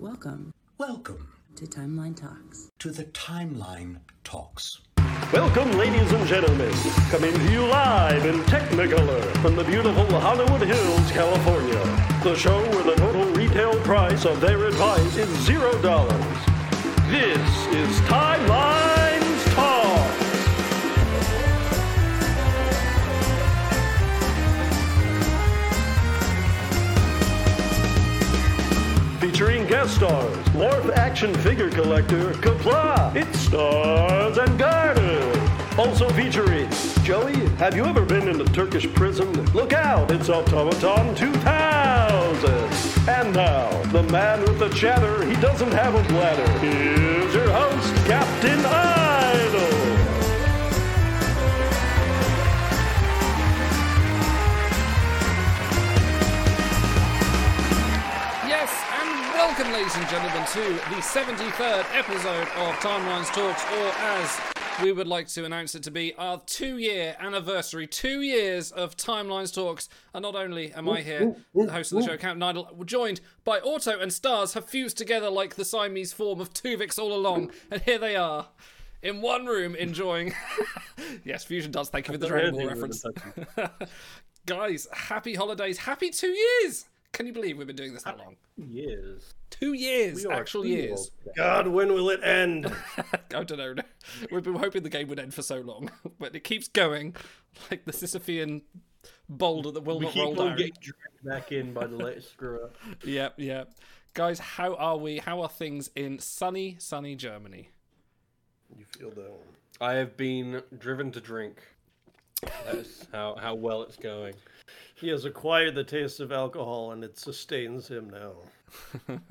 Welcome Welcome to Timeline Talks. to the Timeline Talks. Welcome, ladies and gentlemen. Coming to you live in Technicolor from the beautiful Hollywood Hills, California. The show where the total retail price of their advice is zero dollars. This is Timelines Featuring guest stars, Morph action figure collector Kapla, It Stars and Garters. Also featuring Joey, have you ever been in a Turkish prison? Look out, it's Automaton 2000. And now, the man with the chatter, he doesn't have a bladder. Here's your host, Captain. Welcome, ladies and gentlemen, to the 73rd episode of Timelines Talks, or as we would like to announce it to be, our two year anniversary. Two years of Timelines Talks. And not only am I here, the host of the show, Count we're joined by Auto and Stars have fused together like the Siamese form of Tuvix all along. And here they are. In one room, enjoying. yes, Fusion does. Thank you for the Dragon Ball reference. Guys, happy holidays. Happy two years. Can you believe we've been doing this that uh, long? years. Two years, We actual years. God, when will it end? I don't know. We've been hoping the game would end for so long, but it keeps going, like the Sisyphean boulder that will we not keep roll on down. getting dragged back in by the latest screw up. Yep, yep. Guys, how are we? How are things in sunny, sunny Germany? You feel that one. I have been driven to drink. That's how, how well it's going. He has acquired the taste of alcohol and it sustains him now.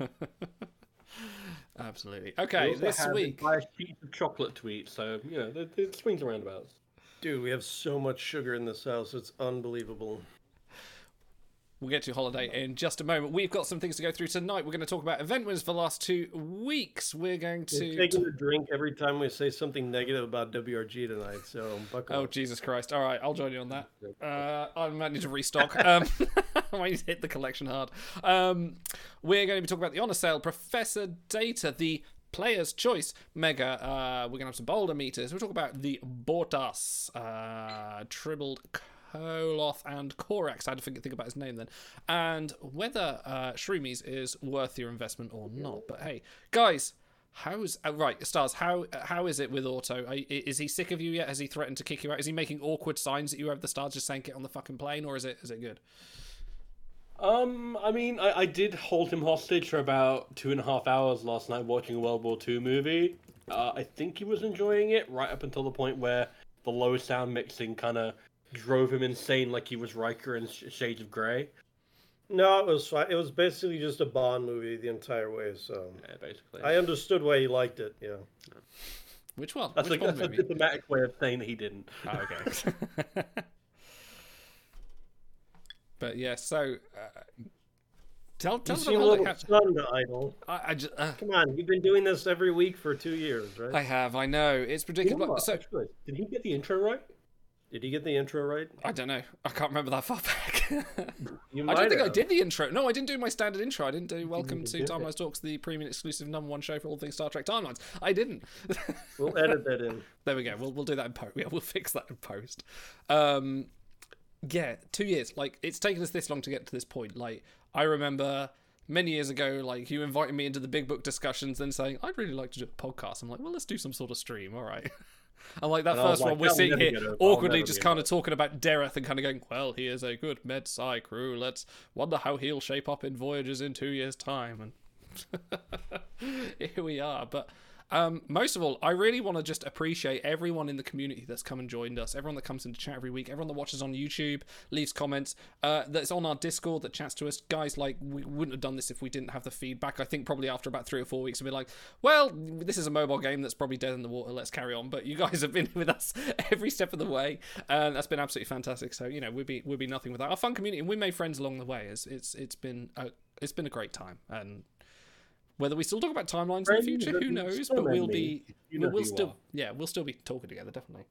Absolutely. I Okay, also this have week. Five sheets of chocolate to eat, so, you know, it, it swings and roundabouts. Dude, we have so much sugar in this house. It's unbelievable. We'll get to holiday in just a moment. We've got some things to go through tonight. We're going to talk about event wins for the last two weeks. We're going We're to. taking a drink every time we say something negative about WRG tonight, so buckle Oh up. Jesus Christ! All right, I'll join you on that. Uh, I might need to restock. Um, I might need to hit the collection hard. Um, we're going to be talking about the honor sale, Professor Data, the Player's Choice Mega. Uh, we're going to have some boulder meters. We'll talk about the Bortas, uh, Tribbled Koloth, and Korax. I had to think, think about his name then, and whether uh, Shroomies is worth your investment or not. But hey, guys. How's uh, right, stars? How how is it with Auto? Are, is he sick of you yet? Has he threatened to kick you out? Is he making awkward signs at you over the stars, just saying get on the fucking plane, or is it is it good? Um, I mean, I, I did hold him hostage for about two and a half hours last night watching a World War II movie. Uh, I think he was enjoying it right up until the point where the low sound mixing kind of drove him insane, like he was Riker in Sh- Shades of Grey. No, it was fine. It was basically just a Bond movie the entire way, so Yeah, basically. I understood why he liked it. Yeah. Which one? that's Which like that's a movie? diplomatic way of saying that he didn't. Oh, okay. but yeah, so uh, tell You tell us seem a little how, stunned, Idol. I, I just uh, Come on, you've been doing this every week for two years, right? I have I know it's You know so actually, did he get the intro right? Did you get the intro right? I don't know. I can't remember that far back. You I don't think I did the intro. No, I didn't do my standard intro. I didn't do Welcome to do it. Timelines Talks, the premium exclusive number one show for all things Star Trek timelines. I didn't. We'll edit that in. there we go. We'll we'll do that in post. Yeah, we'll fix that in post. Um, yeah, two years. Like it's taken us this long to get to this point. Like I remember many years ago, like you invited me into the big book discussions, then saying I'd really like to do a podcast. I'm like, well, let's do some sort of stream. All right. And like that And first one, we're "That'll sitting here get over. I'll awkwardly just kind of talking about Dereth and kind of going, well, he is a good med sci crew. Let's wonder how he'll shape up in Voyages in two years' time. And here we are. But um, most of all, I really want to just appreciate everyone in the community that's come and joined us, everyone that comes into chat every week, everyone that watches on YouTube, leaves comments, uh, that's on our Discord, that chats to us. Guys, like, we wouldn't have done this if we didn't have the feedback. I think probably after about three or four weeks, we'd be like, well, this is a mobile game that's probably dead in the water. Let's carry on. But you guys have been with us every step of the way, and that's been absolutely fantastic. So, you know, we'd be, we'd be nothing without our fun community, and we made friends along the way. It's, it's, it's been a, it's been a great time. And whether we still talk about timelines in the future, who knows? But we'll be, You know we'll still, yeah, we'll still be talking together, definitely.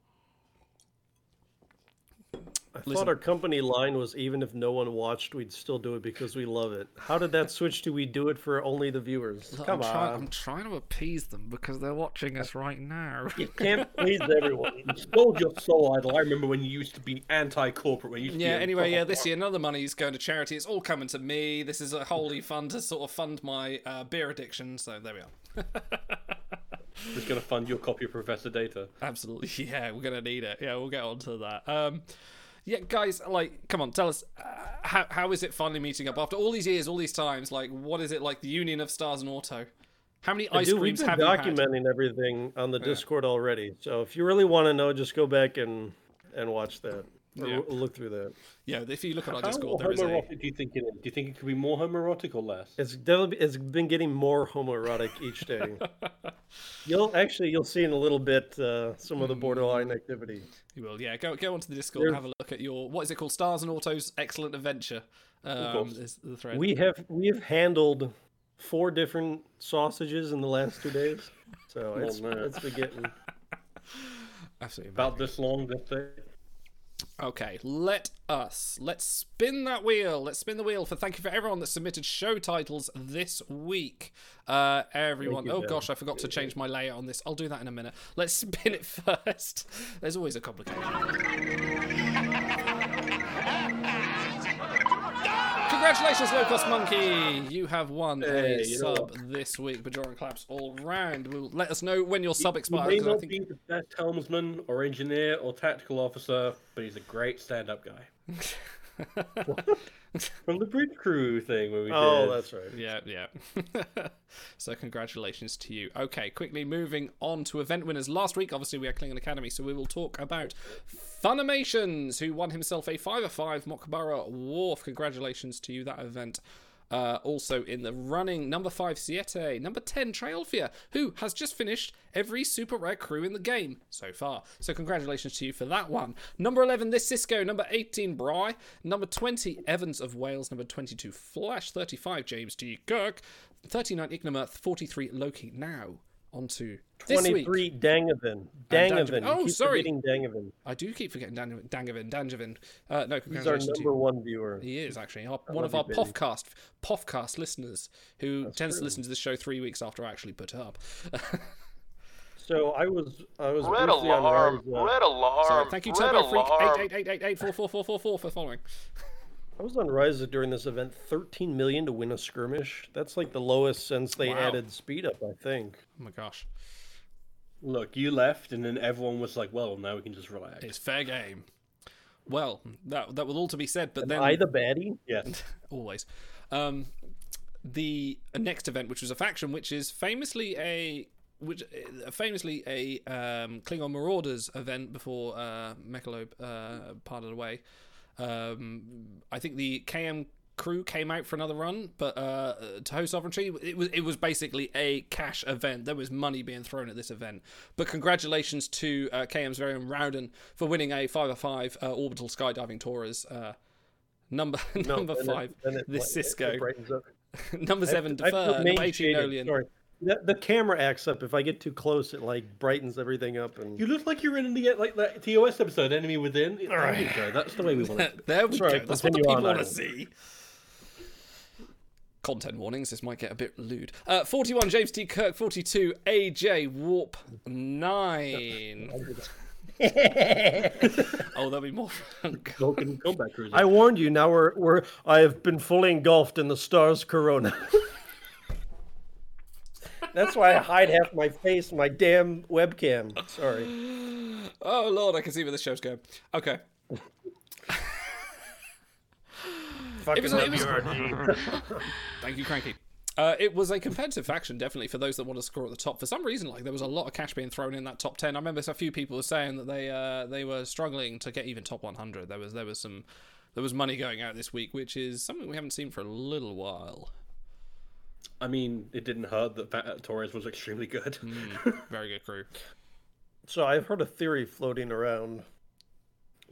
I Listen. thought our company line was even if no one watched, we'd still do it because we love it. How did that switch to we do it for only the viewers? Come I'm, trying, on. I'm trying to appease them because they're watching us right now. You can't please everyone. You sold your soul idol. I remember when you used to be anti-corporate. When you used to Yeah, be anyway, yeah, this year none of the money's going to charity. It's all coming to me. This is a wholly fund to sort of fund my uh, beer addiction. So there we are. Just going to fund your copy of Professor Data. Absolutely. Yeah, we're going to need it. Yeah, we'll get on to that. Um, yeah, guys, like, come on, tell us, uh, how, how is it finally meeting up? After all these years, all these times, like, what is it like, the union of Stars and Auto? How many ice Dude, we've creams been have you had? documenting everything on the Discord already. So if you really want to know, just go back and and watch that. Or Yeah. w- look through that. Yeah, if you look at our How Discord, there is a... homoerotic do you think it is? Do you think it could be more homoerotic or less? It's definitely it's been getting more homoerotic each day. you'll actually you'll see in a little bit uh, some of the borderline activity. You will, yeah. Go go onto the Discord and have a look at your what is it called? Stars and Autos Excellent Adventure. Um, course. is the thread. We have we have handled four different sausages in the last two days. So it's man. it's been getting Absolutely About this long, this thing. Okay, let us let's spin that wheel. Let's spin the wheel for thank you for everyone that submitted show titles this week. Uh, everyone. you, oh gosh, I forgot to change my layout on this. I'll do that in a minute. Let's spin it first. There's always a complication. Congratulations, Low Cost Monkey! You have won a Hey, you know sub this week. Bajoran claps all round. We'll let us know when your sub He expires. may 'cause I not think be the best helmsman or engineer or tactical officer, but he's a great stand-up guy. From the bridge crew thing where we did. Oh, did. that's right. Yeah, yeah. so congratulations to you. Okay, quickly moving on to event winners. Last week, obviously, we had Klingon Academy, so we will talk about Funimations, who won himself a 5 of 5 Mok'bara Worf. Congratulations to you, that event. Uh, also in the running, number 5 Siete, number 10 Trailfia, who has just finished every super rare crew in the game so far. So congratulations to you for that one. Number 11 this Cisco, number 18 Bry, number 20 Evans of Wales, number 22 Flash, 35 James D. Kirk, 39 Ignamer, 43 Loki. Now on to 23 Dangavin. Dangavin. Dangavin. Oh, keep sorry. forgetting Dangavin. I do keep forgetting Dan- Dangavin, Dangavin. Uh, no, He's our congratulations to number one viewer. He is actually our, one of our baby. Pofcast Pofcast listeners who tends to listen to the show three weeks after I actually put it up. So I was I was Red briefly on alarm! Uh, Red alarm! So thank you, Red Turbo Freak alarm. eight eight eight eight eight four four four four four for following. I was on Rise during this event. 13 million to win a skirmish. That's like the lowest since they Wow. added speed up. I think. Oh my gosh, Look, you left, and then everyone was like, "Well, now we can just relax." it's fair game. Well, that that was all to be said, but then I the baddie. Yes. always. Um, the next event, which was a faction, which is famously a which uh, famously a um, Klingon Marauders event before uh, Mechalobe uh, parted away. Um, I think the KM crew came out for another run, but uh, Toho Sovereignty it was it was basically a cash event. There was money being thrown at this event. But congratulations to uh, KM's very own Rowden for winning a five of five uh, orbital skydiving tours. Uh, number No, number five, it- it Cisco. number seven, I feel Defer. Number eighteen, main-shaded, Nolian. Sorry. The, the camera acts up. If I get too close, it like brightens everything up. And You look like you're in the like that TOS episode, Enemy Within. There right. go. That's the way we want it. there we right, go. That's what the continue people on, want to Ivan. see. Content warnings. This might get a bit lewd. Uh, Forty-one, James T. Kirk. Forty-two, AJ Warp Nine. oh, there'll be more. Vulcan Combat Cruiser. I warned you. Now we're we're. I have been fully engulfed in the stars corona. That's why I hide half my face, my damn webcam. Sorry. oh Lord, I can see where this show's going. Okay. Fucking was- it was- Thank you, Cranky. Uh, it was a competitive faction, definitely, for those that want to score at the top. For some reason, like there was a lot of cash being thrown in that top ten. I remember a few people were saying that they uh, they were struggling to get even top 100. There was there was some there was money going out this week, which is something we haven't seen for a little while. I mean, it didn't hurt that Fat Torres was extremely good. Very good crew. So I've heard a theory floating around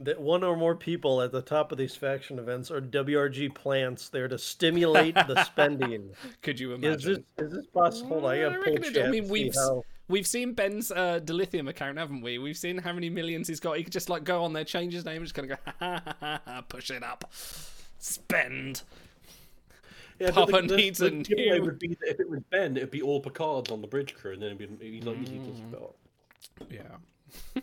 that one or more people at the top of these faction events are WRG plants there to stimulate the spending. Could you Is imagine? this is this possible? I Well, gotta I pull it- I mean, we've how. we've seen Ben's uh, Dilithium account, haven't we? We've seen how many millions he's got. He could just like go on there, change his name, and just kind of go, ha, ha, ha, ha, push it up, spend. Yeah, Papa but the, the, needs the a giveaway new- would be that if it was Ben, it'd be all Picards on the bridge crew, and then it'd be he's like easy to mm. spell. Yeah.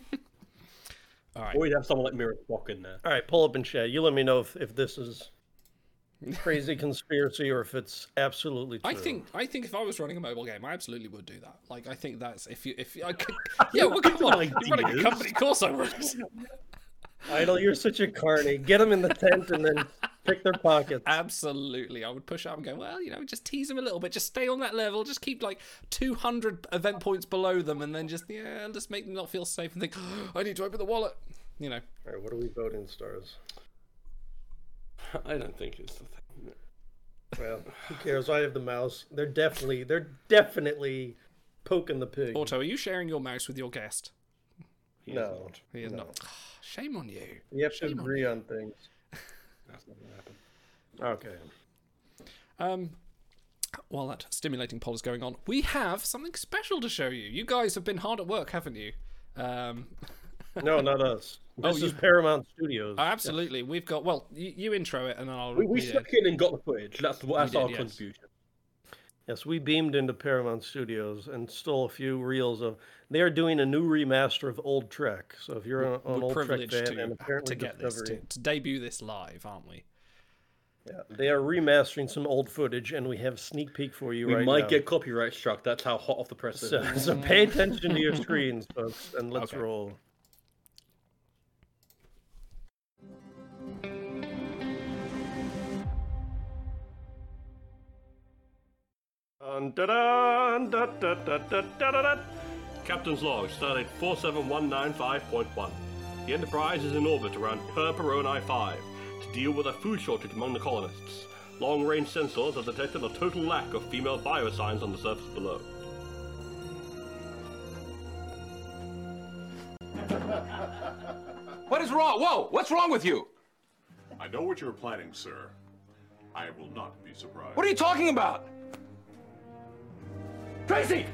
All right. Or you'd have someone like Mirror Spock in there. All right, pull up and chat. You let me know if, if this is crazy conspiracy or if it's absolutely true. I think I think if I was running a mobile game, I absolutely would do that. Like I think that's if you if I could, yeah, well, come on, you're running a ideas. company, of course I would. Idol, you're such a carny. Get them in the tent and then pick their pockets. Absolutely, I would push up and go. Well, you know, just tease them a little bit, just stay on that level, just keep like 200 event points below them, and then just yeah, just make them not feel safe and think, I need to open the wallet. You know, All right, what are we voting stars? I don't think it's the thing. Well, who cares? I have the mouse. They're definitely they're definitely poking the pig. Auto, are you sharing your mouse with your guest? No, He is not. Shame on you. you have to Shame on agree on things. That's not gonna happen. Okay. Um, while that stimulating poll is going on, we have something special to show you. You guys have been hard at work, haven't you? Um, No, not us. Oh, This you- is Paramount Studios. absolutely. We've got. Well, you, you intro it, and then I'll. We, we read it. in and got the footage. That's what that's did, our yes. contribution. Yes, we beamed into Paramount Studios and stole a few reels of. They are doing a new remaster of Old Trek. So if you're an, an We're old Trek privileged fan to, and apparently to get this to, to debut this live, aren't we? yeah, they are remastering some old footage, and we have a sneak peek for you We right might now. get copyright struck. That's how hot off the press So, is. so pay attention to your screens, folks, and let's Okay. roll. Dun, da, dun, da, da, da, da, da, da, da. Captain's log, stardate 47195.1. The Enterprise is in orbit around Perperoni 5 to deal with a food shortage among the colonists. Long-range sensors have detected a total lack of female biosigns on the surface below. What is wrong? Whoa, what's wrong with you? I know what you're planning, sir. I will not be surprised. What are you talking about? Tracy!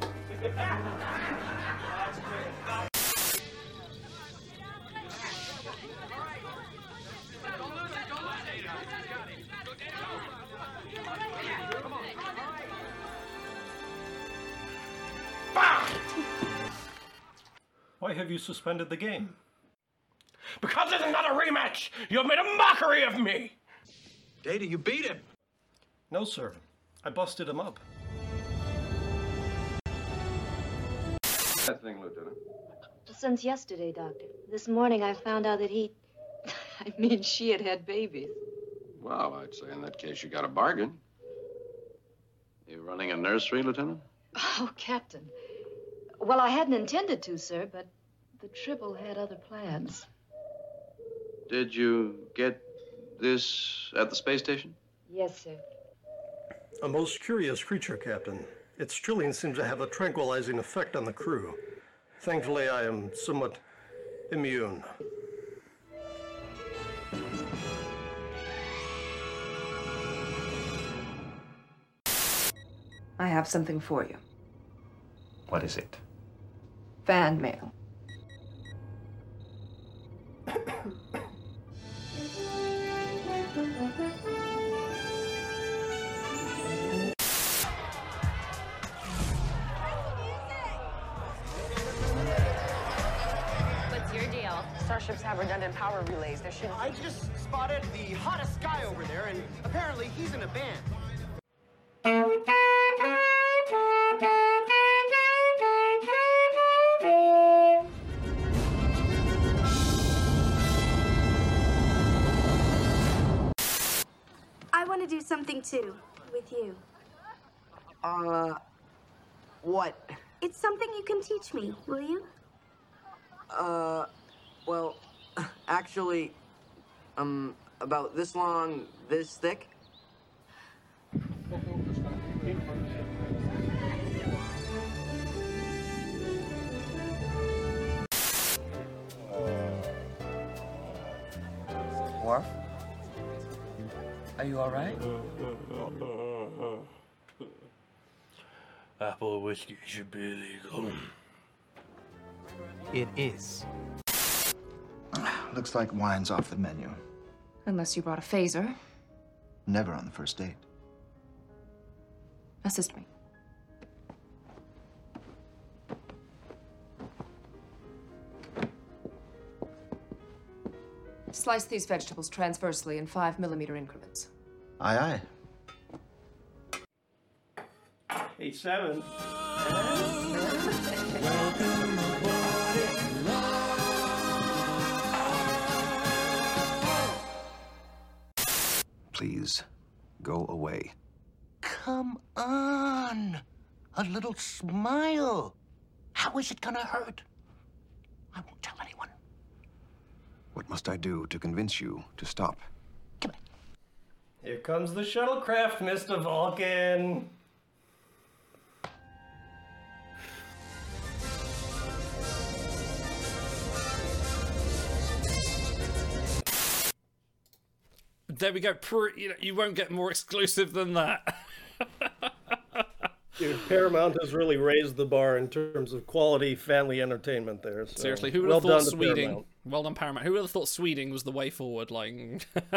Why have you suspended the game? Because it's not a rematch! You have made a mockery of me! Data, you beat him. No, sir. I busted him up. That thing, Lieutenant. Since yesterday, Doctor. This morning I found out that he. I mean, she had had babies. Well, I'd say in that case you got a bargain. You running a nursery, Lieutenant? Oh, Captain. Well, I hadn't intended to, sir, but the Tribble had other plans. Did you get this at the space station? Yes, sir. A most curious creature, Captain. Its trilling seems to have a tranquilizing effect on the crew. Thankfully, I am somewhat immune. I have something for you. What is it? Fan mail. deal? Starships have redundant power relays. There should. I just spotted the hottest guy over there, and apparently he's in a band. I want to do something too, with you. Uh. What? It's something you can teach me, will you? Uh. Well, actually, um, about this long, this thick. Worf? Are you alright? Apple whiskey should be illegal. it is. Looks like wine's off the menu. Unless you brought a phaser. Never on the first date. Assist me. Slice these vegetables transversely in five millimeter increments. Aye, aye. Hey, seven. Please, go away. Come on. A little smile. How is it gonna hurt? I won't tell anyone. What must I do to convince you to stop? Come on. Here comes the shuttlecraft, Mr. Vulcan. There we go. Pre- you, know, you won't get more exclusive than that. Dude, Paramount has really raised the bar in terms of quality family entertainment there. so Seriously, who would well have thought done Sweden? Paramount. Well done, Paramount. Who would have thought Sweden was the way forward? Like,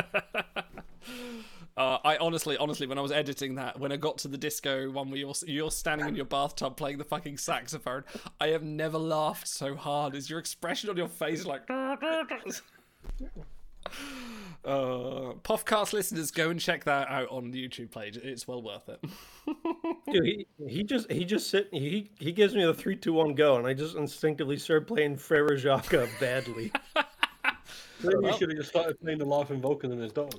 uh, I honestly, honestly, when I was editing that, when I got to the disco one where you're you're standing in your bathtub playing the fucking saxophone, I have never laughed so hard. Is your expression on your face like? Uh, Puffcast listeners, go and check that out on the YouTube page. It's well worth it. Dude, he, he just he just sit he he gives me the three two one go, and I just instinctively start playing Frere Jacques badly. Maybe Well. you should have just started playing the Laughing Vulcan and his dog.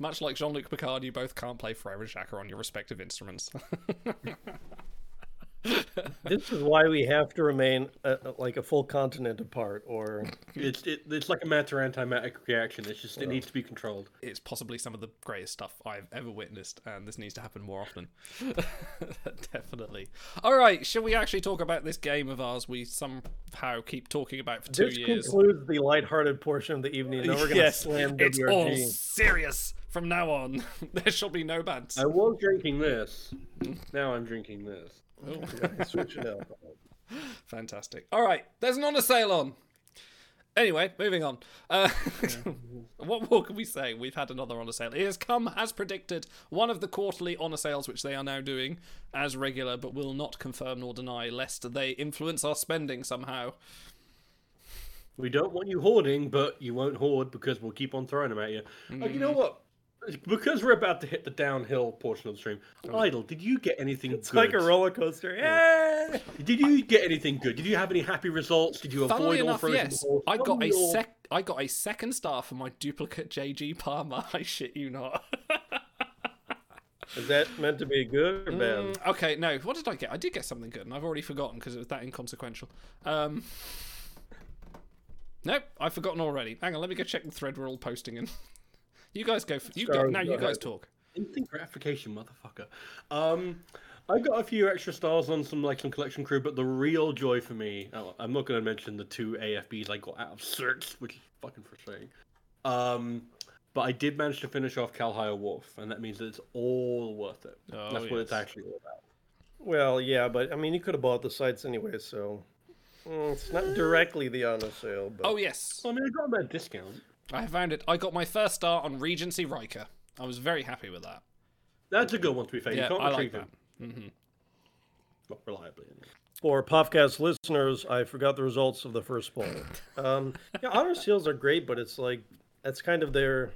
Much like Jean Luc Picard, you both can't play Frere Jacques on your respective instruments. This is why we have to remain uh, like a full continent apart, or it's it, it's like a matter antimatter reaction. It's just it needs to be controlled. it's possibly some of the greatest stuff I've ever witnessed, and this needs to happen more often. Definitely. All right, shall we actually talk about this game of ours we somehow keep talking about for two This years? concludes the lighthearted portion of the evening. Now we're gonna yes, slam it's WRG. all serious from now on. there shall be no bants. I was drinking this. Now I'm drinking this. Oh. Switching alcohol. Fantastic. All right, there's an honor sale on. Anyway, moving on. Uh, what more can we say? We've had another honor sale. It has come as predicted. One of the quarterly honor sales, which they are now doing as regular, but will not confirm nor deny, lest they influence our spending somehow. We don't want you hoarding, but you won't hoard because we'll keep on throwing them at you. Oh, you know what? Because we're about to hit the downhill portion of the stream, Idle, did you get anything It's good? like a roller coaster. Yeah. Did you get anything good? Did you have any happy results? Did you Funnily avoid all enough, frozen yes, balls? I got a all- sec. I got a second star for my duplicate JG Palmer. I shit you not. Is that meant to be good or bad? Mm, okay, no. What did I get? I did get something good, and I've already forgotten because it was that inconsequential. Um, nope, I've forgotten already. Hang on, let me go check the thread we're all posting in. You guys go. For, you go Stars, now. You guys talk. Instant gratification, motherfucker. Um, I got a few extra stars on some like some collection crew, but the real joy for me, oh, I'm not going to mention the two AFBs I got out of certs, which is fucking frustrating. Um, but I did manage to finish off Kal-Hyah Worf, and that means that it's all worth it. Oh, That's what it's actually all about. Well, yeah, but I mean, you could have bought the cites anyway, so mm, it's not directly the honor sale. But Oh yes. I mean, I got them at a discount. I found it. I got my first star on Regency Riker. I was very happy with that. That's a good one to be fair. Yeah, you can't I like that. him. hmm Not reliably. For podcast listeners, I forgot the results of the first poll. Um, yeah, honor seals are great, but it's like that's kind of their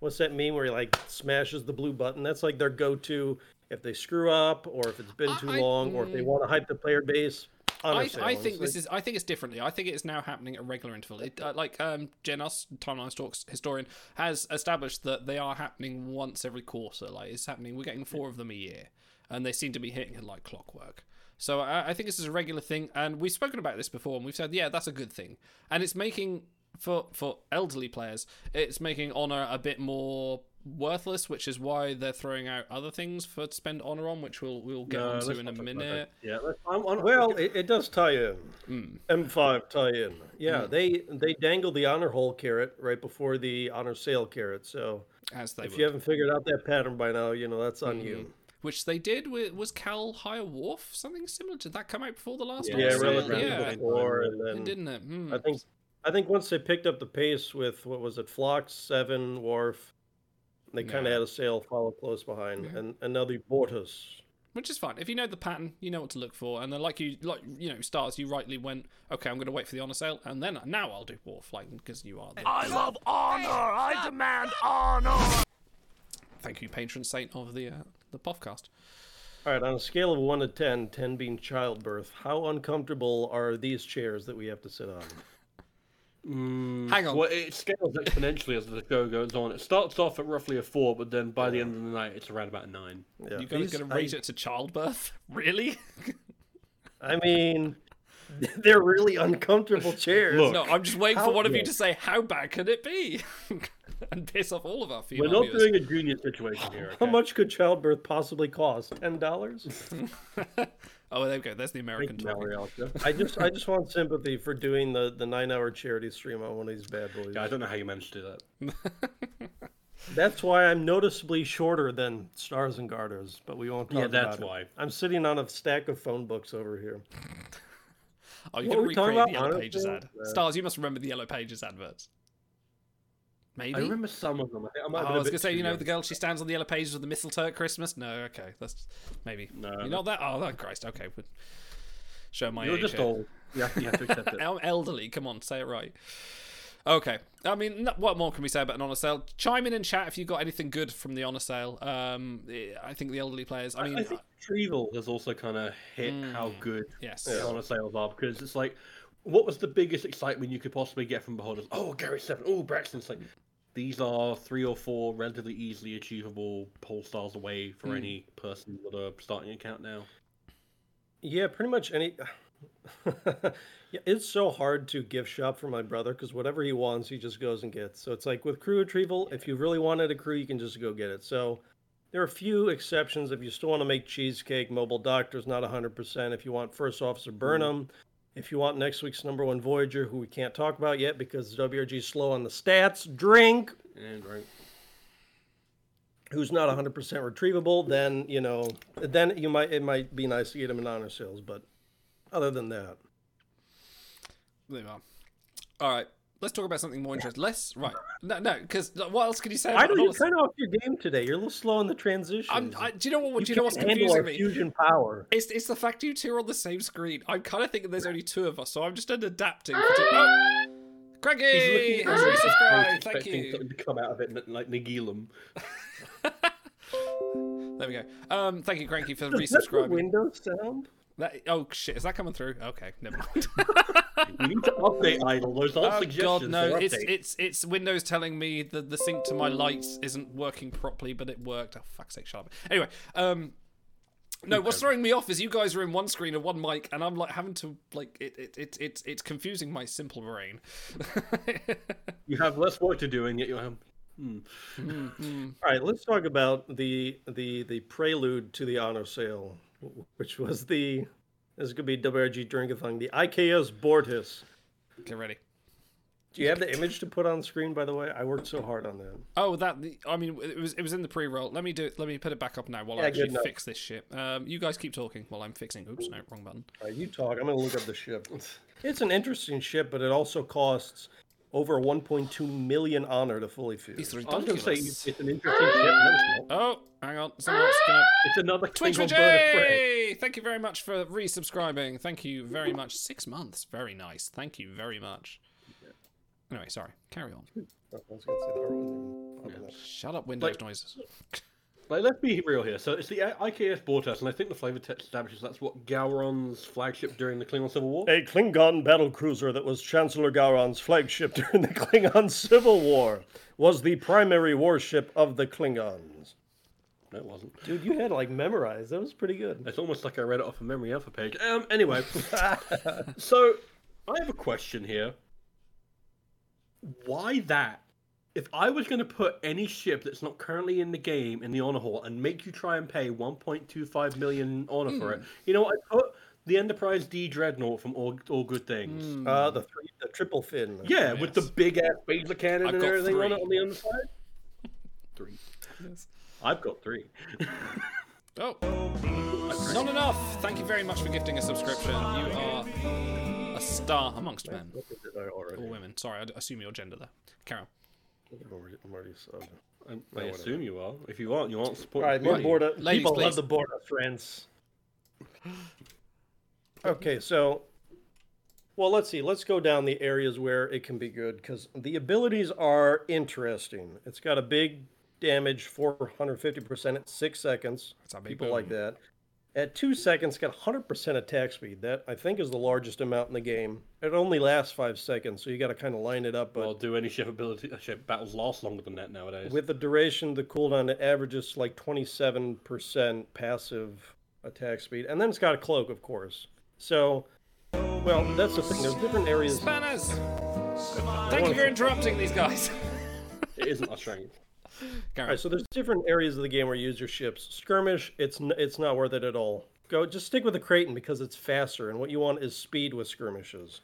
what's that mean where he like smashes the blue button? That's like their go-to if they screw up or if it's been too I- long or if they mm. want to hype the player base. I. I think this is. I think it's differently. I think it's now happening at regular interval. It, uh, like um, Genos, Timeline Talks historian, has established that they are happening once every quarter. Like it's happening. We're getting four of them a year, and they seem to be hitting it like clockwork. So I, I think this is a regular thing, and we've spoken about this before, and we've said, yeah, that's a good thing, and it's making for for elderly players, it's making honor a bit more worthless, which is why they're throwing out other things for to spend honor on, which we'll we'll get No, onto in a not talk about minute. Yeah, I'm, I'm, well, it, it does tie in. M5 tie in. Yeah, Mm. they they dangle the honor hall carrot right before the honor sale carrot. So As they if would. you haven't figured out that pattern by now, you know that's on you. which they did with was Kal-Hyah Worf something similar. Did that come out before the last one? Yeah, So, relatively yeah, before, and then didn't it? Hmm. I think I think once they picked up the pace with what was it, Phlox, Seven, Worf, they kind of had a sale follow close behind, and and now bought us. which is fine. If you know the pattern, you know what to look for, and then like you like you know stars, you rightly went okay. I'm going to wait for the honor sale, and then now I'll do Worf, like because you are. The, I love honor. I demand honor. Thank you, patron saint of the uh, the podcast. All right, on a scale of one to 10, 10 being childbirth, how uncomfortable are these chairs that we have to sit on? Mm. Hang on. Well, it scales exponentially as the show goes on. It starts off at roughly a four, but then by the end of the night, it's around about a nine. you guys going to rate it to childbirth? Really? I mean, they're really uncomfortable chairs. no, I'm just waiting for one of you to say how bad can it be, and piss off all of our female We're not viewers. doing a junior situation here. How much could childbirth possibly cost? Ten dollars? Oh, there we go. There's the American talking. I just, I just want sympathy for doing the, the nine hour charity stream on one of these bad boys. Yeah, I don't know how you managed to do that. That's why I'm noticeably shorter than Stars and Garters, but we won't talk about. Yeah, about that's it. why. I'm sitting on a stack of phone books over here. Oh, you're going to recreate the? Yellow Pages Sale? ad. Stars, you must remember the Yellow Pages adverts. Maybe. I remember some of them. I think I might Oh, I was gonna say, you know, the girl she stands on the yellow pages with the mistletoe at Christmas. No, okay, that's maybe. No, you're not that. Oh, Christ. Okay, but show my You're age. just here. old. You have- you have to accept it. I'm elderly. Come on, say it right. Okay. I mean, what more can we say about an honor sale? Chime in in chat if you've got anything good from the honor sale. Um, I think the elderly players. I mean, I think Retrieval has also kind of hit how good Yes. the Yeah. honor sales are because it's like, what was the biggest excitement you could possibly get from Beholders? Oh, Gary Seven. Oh, Braxton. It's like these are three or four relatively easily achievable pole stars away for Hmm. any person with a starting account now. Yeah, pretty much any. yeah, it's so hard to gift shop for my brother because whatever he wants, he just goes and gets. So it's like with crew retrieval, if you really wanted a crew, you can just go get it. So there are a few exceptions. If you still want to make cheesecake, mobile doctor's not 100%. If you want first officer Burnham, if you want next week's number one Voyager, who we can't talk about yet because WRG's slow on the stats, drink, And right. who's not 100% retrievable, then, you know, then you might, it might be nice to get him in honor sales. But other than that, you are. All right. Let's talk about something more interesting. Less right? No, no. Because what else can you say? I about know an you're kind of off your game today. You're a little slow in the transition. I'm, do you know what? You do you know what's can't confusing me? fusion power. It's it's the fact you two are on the same screen. I'm kind of thinking there's only two of us, so I'm just adapting. For two- oh, Craigie, He's looking has resubscribed. Thank you. something to come out of it like Nagilum. There we go. Um, thank you, Cranky, for Does that the resubscribing. Windows sound? That, oh shit, is that coming through? Okay, never mind. we need to update Idle. Those aren't oh suggestions. god, no! It's it's it's Windows telling me that the sync to my lights isn't working properly, but it worked. Oh fuck's sake, shut up. Anyway, um, no, what's throwing me off is you guys are in one screen and one mic, and I'm like having to like it it, it it's it's confusing my simple brain. You have less work to do, and yet you have. Hmm. All right, let's talk about the the the prelude to the honor sale, which was the this is gonna be WRG Drinkathon, the IKS Bortas. Get ready. Do you have the image to put on screen? By the way, I worked so hard on that. Oh, that the, I mean, it was it was in the pre-roll. Let me do it. Let me put it back up now while I Yeah, good actually fix this shit. Um, you guys keep talking while I'm fixing. Oops, no, wrong button. Right, you talk. I'm gonna look up the ship. It's an interesting ship, but it also costs over 1.2 million honor to fully fuse. It's I was going to say ridiculous. it's an interesting ship. No. Oh, hang on. Someone else gonna. It's another Twitch Klingon bird of prey. Thank you very much for resubscribing. Thank you very much. Six months. Very nice. Thank you very much. Anyway, sorry. Carry on. I was gonna say that one. Shut up, Windows Like- noises. Like, let's be real here. So it's the IKS Bortas, and I think the flavor text establishes that's what Gowron's flagship during the Klingon Civil War. A Klingon battle cruiser that was Chancellor Gowron's flagship during the Klingon Civil War was the primary warship of the Klingons. No, it wasn't. Dude, you had like memorized. That was pretty good. It's almost like I read it off a memory alpha page. Um. Anyway, so I have a question here. Why that? If I was going to put any ship that's not currently in the game in the honor hall and make you try and pay 1.25 million honor for it, you know what? I put the Enterprise D Dreadnought from All, All Good Things. Uh, the three, the triple fin. Yeah, with the big ass laser cannon I've and got everything on three. it on the underside. Three. I've got three. Oh, not enough. Thank you very much for gifting a subscription. You are a star amongst men or women. Sorry, I assume your gender there. Carol. I'm already, I'm already subbed. I'm- I assume you are. If you aren't, you aren't All supporting. right, the me Ladies, people please. love the border, friends. Okay, so, well, let's see. Let's go down the areas where it can be good because the abilities are interesting. It's got a big damage, 450% at six seconds. a big People like that. At two seconds, got 100% attack speed. That I think is the largest amount in the game. It only lasts five seconds, so you got to kind of line it up. But Well, do any ship ability uh, ship battles last longer than that nowadays? with the duration, the cooldown, it averages like 27% passive attack speed. And then it's got a cloak, of course. So, well, that's the thing. There's different areas. Spanners! Thank you for interrupting these guys. it isn't our strength. All right, so there's different areas of the game where you use your ships. Skirmish, it's n- it's not worth it at all. Go just stick with the Kraton because it's faster, and what you want is speed with skirmishes.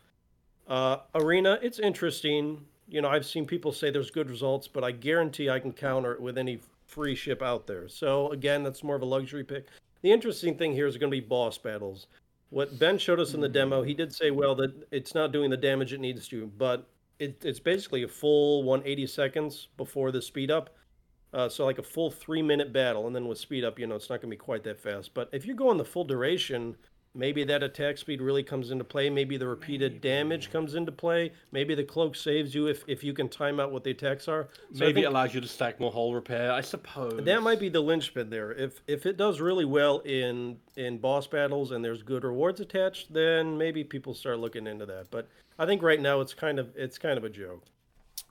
Uh, arena, it's interesting. You know, I've seen people say there's good results, but I guarantee I can counter it with any free ship out there. So again, that's more of a luxury pick. The interesting thing here is going to be boss battles. What Ben showed us in the demo, he did say, well, that it's not doing the damage it needs to, but it, it's basically a full 180 seconds before the speed up. Uh, so like a full three minute battle, and then with speed up, you know, it's not going to be quite that fast. But if you're going the full duration, maybe that attack speed really comes into play. Maybe the repeated damage comes into play. Maybe the cloak saves you if, if you can time out what the attacks are. So Maybe it allows you to stack more hull repair. I suppose. that might be the linchpin there. If if it does really well in in boss battles and there's good rewards attached, then maybe people start looking into that. But I think right now it's kind of it's kind of a joke.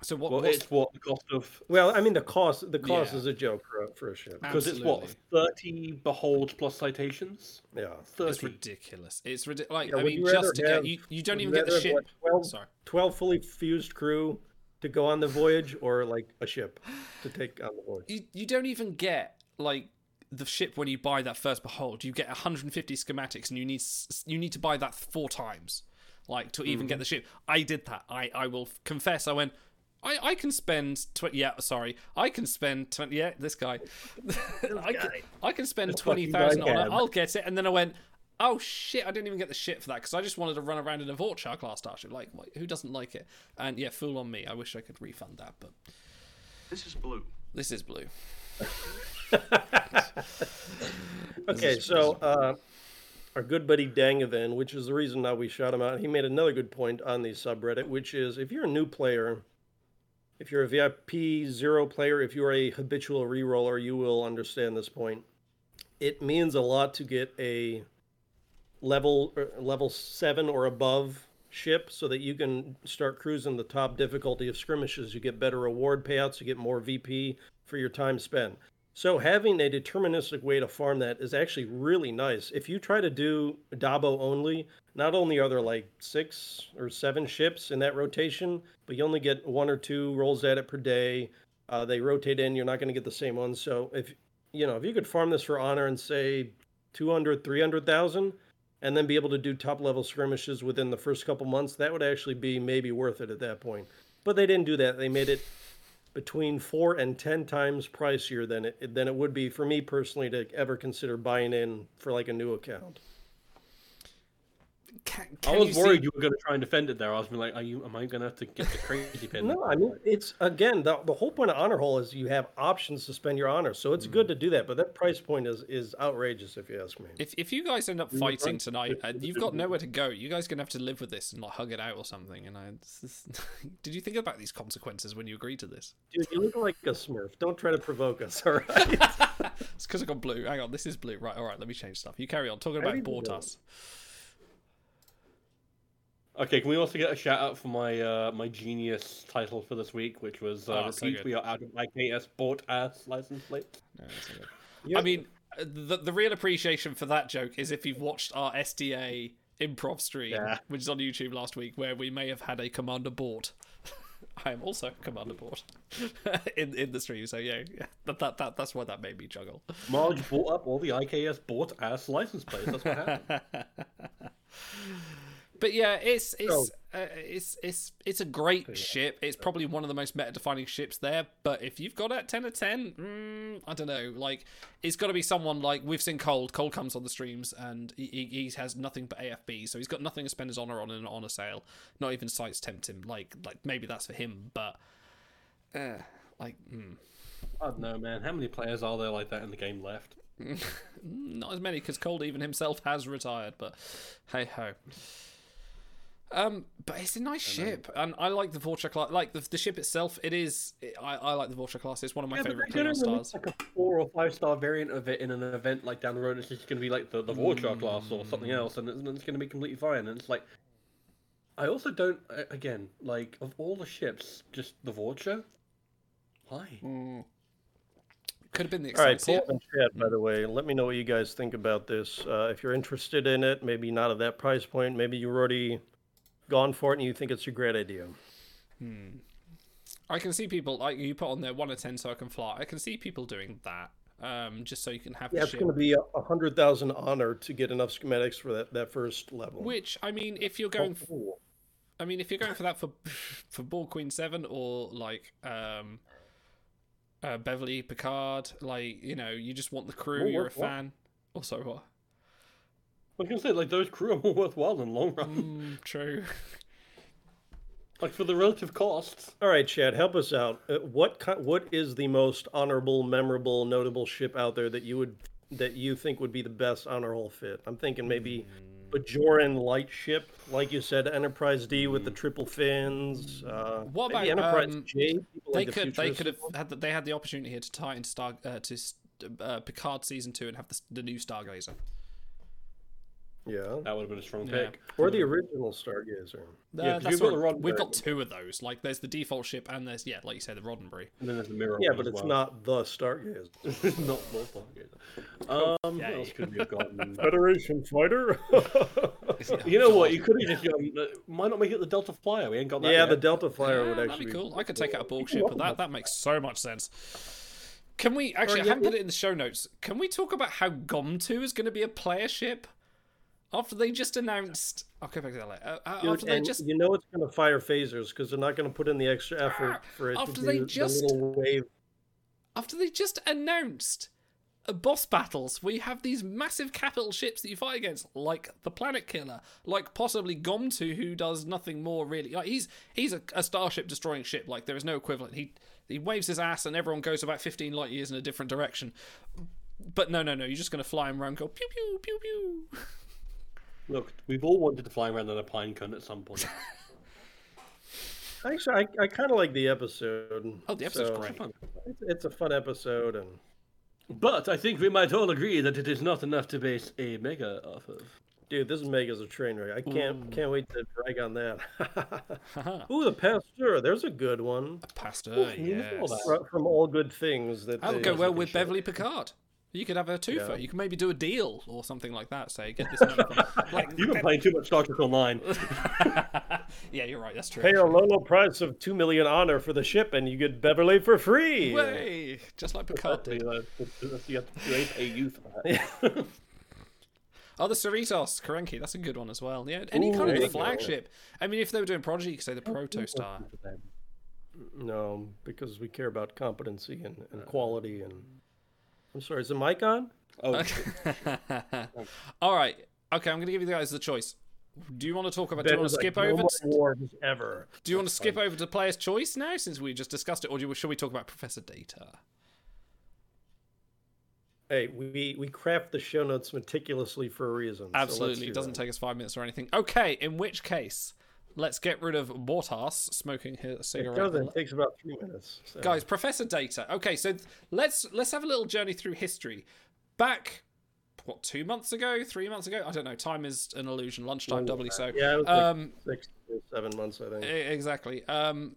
So what? Well, it's what the cost of Well, I mean the cost the cost Yeah. is a joke for a, for a ship. because it's what thirty beholds plus citations. Yeah, thirty. It's ridiculous. It's ridiculous. Like, Yeah, I mean, just to get you, you don't even get the ship. what, 12, Sorry. 12 fully fused crew to go on the voyage or like a ship to take on the voyage. You you don't even get like the ship when you buy that first behold. You get 150 schematics, and you need you need to buy that four times, like to even get Mhm. the ship. I did that. I I will confess. I went. I, I can spend twenty. Yeah, sorry. I can spend twenty. Yeah, this guy. I, can, I can spend This twenty fucking thousand guy on it. I'll get it. And then I went. Oh shit! I didn't even get the shit for that because I just wanted to run around in a Vor'cha class starship. Like, who doesn't like it? And yeah, fool on me. I wish I could refund that, but This is blue. this is blue. Okay, so uh, our good buddy Dangavan, which is the reason now we shot him out, he made another good point on the subreddit, which is if you're a new player, if you're a VIP zero player, if you're a habitual reroller, you will understand this point. It means a lot to get a level er, level seven or above ship so that you can start cruising the top difficulty of skirmishes. You get better reward payouts, you get more VP for your time spent. So having a deterministic way to farm that is actually really nice. If you try to do Dabo only, not only are there like six or seven ships in that rotation, but you only get one or two rolls at it per day. Uh, they rotate in, you're not going to get the same ones. So if you know, if you could farm this for honor and say 200, 300,000 and then be able to do top level skirmishes within the first couple months, that would actually be maybe worth it at that point. But they didn't do that. They made it between four and ten times pricier than it than it would be for me personally to ever consider buying in for like a new account. Can, I was you worried see- you were going to try and defend it there. I was be like, "Are you? Am I going to have to get the crazy pin?" No, I mean it's again the, the whole point of honor hall is you have options to spend your honor, so it's good mm. to do that. But that price point is is outrageous if you ask me. If if you guys end up fighting tonight, and you've got nowhere to go, you guys gonna have to live with this and like hug it out or something. And I, this is- did you think about these consequences when you agreed to this? Dude, you look like a Smurf. Don't try to provoke us, all right? It's because I got blue. Hang on, this is blue. Right, all right. Let me change stuff. You carry on talking about do you do Bortas. Okay, can we also get a shout out for my uh, my genius title for this week, which was uh, Oh, so repeat good. we are out of IKS bought ass license plate. No, not good. I mean, the the real appreciation for that joke is if you've watched our SDA improv stream, Yeah. which is on YouTube last week, where we may have had a commander bought. I am also commander bought in in the stream, so yeah, yeah, that, that that that's why that made me juggle. Marge bought up all the IKS bought ass license plates. That's what happened. But yeah, it's it's Oh. uh, it's it's it's a great ship. It's probably one of the most meta-defining ships there. But if you've got it at ten of ten, mm, I don't know. Like, it's got to be someone like we've seen. Cold. Cold comes on the streams, and he, he, he has nothing but AFB, so he's got nothing to spend his honor on in an honor sale. Not even cites tempt him. Like, like maybe that's for him, but uh, like, mm. I don't know, man. How many players are there like that in the game left? not as many because Cold even himself has retired. But hey ho. Um, but it's a nice ship, and I like the Vulture class. Like the, the ship itself, it is. It, I, I like the Vulture class. It's one of my Yeah, favorite they're Klingon gonna release stars. like a four or five star variant of it in an event like down the road. It's just going to be like the the Vor'cha class or something else, and it's, it's going to be completely fine. And it's like, I also don't. Again, like of all the ships, just the Vor'cha. Why? Could have been the All right, Excelsior. Paul and Chad, by the way, let me know what you guys think about this. Uh, if you're interested in it, maybe not at that price point, maybe you've already gone for it and you think it's a great idea. Hmm. I can see people like you put on there one of ten so I can fly. I can see people doing that. Um, just so you can have Yeah, it's going to be a hundred thousand honor to get enough schematics for that, that first level. Which I mean, if you're going, for, I mean, if you're going for that for for Borg Queen Seven or like um, uh, Beverly Picard, like you know, you just want the crew. More you're a fan. Also, what? I was going to say like those crew are more worthwhile in the long run. Mm, true. like for the relative costs. All right, Chad, help us out. Uh, what ki- what is the most honorable, memorable, notable ship out there that you would that you think would be the best honor hall fit? I'm thinking maybe Bajoran light ship, like you said, Enterprise D with the triple fins. Uh, What about maybe Enterprise um, J? people They like the could they could have had the, they had the opportunity here to tie into Star uh, to uh, Picard season two and have the, the new Stargazer. Yeah, that would have been a strong Yeah. pick. or the original Stargazer. Uh, that's what- we've got two of those. Like, there's the default ship, and there's yeah, like you said, the Roddenberry. And then there's the mirror. Yeah, but it's well. not the Stargazer. It's not the Stargazer. Um, what else could we have gotten? Federation fighter. you know what? You could have just gone. uh, Why not make it the Delta Flyer? We ain't got that. yeah, yet. the Delta Flyer would Yeah, actually that'd be be cool. I could take out a Borg ship, but that that makes so much sense. Can we actually? I yeah, haven't put it in the show notes. Can we talk about how Gomtu is going to be a player ship? After they just announced, I'll go back to that later. Uh, Dude, after they just you know it's going to fire phasers because they're not going to put in the extra effort for it After to they just- the little wave. after they just announced uh, boss battles where you have these massive capital ships that you fight against, like the Planet Killer, like possibly Gomtu, who does nothing more really. Like he's he's a, a starship destroying ship. Like there is no equivalent. He he waves his ass and everyone goes about fifteen light years in a different direction. But no, no, no. You're just gonna fly him around, and go pew pew pew pew. Look, we've all wanted to fly around on a pine cone at some point. Actually, I, I kind of like the episode. Oh, the episode's so great. It's, it's a fun episode, and but I think we might all agree that it is not enough to base a mega off of. dude, this Mega's a train wreck. I can't Ooh. can't wait to drag on that. Ooh, the Pasteur. There's a good one. Pasteur, yes. From all good things that That would go well with Beverly Picard. You could have a twofer. Yeah. You can maybe do a deal or something like that. Say, get this. money from- like, You've been playing too much Trek Online. yeah, you're right. That's true. Pay a low, low price of two million honor for the ship, and you get Beverly for free. Way, just like Picard did. Uh, you have to pay you for that. Oh, the Cerritos Karenki. That's a good one as well. Yeah, any Ooh, kind of there the go. flagship. I mean, if they were doing Prodigy, you could say the Protostar. No, because we care about competency and, and quality. And I'm sorry, is the mic on? Oh, All right. Okay, I'm going to give you guys the choice. Do you want to talk about? Do you want to is like, skip "No over? more wars ever. Do you want to skip over to player's choice now, since we just discussed it, or do you, should we talk about Professor Data? Hey, we we craft the show notes meticulously for a reason. so Absolutely, do it doesn't that. take us five minutes or anything. Okay, in which case, let's get rid of Bortas smoking his It cigarette. doesn't. It takes about three minutes. so. Guys, Professor Data. Okay, so let's let's have a little journey through history. Back, what two months ago, three months ago? I don't know. Time is an illusion. Lunchtime, doubly so. Yeah, it was like um, six seven months, I think. exactly. Um,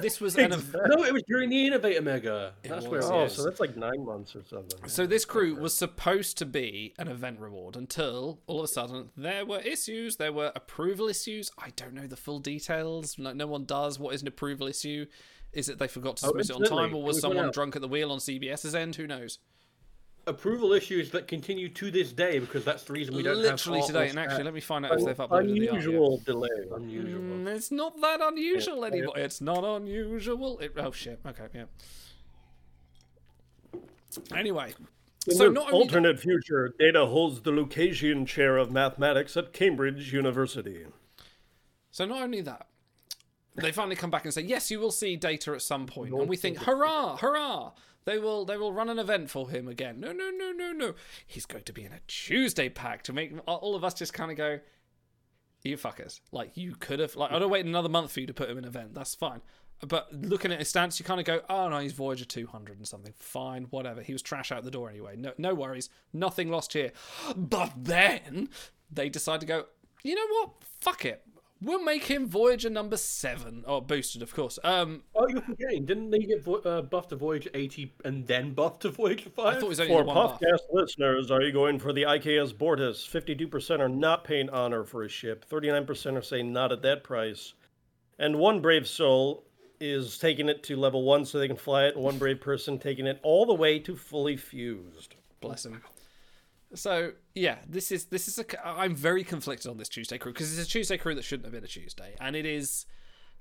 this was an. ev- no, it was during the Innovator Mega. That's where. was, it Oh, was. so that's like nine months or something. So this crew was supposed to be an event reward until all of a sudden there were issues. There were approval issues. I don't know the full details. No, no one does. What is an approval issue? Is it they forgot to Oh, submit it on time, or can was someone drunk at the wheel on CBS's end? Who knows? Approval issues that continue to this day because that's the reason we don't have Literally today, and actually, let me find out if they've uploaded the art. Unusual delay. Unusual. Mm, it's not that unusual Yeah. anymore. It's not unusual. It, oh shit. Okay, yeah. Anyway, In so not only alternate future, Data holds the Lucasian Chair of Mathematics at Cambridge University. So not only that, they finally come back and say, "Yes, you will see data at some point," and we think, "Hurrah, hurrah!" They will they will run an event for him again. No, no, no, no, no. He's going to be in a Tuesday pack to make all of us just kind of go, "You fuckers!" Like you could have like I don't wait another month for you to put him in an event. That's fine. But looking at his stance, you kind of go, "Oh no, he's Voyager 200 and something. Fine, whatever. He was trash out the door anyway. No, no worries. Nothing lost here." But then they decide to go. You know what? Fuck it. We'll make him Voyager number seven, or boosted, of course. Um, Oh, you're forgetting. Didn't they get vo- uh, buffed to Voyager 80 and then buffed to Voyager 5? I thought it was only For the one buff. podcast listeners, are you going for the IKS Bortas? 52% are not paying honor for a ship. 39% are saying not at that price. And one brave soul is taking it to level one so they can fly it, and one brave person taking it all the way to fully fused. Bless him. So yeah, this is this is a. I'm very conflicted on this Tuesday crew because it's a Tuesday crew that shouldn't have been a Tuesday, and it is.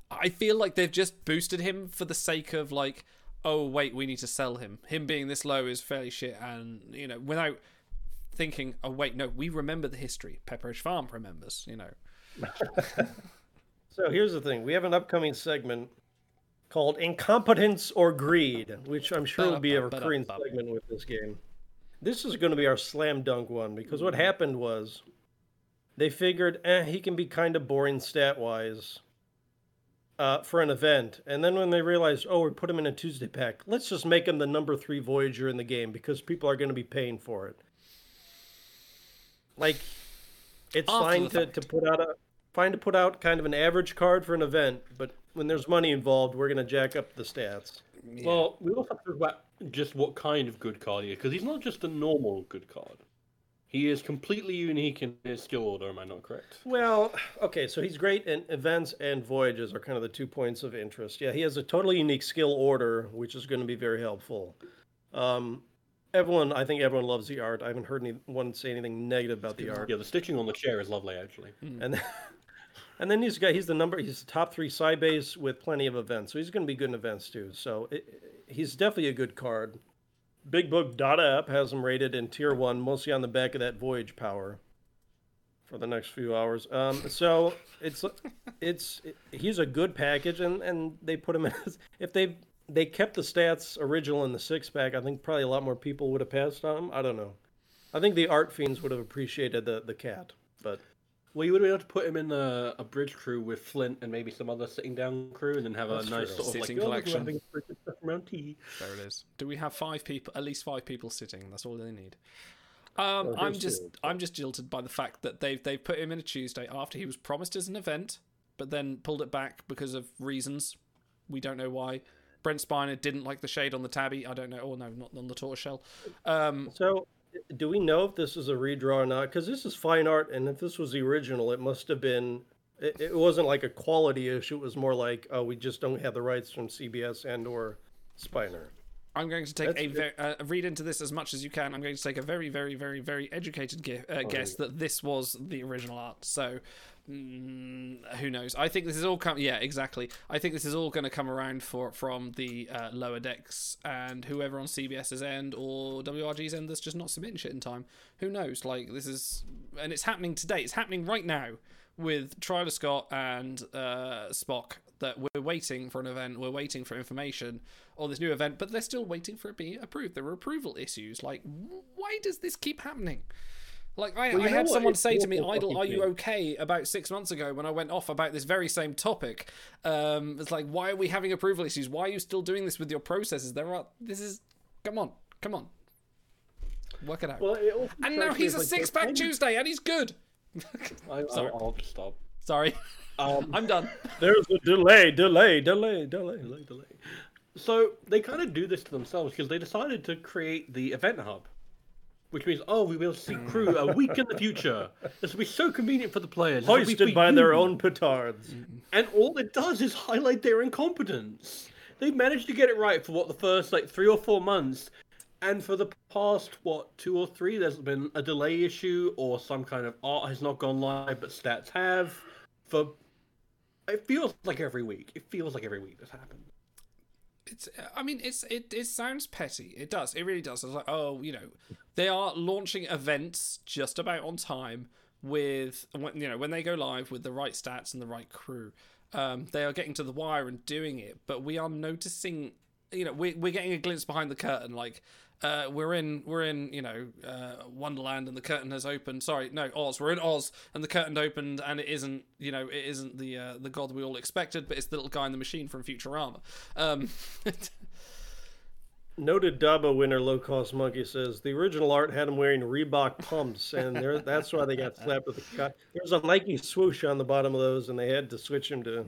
I feel like they've just boosted him for the sake of like, oh wait, we need to sell him. Him being this low is fairly shit, and you know, without thinking, oh wait, no, we remember the history. Pepperidge Farm remembers, you know. So here's the thing we have an upcoming segment called Incompetence or Greed, which I'm sure will be a recurring segment with this game. This is going to be our slam dunk one because what happened was they figured, eh, he can be kind of boring stat wise uh, for an event. And then when they realized, oh, we put him in a Tuesday pack, let's just make him the number three Voyager in the game because people are going to be paying for it. Like, it's After fine the to, to put out a fine to put out kind of an average card for an event, but when there's money involved, we're going to jack up the stats. Well, we also have to talk about just what kind of good card he is, because he's not just a normal good card. He is completely unique in his skill order, am I not correct? Well, okay, so he's great in events and voyages are kind of the two points of interest. Yeah, he has a totally unique skill order, which is going to be very helpful. Um, everyone, I think everyone loves the art. I haven't heard anyone say anything negative about the art. Yeah, the stitching on the chair is lovely, actually. And then, and then he's got he's the number he's the top three side base with plenty of events, so he's going to be good in events too. So it, he's definitely a good card. Big Book Data app has him rated in tier one, mostly on the back of that voyage power. For the next few hours, um, so it's it's he's a good package, and and they put him in. If they they kept the stats original in the six pack, I think probably a lot more people would have passed on him. I don't know. I think the art fiends would have appreciated the the cat, but Well, you would be able to put him in a, a bridge crew with Flint and maybe some other sitting down crew, and then have That's a nice true. sort of Sitting like oh, collection. having stuff around tea. There it is. Do we have five people? At least five people sitting. That's all they need. Um, I'm just. I'm just jilted by the fact that they've they've put him in a Tuesday after he was promised as an event, but then pulled it back because of reasons we don't know why. Brent Spiner didn't like the shade on the tabby. I don't know. Oh no, not on the tortoiseshell. Um, So, do we know if this is a redraw or not? Because this is fine art, and if this was the original, it must have been. It, it wasn't like a quality issue. It was more like, oh, we just don't have the rights from CBS and or Spiner. I'm going to take That's a ver- uh, read into this as much as you can. I'm going to take a very, very, very, very educated ge- uh, guess that this was the original art. So, mm, who knows? I think this is all come. Yeah, exactly. I think this is all going to come around for from the uh, lower decks and whoever on CBS's end or WRG's end that's just not submitting shit in time. Who knows? Like this is, and it's happening today. It's happening right now with Tryla Scott and uh, Spock that we're waiting for an event, we're waiting for information on this new event, but they're still waiting for it being approved. There are approval issues. Like, why does this keep happening? Like, I, Well, I know had what? someone It's say to me, awful Idle, are you okay about six months ago when I went off about this very same topic? Um, it's like, why are we having approval issues? Why are you still doing this with your processes? There are, this is, come on, come on. Work it out. Well, it and now he's a like six pack Tuesday and he's good. I, Sorry. I'll, I'll just stop. Sorry. Um, I'm done. There's a delay, delay, delay, delay, delay, delay. So they kind of do this to themselves because they decided to create the event hub, which means oh we will see crew a week in the future. This will be so convenient for the players. This will be Hoisted for by their you. own petards. and all it does is highlight their incompetence. They've managed to get it right for what the first like three or four months, and for the past what two or three, there's been a delay issue or some kind of art has not gone live, but stats have. For it feels like every week. It feels like every week this happens. It's i mean it's it, it sounds petty. It does. It really does. It's like oh you know they are launching events just about on time with when you know when they go live with the right stats and the right crew. Um, they are getting to the wire and doing it but we are noticing you know we, we're getting a glimpse behind the curtain. Like uh, we're in we're in you know uh, Wonderland and the curtain has opened. Sorry, no Oz. We're in Oz and the curtain opened and it isn't you know it isn't the uh, the god we all expected, but it's the little guy in the machine from Futurama. Um, Noted Dabo winner Low Cost Monkey says the original art had him wearing Reebok pumps, and that's why they got slapped with the cut. There's a Nike swoosh on the bottom of those, and they had to switch him to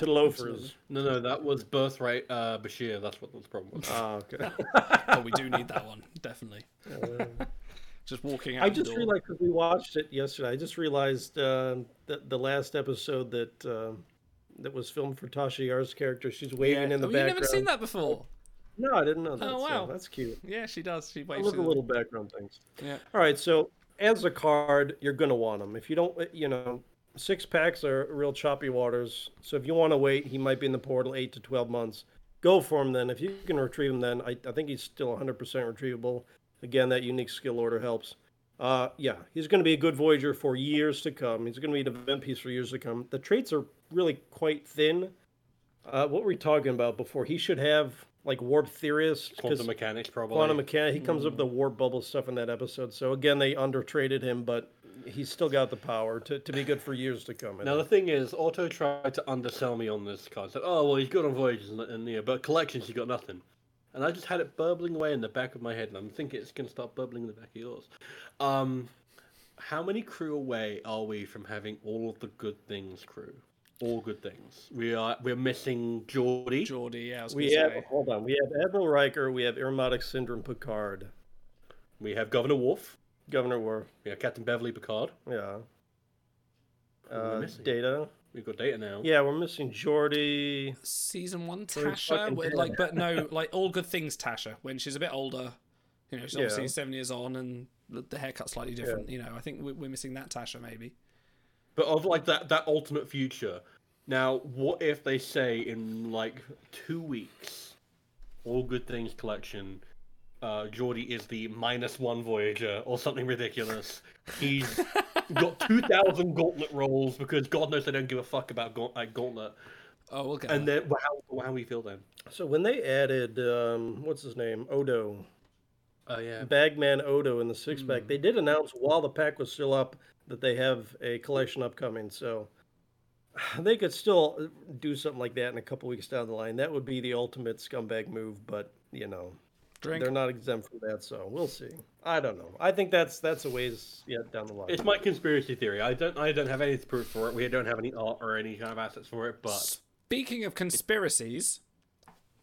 to loafers. No, no, that was birthright uh, Bashir. That's what the problem was. Ah, okay. oh, we do need that one definitely. just walking out. I the just door. realized because we watched it yesterday. I just realized uh, that the last episode that uh, that was filmed for Tasha Yar's character, she's waving Yeah. in the oh, background. You've never seen that before. No, I didn't know that. Oh so wow, that's cute. Yeah, she does. She I waves. love the little background things. Yeah. All right, so as a card, you're gonna want them. If you don't, you know, six packs are real choppy waters. So if you want to wait, he might be in the portal eight to twelve months. Go for him then. If you can retrieve him, then I, I think he's still 100% retrievable. Again, that unique skill order helps. Uh, yeah, he's going to be a good Voyager for years to come. He's going to be an event piece for years to come. The traits are really quite thin. Uh, what were we talking about before? He should have like warp theorist, 'cause- Quantum mechanics, probably. Quantum mechanics. He comes up with the warp bubble stuff in that episode. So again, they undertraded him, but he's still got the power to, to be good for years to come. Now the thing is, Otto tried to undersell me on this card. Said, "Oh well, he's good on voyages and, and yeah, but collections he's got nothing." And I just had it burbling away in the back of my head, and I'm thinking it's gonna start bubbling in the back of yours. Um, how many crew away are we from having all of the good things crew? All good things. We are. We're missing Geordi. Geordi, yeah. I was we have hold on. We have Admiral Riker. We have Irumodic Syndrome Picard. We have Governor Worf. Governor Worf. We have Captain Beverly Picard. Yeah. We Uh, missing? Data. We've got Data now. Yeah, we're missing Geordi. season one Tasha, fucking like, but no, like all good things Tasha when she's a bit older. You know, she's obviously Yeah. seven years on, and the, the haircut's slightly different. You know, I think we're, we're missing that Tasha maybe. But of like that that ultimate future. Now, what if they say in like two weeks, all good things collection, uh, Geordi is the minus one Voyager or something ridiculous. He's got two thousand gauntlet rolls because God knows they don't give a fuck about gaunt- like gauntlet. Oh, we'll get And then well, how how we feel then? So when they added, um, what's his name, Odo, Oh yeah. Bagman Odo in the six pack, they did announce while the pack was still up that they have a collection upcoming. So they could still do something like that in a couple weeks down the line. That would be the ultimate scumbag move, but you know, Drink. they're not exempt from that. So we'll see. I don't know. I think that's that's a ways yet down the line. It's my conspiracy theory. I don't I don't have any proof for it. We don't have any art or any kind of assets for it. But Speaking of conspiracies,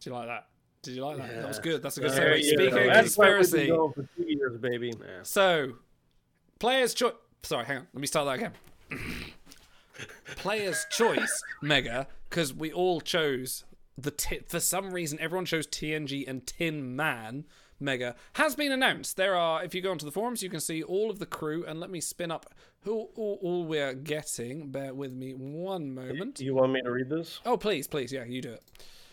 do you like that? Did you like that? That was good. That's a good There segue. you Speaking go. of That's why we've been conspiracy, going for two years, baby. So, players' choice. Sorry, hang on. Let me start that again. players' choice, Mega, because we all chose the ti for some reason everyone chose TNG and Tin Man. Mega has been announced. There are, if you go onto the forums, you can see all of the crew. And let me spin up who all, all we're getting. Bear with me one moment. You want me to read this? Oh, please, please, yeah, you do it.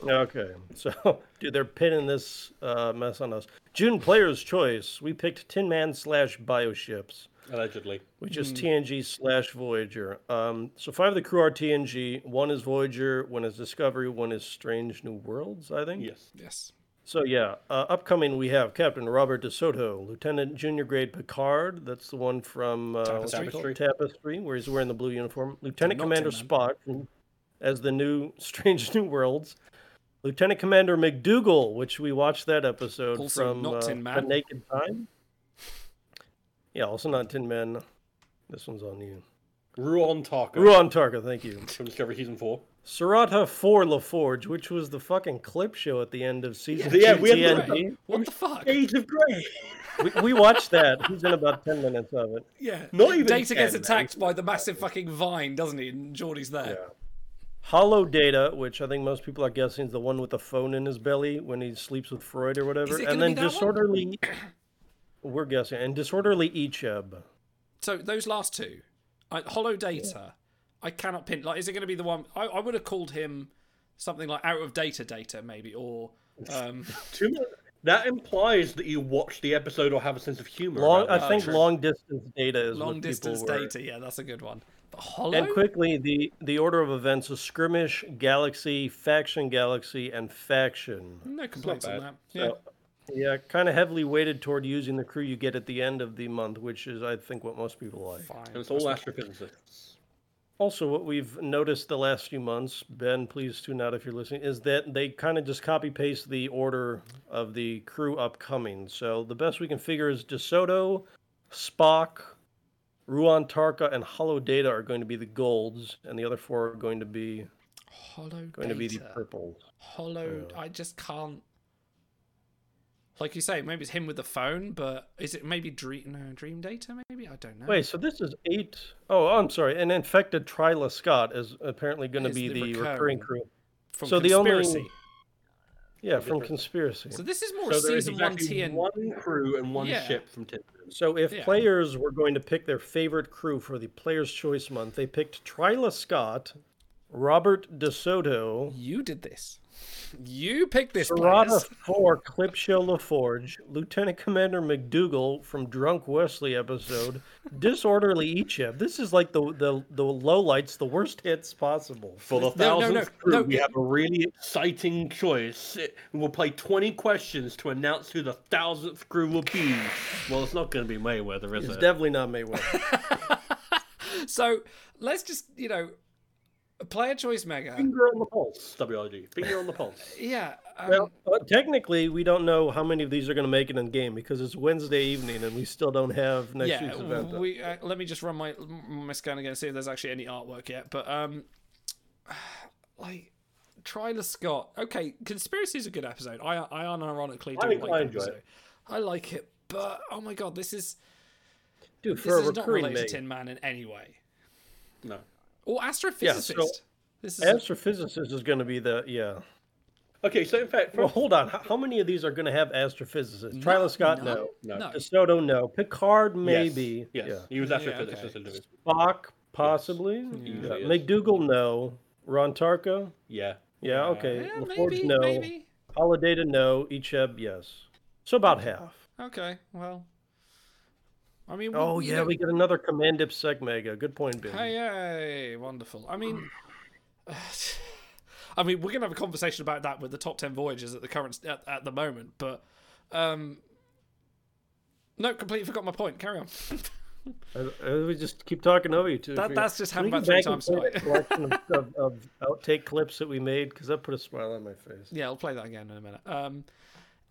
Okay, so dude, they're pinning this uh, mess on us. June player's choice. We picked Tin Man slash Bioships, allegedly, which is Hmm. TNG slash Voyager. Um, so five of the crew are TNG. One is Voyager. One is Discovery. One is Strange New Worlds. I think. Yes. Yes. So yeah, uh, upcoming we have Captain Robert DeSoto, Lieutenant Junior Grade Picard. That's the one from uh, what's? Tapestry. Tapestry, where he's wearing the blue uniform. Lieutenant Commander Tin Spock as the new Strange New Worlds. Lieutenant Commander McDougal, which we watched that episode Also from not uh, Tin The Naked Time. Yeah, also not Tin Man. This one's on you. Ruon Tarka. Ruon Tarka, thank you. From Discovery season four. Sarata for LaForge, which was the fucking clip show at the end of season Yeah, two we had TNG. What the fuck? Age of Grey. we, we watched that. He's in about 10 minutes of it. Yeah. Not even Data gets 10, attacked by the massive fucking vine, doesn't he? And Geordi's there. Yeah. Hollow Data, which I think most people are guessing is the one with the phone in his belly when he sleeps with Freud or whatever. Is it And then be that one? Disorderly. We're guessing. And Disorderly Icheb. So those last two, I, Hollow Data, I cannot pin. Like, is it going to be the one? I, I would have called him something like Out of Data Data, maybe, or Um, Two minutes. That implies that you watch the episode or have a sense of humor. Long, about I it. think long distance data is long what people distance were- data, yeah, that's a good one. But Hollow? And quickly, the the order of events is skirmish, galaxy, faction, galaxy, and faction. No complaints on that. Yeah. So, yeah, kind of heavily weighted toward using the crew you get at the end of the month, which is, I think, what most people like. Fine. And it's all astrophysicists. Also, what we've noticed the last few months, Ben, please tune out if you're listening, is that they kind of just copy paste the order of the crew upcoming. So the best we can figure is DeSoto, Spock, Ruon Tarka, and Hollow Data are going to be the golds, and the other four are going to be Hollow going to be the Data. purples. Hollow, I just can't. Like you say, maybe it's him with the phone, but is it maybe Dream? No, Dream Data? Maybe I don't know. Wait, so this is eight oh I'm sorry. An infected Tryla Scott is apparently going to be the the, recurring, recurring crew. from so conspiracy. the only yeah from conspiracy. So this is more So season one exactly TN. one crew and one Yeah. ship from Tinder. So if Yeah. players were going to pick their favorite crew for the Players' Choice Month, they picked Tryla Scott, Robert DeSoto, You did this. You picked this. Serrata players. 4 Clipshow LaForge, Lieutenant Commander McDougal from Drunk Wesley episode, Disorderly Icheb. This is like the the the lowlights, the worst hits possible. For the No, no, thousandth no, crew, no, we it- have a really exciting choice. We'll play 20 questions to announce who the thousandth crew will be. Well, it's not going to be Mayweather, is It's it? definitely not Mayweather. So let's just you know, player choice mega. Finger on the pulse, WRG. Finger on the pulse. Yeah. Um, Well, uh, technically, we don't know how many of these are going to make it in game because it's Wednesday evening and we still don't have next yeah, week's event. up. we uh, let me just run my my scan again and see if there's actually any artwork yet. But um, like Tryla Scott. Okay, conspiracy is a good episode. I I unironically do I- like I that enjoy it. I like it, but oh my god, this is Dude, this for a is not recurring related Meg. to Tin Man in any way. No. Or astrophysicist. so this is Astrophysicist is going to be the yeah. Okay, so in fact, Well, hold on. How, how many of these are going to have astrophysicists? Tryla Scott, no. No. No. DeSoto, no. Picard, maybe. Yes, Yeah. he was Yeah, astrophysicist. okay. Spock, possibly. Usually Yeah. is. McDougal, no. Ron Tarka, Yeah. yeah, okay. yeah, LaForge, maybe, no. maybe. Holiday, to no. Icheb, yes. So about hmm. half. Okay, well, I mean, Oh, yeah, know- we get another Commandip Seg Mega. Good point, Ben. Hey, hey, wonderful. I mean, I mean, we're gonna have a conversation about that with the top ten voyages at the current at, at the moment, but um, no, completely forgot my point. Carry on. We just keep talking over you two. That- that's just happened about three times tonight. collection of, of, of outtake clips that we made because that put a smile on my face. yeah, I'll play that again in a minute. Um,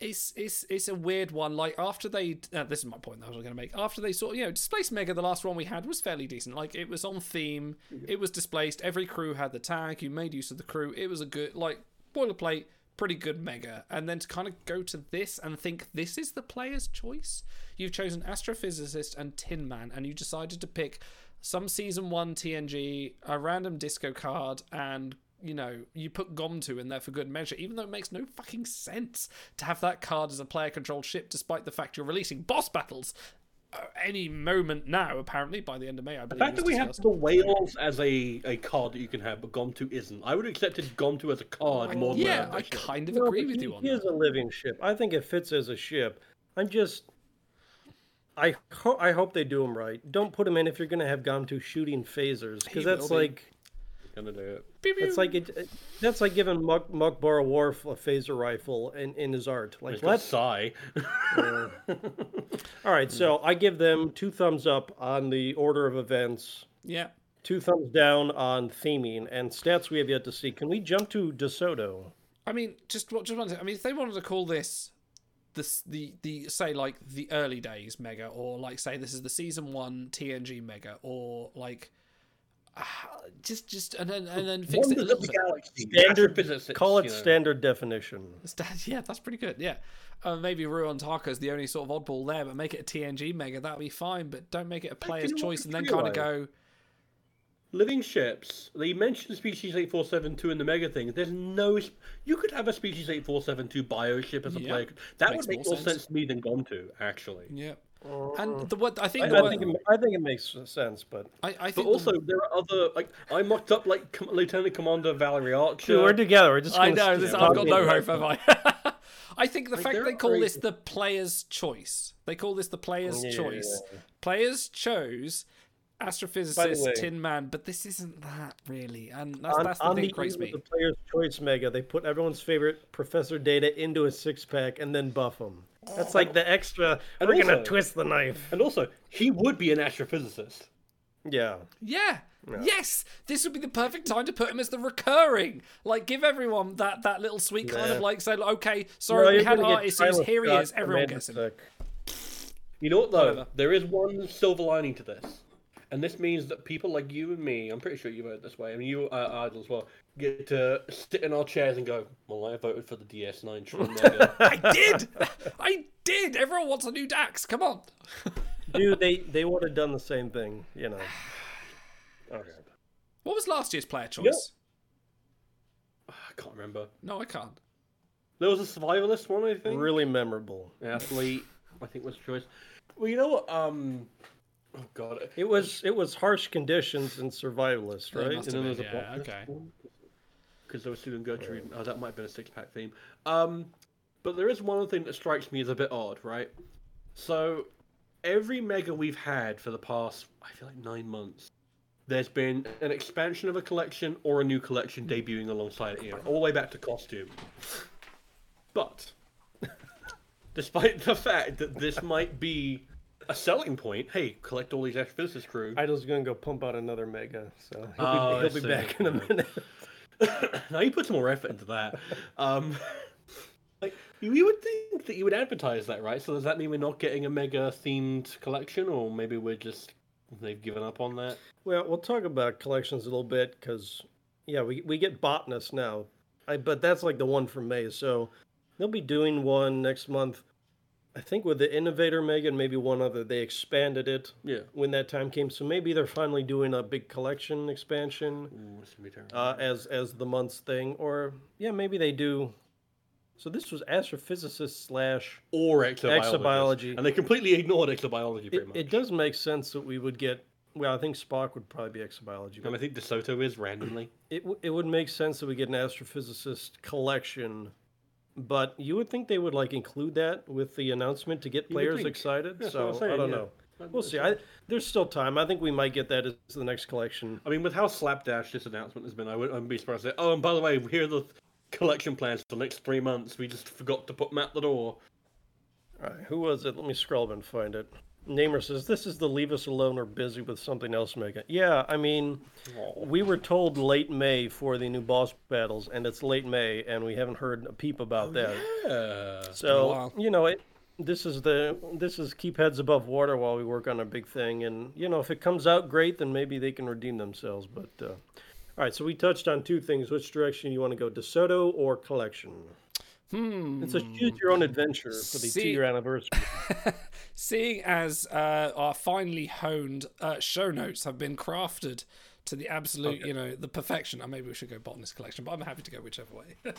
it's it's it's a weird one. Like after they, uh, this is my point that I was going to make. After they sort, of, you know, displaced Mega, the last one we had was fairly decent. Like it was on theme. It was displaced. Every crew had the tag. You made use of the crew. It was a good like boilerplate, pretty good Mega. And then to kind of go to this and think this is the player's choice. You've chosen Astrophysicist and Tin Man, and you decided to pick some season one TNG, a random disco card, and you know, you put Gomtu in there for good measure, even though it makes no fucking sense to have that card as a player controlled ship, despite the fact you're releasing boss battles uh, any moment now, apparently, by the end of May, I The believe. fact that we have discussed. the whales as a, a card that you can have, but Gomtu isn't. I would have accepted Gomtu as a card more than Yeah, I ship. kind of No, agree but with you on he that. is a living ship. I think it fits as a ship. I'm just. I ho- I hope they do him right. Don't put him in if you're going to have Gomtu shooting phasers because that's be. like Gonna do it. it's like it, it- that's like giving Muck, Mok'bara Worf a phaser rifle in, in his art. Like It's let's sigh. All right, so I give them two thumbs up on the order of events, Yeah. two thumbs down on theming, and stats we have yet to see. Can we jump to DeSoto? I mean, just what just one thing. I mean, if they wanted to call this this the the say like the early days mega, or like say this is the season one TNG mega, or like just just and then and then fix it a little bit. Standard, Astrophysicists, call it you know. standard definition. Stand- Yeah, that's pretty good. Yeah, uh, maybe Ruon Tarka is the only sort of oddball there, but make it a TNG mega. That'd be fine. But don't make it a player's you know what choice, and then kind of go. Living ships. They mentioned species eight four seven two in the mega thing. There's no. You could have a species eight four seven two bio ship as a Yeah, player. That makes would make more more sense. sense to me than Gomtu, actually. Yeah, and oh. the what I think I, the I word- think it, I think it makes sense, but I, I But think also, the, there are other like I mocked up like Com- Lieutenant Commander Valerie Archer. Dude, we're together. We're just I know this. I've got no hope, have I? I think the Like, fact they're they call already- this the player's choice. They call this the player's Yeah. choice. Players chose astrophysicist way- Tin Man, but this isn't that really, and that's, on, that's the on thing the that grates me. the Player's Choice Mega, they put everyone's favorite Professor Data into a six pack and then buff him. That's like the extra. And we're gonna twist the knife. And also, he would be an astrophysicist. Yeah. Yeah. Yes, this would be the perfect time to put him as the recurring. Like, give everyone that that little sweet kind of like say, okay, No, sorry, we you're had gonna artists. Here he is. Everyone Amanda gets him. Sick. You know what though? Whatever. There is one silver lining to this, and this means that people like you and me, I'm pretty sure you voted this way. I mean, you uh, Idol as well, get to sit in our chairs and go, "Well, I voted for the DS9 Tron I did. I did. Everyone wants a new Dax. Come on. Dude, they they would have done the same thing, you know. Okay. What was last year's player choice? Yeah. I can't remember. No, I can't. There was a survivalist one, I think. Really memorable. Athlete, I think was the choice. Well, you know what? Um, oh god, It was it was harsh conditions and survivalist, right? And then been, there's yeah, plot okay. Because there was student Gertrude. Oh, that might have been a six pack theme. Um, but there is one thing that strikes me as a bit odd, right? So every mega we've had for the past, I feel like nine months, there's been an expansion of a collection or a new collection debuting alongside it, all the way back to costume. But despite the fact that this might be a selling point, hey, collect all these extra astrophysicist crew. Idol's gonna go pump out another mega, so he'll Oh, be, I he'll be back in a minute. now you put some more effort into that. Um, like you would think that you would advertise that, right? So does that mean we're not getting a mega themed collection, or maybe we're just they've given up on that? Well, we'll talk about collections a little bit because, yeah, we, we get botanists now, I but that's like the one from May. So they'll be doing one next month. I think with the Innovator Megan, maybe one other, they expanded it. Yeah. When that time came, so maybe they're finally doing a big collection expansion Ooh, be terrible. uh, as as the month's thing, or yeah, maybe they do. So this was astrophysicist slash or exobiology, exobiology. and they completely ignored exobiology. Pretty It, much. it does make sense that we would get. Well, I think Spock would probably be exobiology. and I think DeSoto is randomly. It, w- it would make sense that we get an astrophysicist collection, but you would think they would like include that with the announcement to get players excited. That's so saying, I don't yeah. know. We'll see. I, there's still time. I think we might get that as the next collection. I mean, with how slapdash this announcement has been, I wouldn't be surprised. To say, oh, and by the way, here are the collection plans for the next three months. We just forgot to put them at the door. All right, who was it? Let me scroll up and find it. Namer says, This is the leave us alone or busy with something else mega. Yeah, I mean, we were told late May for the new boss battles, and it's late May, and we haven't heard a peep about that. Yeah. So you know, it, this is the this is keep heads above water while we work on a big thing, and you know, if it comes out great, then maybe they can redeem themselves. But uh, all right, so we touched on two things. Which direction you want to go, DeSoto or collection? Hmm. It's a choose your own adventure for the See- two year anniversary. Seeing as uh, our finely honed uh, show notes have been crafted to the absolute, you know, the perfection. Uh, maybe we should go botanist collection, but I'm happy to go whichever way.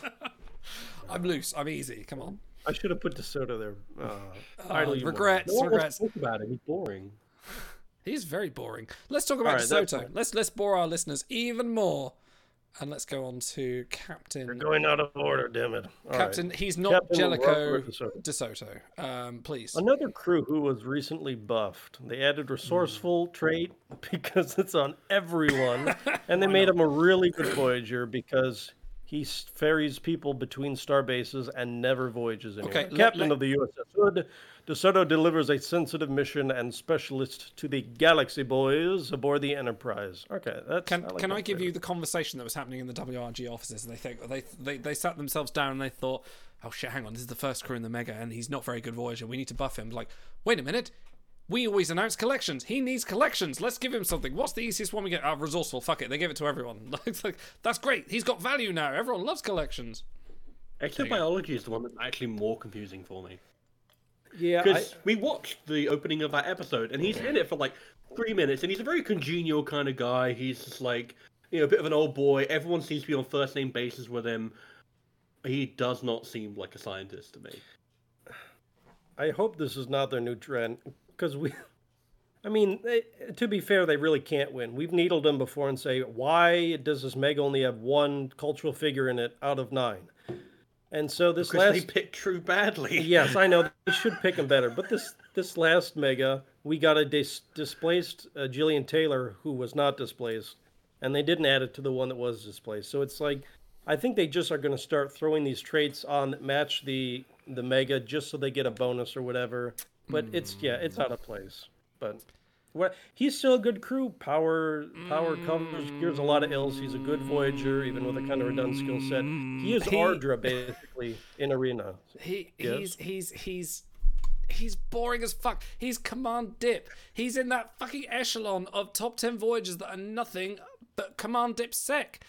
I'm loose. I'm easy. Come on. I should have put DeSoto there. Uh, Uh, regrets. No regrets. talk about it. He's boring. He's very boring. Let's talk about right, DeSoto. Let's let's bore our listeners even more, and let's go on to Captain. We're going out of order, damn it. All right. Captain. He's not Captain Jellicoe DeSoto. DeSoto. Um, please. Another crew who was recently buffed. They added resourceful trait because it's on everyone, and they made him a really good Voyager because he ferries people between star bases and never voyages anywhere. Okay, let- Captain let- of the USS Hood, DeSoto delivers a sensitive mission and specialist to the Galaxy Boys aboard the Enterprise. Okay, that's. Can like can that I give flavor. you the conversation that was happening in the WRG offices? And they think they they they sat themselves down and they thought, oh shit, hang on, this is the first crew in the Mega, and he's not very good Voyager. We need to buff him. Like, wait a minute. We always announce collections. He needs collections. Let's give him something. What's the easiest one we get? Uh, resourceful. Fuck it. They give it to everyone. It's like that's great. He's got value now. Everyone loves collections. Exobiology is the one that's actually more confusing for me. Yeah, Because we watched the opening of that episode, and he's in it for like three minutes, and he's a very congenial kind of guy. He's just like, you know, a bit of an old boy. Everyone seems to be on first name basis with him. He does not seem like a scientist to me. I hope this is not their new trend because we. I mean, they, to be fair, they really can't win. We've needled them before and say, why does this Mega only have one cultural figure in it out of nine? And so this Because they last picked True badly. yes, I know they should pick him better. But this this last mega, we got a dis- displaced uh, Gillian Taylor who was not displaced, and they didn't add it to the one that was displaced. So it's like, I think they just are going to start throwing these traits on that match the the mega just so they get a bonus or whatever. But it's yeah, it's out of place. But what he's still a good crew. Power power covers cures a lot of ills. He's a good Voyager, even with a kind of redundant skill set. Mm, he is He- Ardra basically in arena. He Yes? he's he's he's he's boring as fuck. He's command dip. He's in that fucking echelon of top ten voyages that are nothing but command dip sec.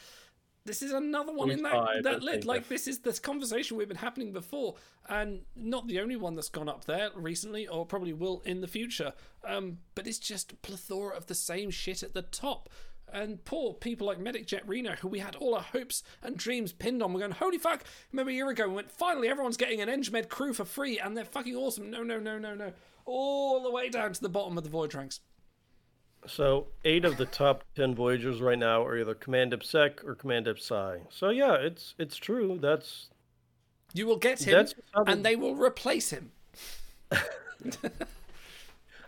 This is another one He's in that that lid. Like this is this conversation we've been happening before, and not the only one that's gone up there recently, or probably will in the future. Um, but it's just plethora of the same shit at the top. And poor people like Medic Jett Reno, who we had all our hopes and dreams pinned on, we're going, holy fuck! Remember a year ago, we went, finally everyone's getting an EngMed crew for free, and they're fucking awesome. No, no, no, no, no. All the way down to the bottom of the void ranks. So eight of the top ten Voyagers right now are either Command of Sec or Command Psi. So yeah, it's it's true. That's You will get him, how and they will replace him.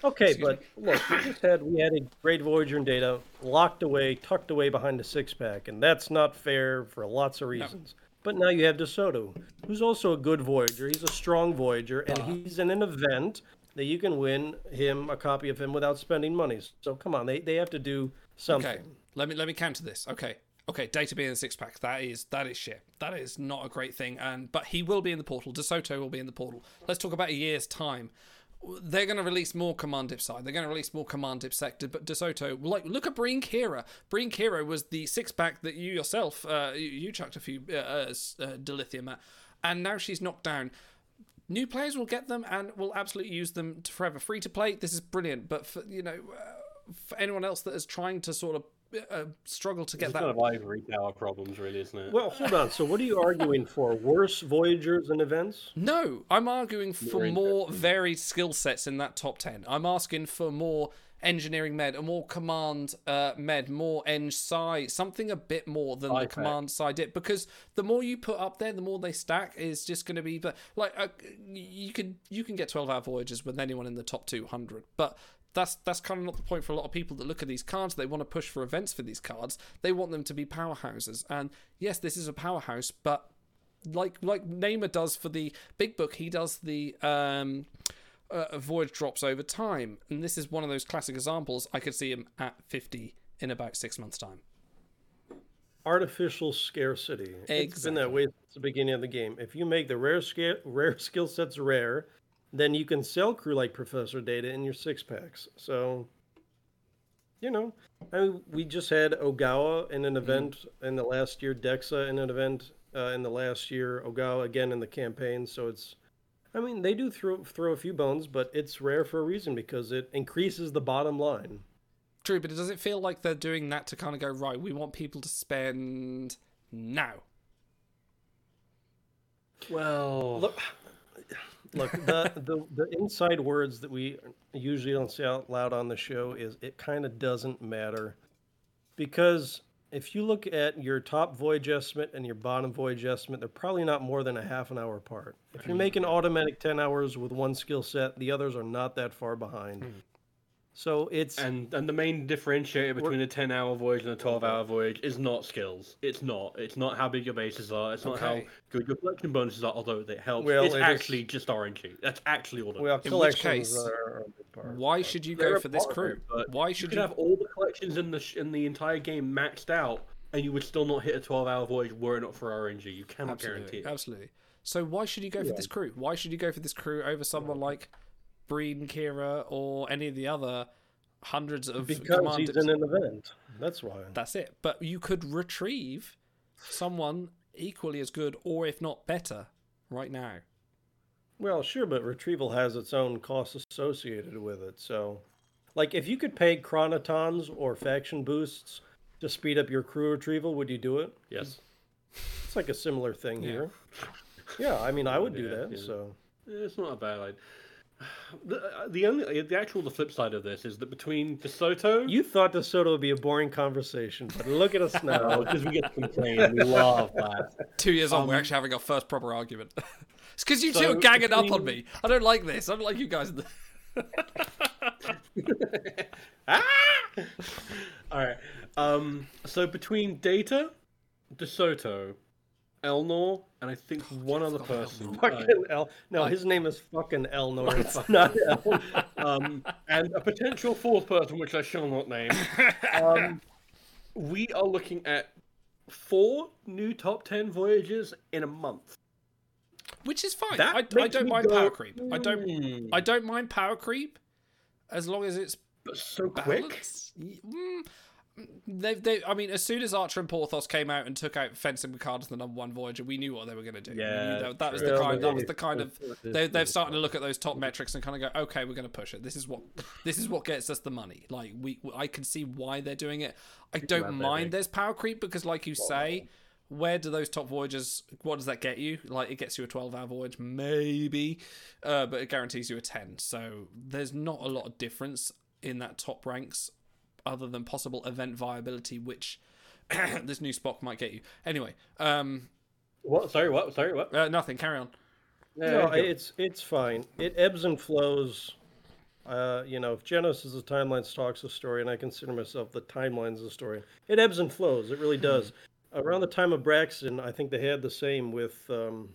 okay. But look, we just had we had a great Voyager in data locked away, tucked away behind a six pack, and that's not fair for lots of reasons. But now you have DeSoto, who's also a good Voyager. He's a strong Voyager, and Uh-huh. he's in an event that you can win him a copy of him without spending money. So come on, they, they have to do something. Okay, let me let me counter this. Okay, okay, Data being in the six pack that is that is shit. That is not a great thing. And but he will be in the portal. DeSoto will be in the portal. Let's talk about a year's time. They're going to release more Command Dip side. They're going to release more Command Dip sector. But DeSoto, like, look at Breen Kira. Breen Kira was the six pack that you yourself, uh, you, you chucked a few uh, uh, uh, dilithium at, and now she's knocked down. New players will get them and will absolutely use them to forever. Free to play, this is brilliant. But for you know, uh, for anyone else that is trying to sort of uh, struggle to get It's that, kind of ivory tower problems, really, isn't it? Well, hold on. So what are you arguing for? Worse Voyagers and events? no, I'm arguing for more varied skill sets in that top ten. I'm asking for more engineering med, a more command uh, med, more eng psi, something a bit more than the command side dip. Because the more you put up there, the more they stack is just going to be. But like uh, you can you can get 12 hour voyages with anyone in the top 200, but. That's that's kind of not the point for a lot of people that look at these cards. They want to push for events for these cards. They want them to be powerhouses. And yes, this is a powerhouse, but like like Neymar does for the big book, he does the um, uh, voyage drops over time, and this is one of those classic examples. I could see him at fifty in about six months' time. Artificial scarcity. Exactly. It's been that way since the beginning of the game. If you make the rare scale, rare skill sets rare, then you can sell crew like Professor Data in your six packs. So, you know, I mean, we just had Ogawa in an event in the last year, Dexa in an event uh, in the last year, Ogawa again in the campaign. So it's, I mean, they do throw throw a few bones, but it's rare for a reason because it increases the bottom line. True, but does it feel like they're doing that to kind of go right? We want people to spend now. Well, look, look the, the the inside words that we usually don't say out loud on the show is it kind of doesn't matter because if you look at your top voyage estimate and your bottom voyage estimate, they're probably not more than a half an hour apart. If you're hmm. making automatic ten hours with one skill set, the others are not that far behind. Hmm. So it's and and the main differentiator between a ten hour voyage and a twelve hour voyage is not skills. It's not. It's not how big your bases are. It's not how good your collection bonuses are. Although they help. Well, it's it is- actually just RNG. That's actually all. It well. In which case, are a. Why should you They're go for this crew? it, but Why you should could you? have all the collections in the sh- in the entire game maxed out, and you would still not hit a twelve hour voyage were it not for RNG. You cannot guarantee Absolutely, it. absolutely. So why should you go for this crew? Why should you go for this crew over someone like Breen, Kira, or any of the other hundreds of because command he's in an event. That's why. That's it. But you could retrieve someone equally as good, or if not better, right now. Well, sure, but retrieval has its own costs associated with it. So, like, if you could pay chronotons or faction boosts to speed up your crew retrieval, would you do it? Yes. It's like a similar thing here. Yeah, I mean, I would do that. yeah. So, eh, It's not a bad idea. The, uh, the only the actual the flip side of this is that between DeSoto, You thought DeSoto would be a boring conversation, but look at us now. because we get to complain, we love that. Two years on, we're Um, actually having our first proper argument. it's because you So, two are ganging up on me. I don't like this. I don't like you guys. ah! All right. Um. So between Data, DeSoto, Elnor, and I think one other person. Fucking El. No, his name is fucking Elnor. What? It's not El. um, and a potential fourth person, which I shall not name. Um, we are looking at four new top ten voyages in a month. Which is fine. I, I don't mind go, power creep. I don't. "Hmm." I don't mind power creep, as long as it's but so quick. Mm, they, they, I mean, as soon as Archer and Porthos came out and took out Fencing Picard as the number one Voyager, we knew what they were going to do. Yeah, that, that was the kind. That was the kind of. they- They, they're starting to look at those top metrics and kind of go, okay, we're going to push it. This is what. This is what gets us the money. Like we, I can see why they're doing it. I don't mind there's power creep because, like you say, where do those top voyages? What does that get you? Like it gets you a twelve-hour voyage, maybe, uh, but it guarantees you a ten. So there's not a lot of difference in that top ranks, other than possible event viability, which this new Spock might get you. Anyway, um, What? Sorry. What? Sorry. What? uh, nothing. Carry on. No, it's it's fine. It ebbs and flows. Uh, you know, if Genesis is timeline stalks a story, and I consider myself the timelines of the story, it ebbs and flows. It really does. Around the time of Braxton, I think they had the same with um,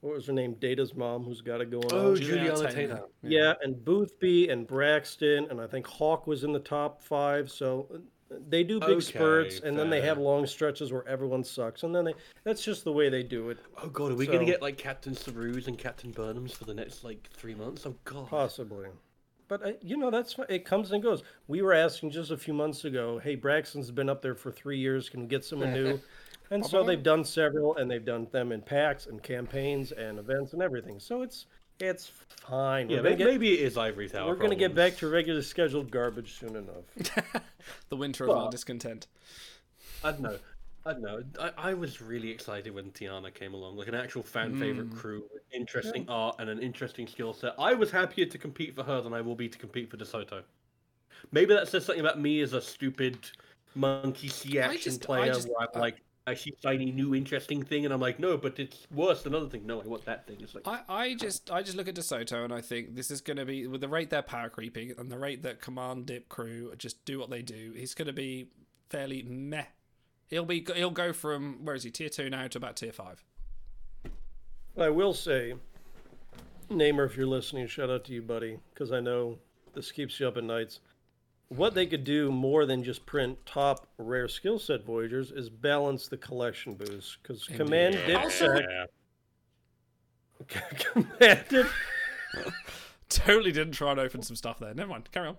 what was her name? Data's mom, who's got it going on. Oh, on. Juliana Tainer. Yeah, and Boothby and Braxton, and I think Hawk was in the top five. So uh, they do big Okay, spurts, and then they have long stretches where everyone sucks, and then they that's just the way they do it. Oh god, are we So- gonna get like Captain Saru's and Captain Burnham's for the next like three months? Oh god. Possibly. But uh, you know that's it comes and goes. We were asking just a few months ago, "Hey, Braxton's been up there for three years. Can we get someone new?" And so they've done several, and they've done them in packs and campaigns and events and everything. So it's it's fine. Yeah, We're gonna may- get- maybe it is Ivory Tower. We're gonna get back to regular scheduled garbage soon enough. The winter of our discontent. I don't know. I don't know. I, I was really excited when Tiana came along, like an actual fan favorite Mm. crew, with interesting art and an interesting skill set. I was happier to compete for her than I will be to compete for DeSoto. Maybe that says something about me as a stupid monkey see I action just- I player, just- where I'm like, I see shiny new interesting thing, and I'm like, no, but it's worse than other thing. No, I want that thing. It's like, I, I just I just look at DeSoto and I think this is going to be with the rate they're power creeping and the rate that Command Dip crew just do what they do. He's going to be fairly meh. He'll be he'll go from where is he tier two now to about tier five. I will say, Namer, if you're listening, shout out to you, buddy, because I know this keeps you up at nights. What they could do more than just print top rare skill set Voyagers is balance the collection boost. Because Command Dipsec. Command Dip, Totally didn't try and open some stuff there. Never mind. Carry on.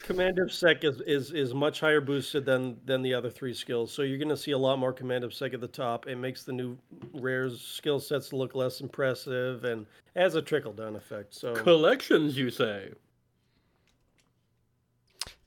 Command Dipsec is, is, is much higher boosted than, than the other three skills. So you're going to see a lot more Command of Sec at the top. It makes the new rares skill sets look less impressive and has a trickle down effect. So collections, you say?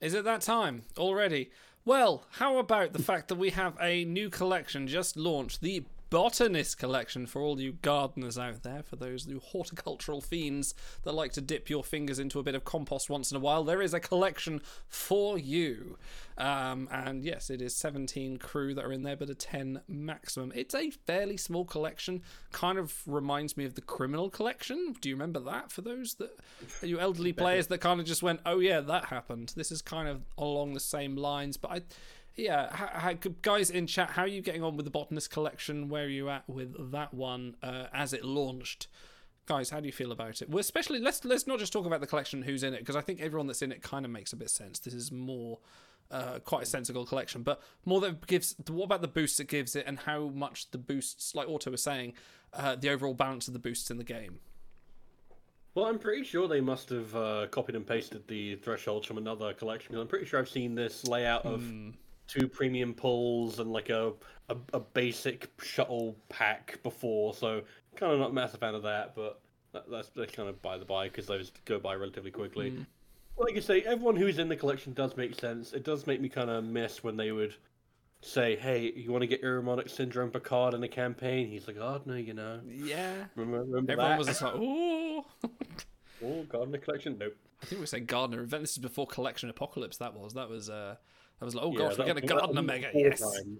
Is it that time already? Well, how about the fact that we have a new collection just launched, the Botanist Collection for all you gardeners out there, for those new horticultural fiends that like to dip your fingers into a bit of compost once in a while. There is a collection for you. Um, and yes, it is 17 crew that are in there, but a 10 maximum. It's a fairly small collection. Kind of reminds me of the Criminal Collection. Do you remember that for those that you elderly players that kind of just went, oh yeah, that happened? This is kind of along the same lines, but I. Yeah, how, how, guys in chat, how are you getting on with the Botanist Collection? Where are you at with that one uh, as it launched? Guys, how do you feel about it? Well, especially let's let's not just talk about the collection, who's in it, because I think everyone that's in it kind of makes a bit of sense. This is more uh, quite a sensible collection, but more that gives. What about the boosts it gives it, and how much the boosts, like Auto was saying, uh, the overall balance of the boosts in the game? Well, I'm pretty sure they must have uh, copied and pasted the thresholds from another collection. I'm pretty sure I've seen this layout of two premium pulls and like a, a a basic shuttle pack before. So kind of not a massive fan of that, but that, that's, that's kind of by the by because those go by relatively quickly. Mm. Like I say, everyone who's in the collection does make sense. It does make me kind of miss when they would say, "Hey, you want to get Irumodic Syndrome Picard in the campaign?" He's like, "Oh no, you know." Yeah. Remember, remember Everyone that? was just like, "Ooh." Oh, Gardner collection? Nope. I think we said Gardner event. This is before Collection Apocalypse. That was that was uh that was like oh Yeah, gosh, we're that- getting a that Gardner was mega. four Yes. times.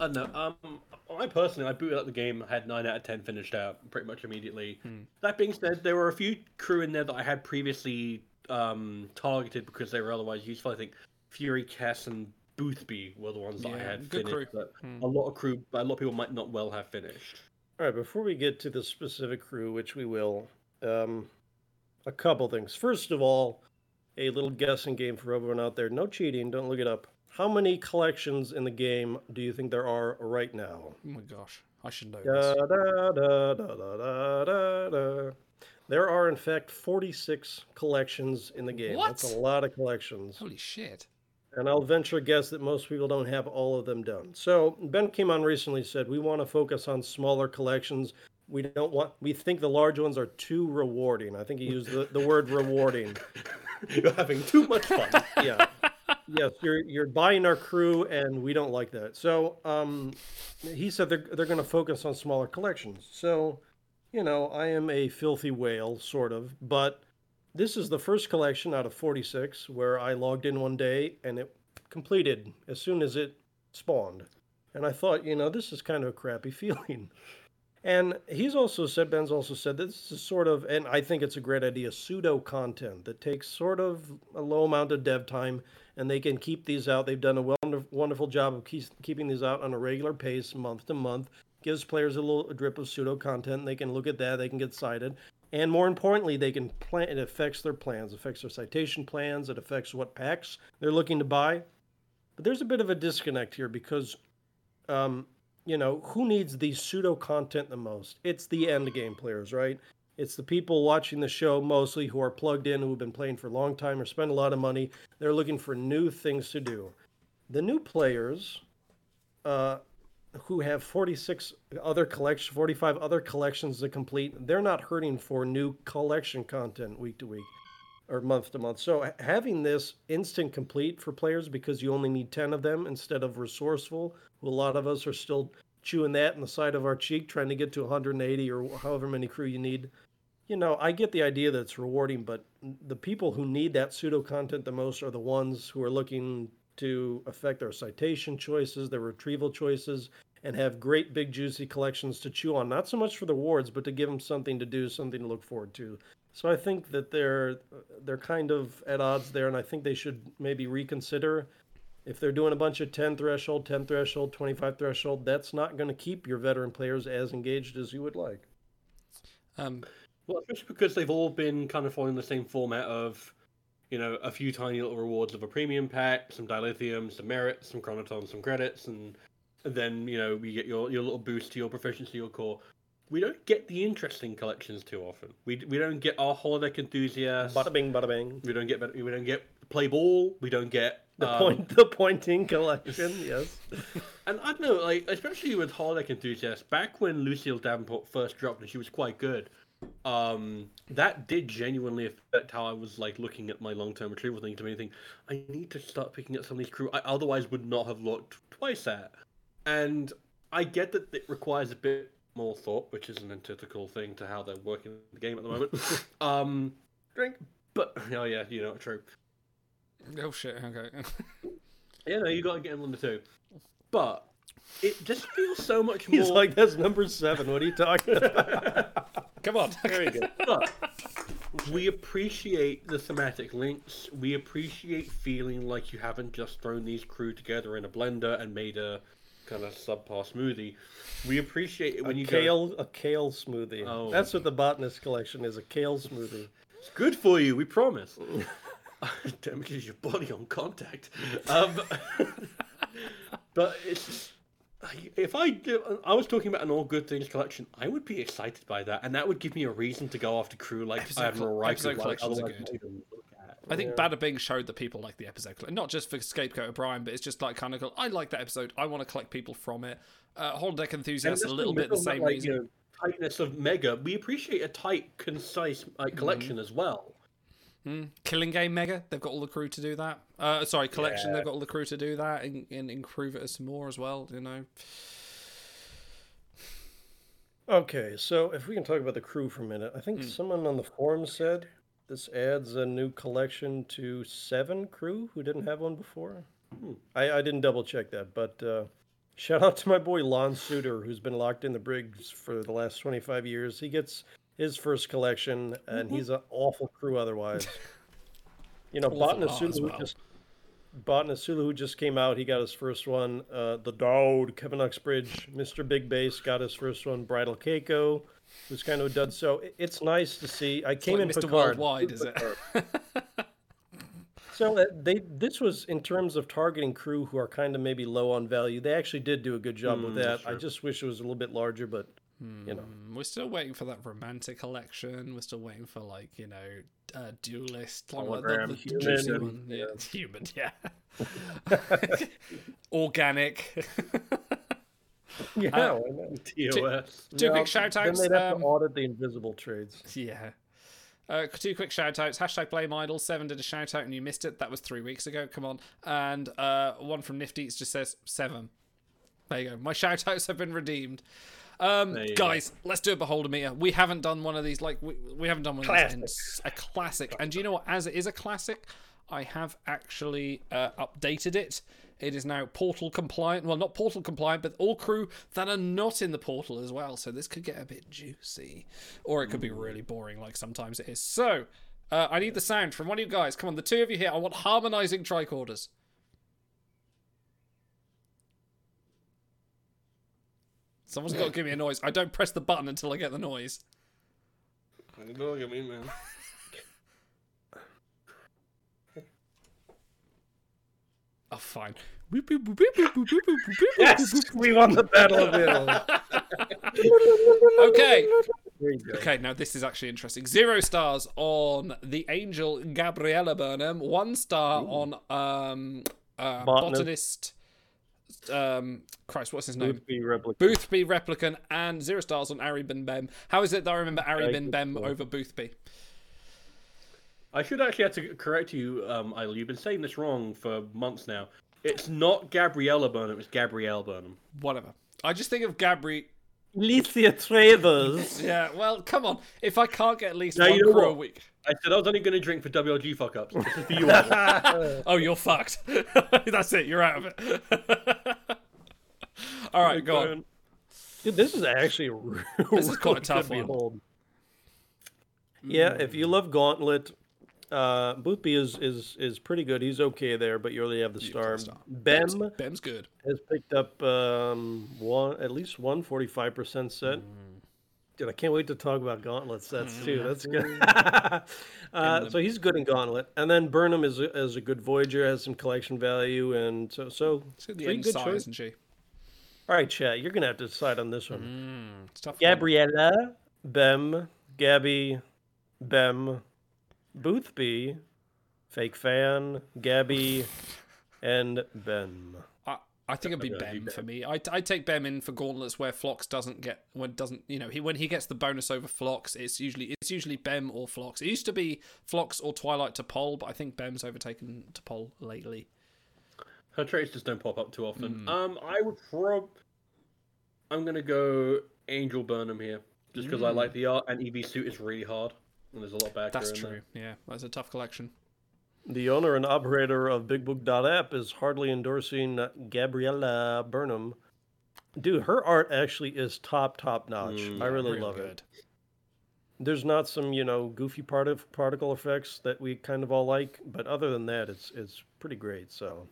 Uh, no, um, I personally, I booted up the game, I had nine out of ten finished out pretty much immediately. That being said, there were a few crew in there that I had previously um, targeted because they were otherwise useful. I think Fury, Cass, and Boothby were the ones that I had good finished. crew. But Hmm. a lot of crew, a lot of people might not well have finished. All right, before we get to the specific crew, which we will, um, a couple things. First of all, a little guessing game for everyone out there. No cheating. Don't look it up. How many collections in the game do you think there are right now? Oh my gosh, I should know Da, this. da, da, da, da, da, da, da. There are, in fact, 46 collections in the game. What? That's a lot of collections. Holy shit. And I'll venture a guess that most people don't have all of them done. So Ben came on recently said we want to focus on smaller collections. We don't want we think the large ones are too rewarding. I think he used the, the word rewarding. You're having too much fun. yeah. Yes, you're you're buying our crew and we don't like that. So um he said they're they're gonna focus on smaller collections. So, you know, I am a filthy whale, sort of, but this is the first collection out of 46 where I logged in one day and it completed as soon as it spawned. And I thought, you know, this is kind of a crappy feeling. And he's also said, Ben's also said this is sort of, and I think it's a great idea, pseudo content that takes sort of a low amount of dev time and they can keep these out. They've done a wonder- wonderful job of keep, keeping these out on a regular pace, month to month. Gives players a little drip of pseudo content. They can look at that, they can get cited. And more importantly, they can plan. It affects their plans, affects their citation plans. It affects what packs they're looking to buy. But there's a bit of a disconnect here because, um, you know, who needs the pseudo content the most? It's the end game players, right? It's the people watching the show mostly who are plugged in, who have been playing for a long time or spend a lot of money. They're looking for new things to do. The new players, uh, who have 46 other collection 45 other collections to complete they're not hurting for new collection content week to week or month to month so having this instant complete for players because you only need 10 of them instead of resourceful a lot of us are still chewing that in the side of our cheek trying to get to 180 or however many crew you need you know i get the idea that it's rewarding but the people who need that pseudo content the most are the ones who are looking to affect their citation choices, their retrieval choices, and have great big juicy collections to chew on. Not so much for the wards, but to give them something to do, something to look forward to. So I think that they're they're kind of at odds there, and I think they should maybe reconsider. If they're doing a bunch of 10 threshold, 10 threshold, 25 threshold, that's not going to keep your veteran players as engaged as you would like. Um, Well, especially because they've all been kind of following the same format of, you know, a few tiny little rewards of a premium pack, some dilithium, some merit, some chronoton, some credits, and then you know we get your your little boost to your proficiency, your core. We don't get the interesting collections too often. We, we don't get our holodeck enthusiasts. Bada bing, bada bing. We don't get we don't get play ball. We don't get The um, point, the pointing collection, yes. and I don't know, like especially with holodeck enthusiasts. Back when Lucille Davenport first dropped, and she was quite good. Um, that did genuinely affect how I was like looking at my long-term retrieval thing. To me, think I need to start picking up some of these crew I otherwise would not have looked twice at. And I get that it requires a bit more thought, which is an antithetical thing to how they're working the game at the moment. um, drink, but oh yeah, you know, true. Oh shit. Okay. Yeah, no, you got to get in number two. But it just feels so much more. He's like, that's number seven. What are you talking about? Come on. There we go. But we appreciate the thematic links. We appreciate feeling like you haven't just thrown these crew together in a blender and made a kind of subpar smoothie. We appreciate it when a you kale, go. a kale smoothie. Oh. That's what the botanist collection is—a kale smoothie. It's good for you, we promise. Damages your body on contact. Um, but it's if I do, I was talking about an all good things collection, I would be excited by that, and that would give me a reason to go after crew like Episode Admiral Riker. episode like, are good. I wouldn't look at. I think Yeah. Bada Bing showed that people like the episode, not just for Scapegoat O'Brien, but it's just like kind of, I like that episode. I want to collect people from it. Uh, Holodeck enthusiasts, a little bit the same like, reason. You know, tightness of Mega. We appreciate a tight, concise like, collection as well. Mm. Killing Game Mega, they've got all the crew to do that. Uh, sorry, Collection, Yeah. they've got all the crew to do that and, and improve it some more as well. You know, Okay, so if we can talk about the crew for a minute, I think Hmm. someone on the forum said this adds a new collection to seven crew who didn't have one before. Hmm. I, I didn't double check that, but uh, shout out to my boy Lon Suder, who's been locked in the Briggs for the last 25 years. He gets his first collection, and he's an awful crew otherwise. You know, Botanist Sulu well. just Botanist Sulu who just came out. He got his first one. Uh, the Douwd, Kevin Uxbridge, Mr. Big Bass got his first one. Bridal Keiko, who's kind of a dud. So it- it's nice to see. I came like in Mr. Picard. Worldwide, is it? So uh, they this was in terms of targeting crew who are kind of maybe low on value. They actually did do a good job with Mm, that. I just wish it was a little bit larger, but you know. We're still waiting for that romantic collection. We're still waiting for like you know, uh, duelist, like, the- Hologram, the, human, and- one. Yeah, human. Yeah, organic. Yeah, Uh, why not? two- Two No, quick shout Then outs. they'd have Um, to audit the invisible trades. Yeah. Uh, two quick shout outs. Hashtag Blame Idol. Seven did a shout out and you missed it. That was three weeks ago. Come on. And uh, one from Nifty just says seven. There you go. My shout outs have been redeemed. Um, guys, let's do a beholder meter. We haven't done one of these. Like we, we haven't done one of these in a classic. And do you know what? As it is a classic, I have actually uh, updated it. It is now portal compliant. Well, not portal compliant, but all crew that are not in the portal as well. So this could get a bit juicy, or it could be really boring, like sometimes it is. So uh, I need the sound from one of you guys. Come on, the two of you here. I want harmonizing tricorders. Someone's got to give me a noise. I don't press the button until I get the noise. Don't look at me, man. Oh, fine. Yes, we won the battle of Italy. okay. There you go. Okay, now this is actually interesting. Zero stars on the angel Gabriella Burnham. One star on um uh, Botanist. Botanist. Um, Christ, what's his name? Boothby replicant. Boothby replicant, and zero stars on Ari Bin Bem. How is it that I remember Ari Bin Bem score. over Boothby? I should actually have to correct you, um, Eileen. You've been saying this wrong for months now. It's not Gabriella Burnham, it's Gabrielle Burnham. Whatever. I just think of Gabri. Alicia Travers. Yeah, well, come on. If I can't get at least Now, one you know crew a what? week. I said I was only going to drink for WLG fuck ups. This is for you, Eileen. oh, you're fucked. That's it. You're out of it. All right, go on. Dude, this is actually a real, This is quite a tough one. behold. Hmm. Yeah, if you love Gauntlet, uh, Boothby is, is is pretty good. He's okay there, but you only have the star. Bem Bem's, Bem's good. has picked up um, one at least one forty five percent set. Mm. Dude, I can't wait to talk about Gauntlet sets too. Mm. That's good. uh, so he's good in Gauntlet, and then Burnham is a, is a good Voyager, has some collection value, and so so It's good the three good size, choices. isn't she? All right, chat, you're gonna have to decide on this one. Mm, it's tough one. Gabriella, Bem, Gabby, Bem, Boothby, Fake Fan, Gabby, and Ben. I, I think it'd be Bem for me. I I take Bem in for gauntlets where Phlox doesn't get when doesn't you know he when he gets the bonus over Phlox, it's usually it's usually Bem or Phlox. It used to be Phlox or Twilight T'Pol, but I think Bem's overtaken T'Pol lately. Her traits just don't pop up too often. Mm. Um, I would prob. I'm gonna go Angel Burnham here, just because I Mm. like the art and EV suit is really hard, and there's a lot of back. That's in true. There. Yeah, that's a tough collection. The owner and operator of BigBook.app is hardly endorsing Gabriella Burnham. Dude, her art actually is top, top notch. Mm, I really love good. it. There's not some, you know, goofy part of particle effects that we kind of all like, but other than that, it's it's pretty great. So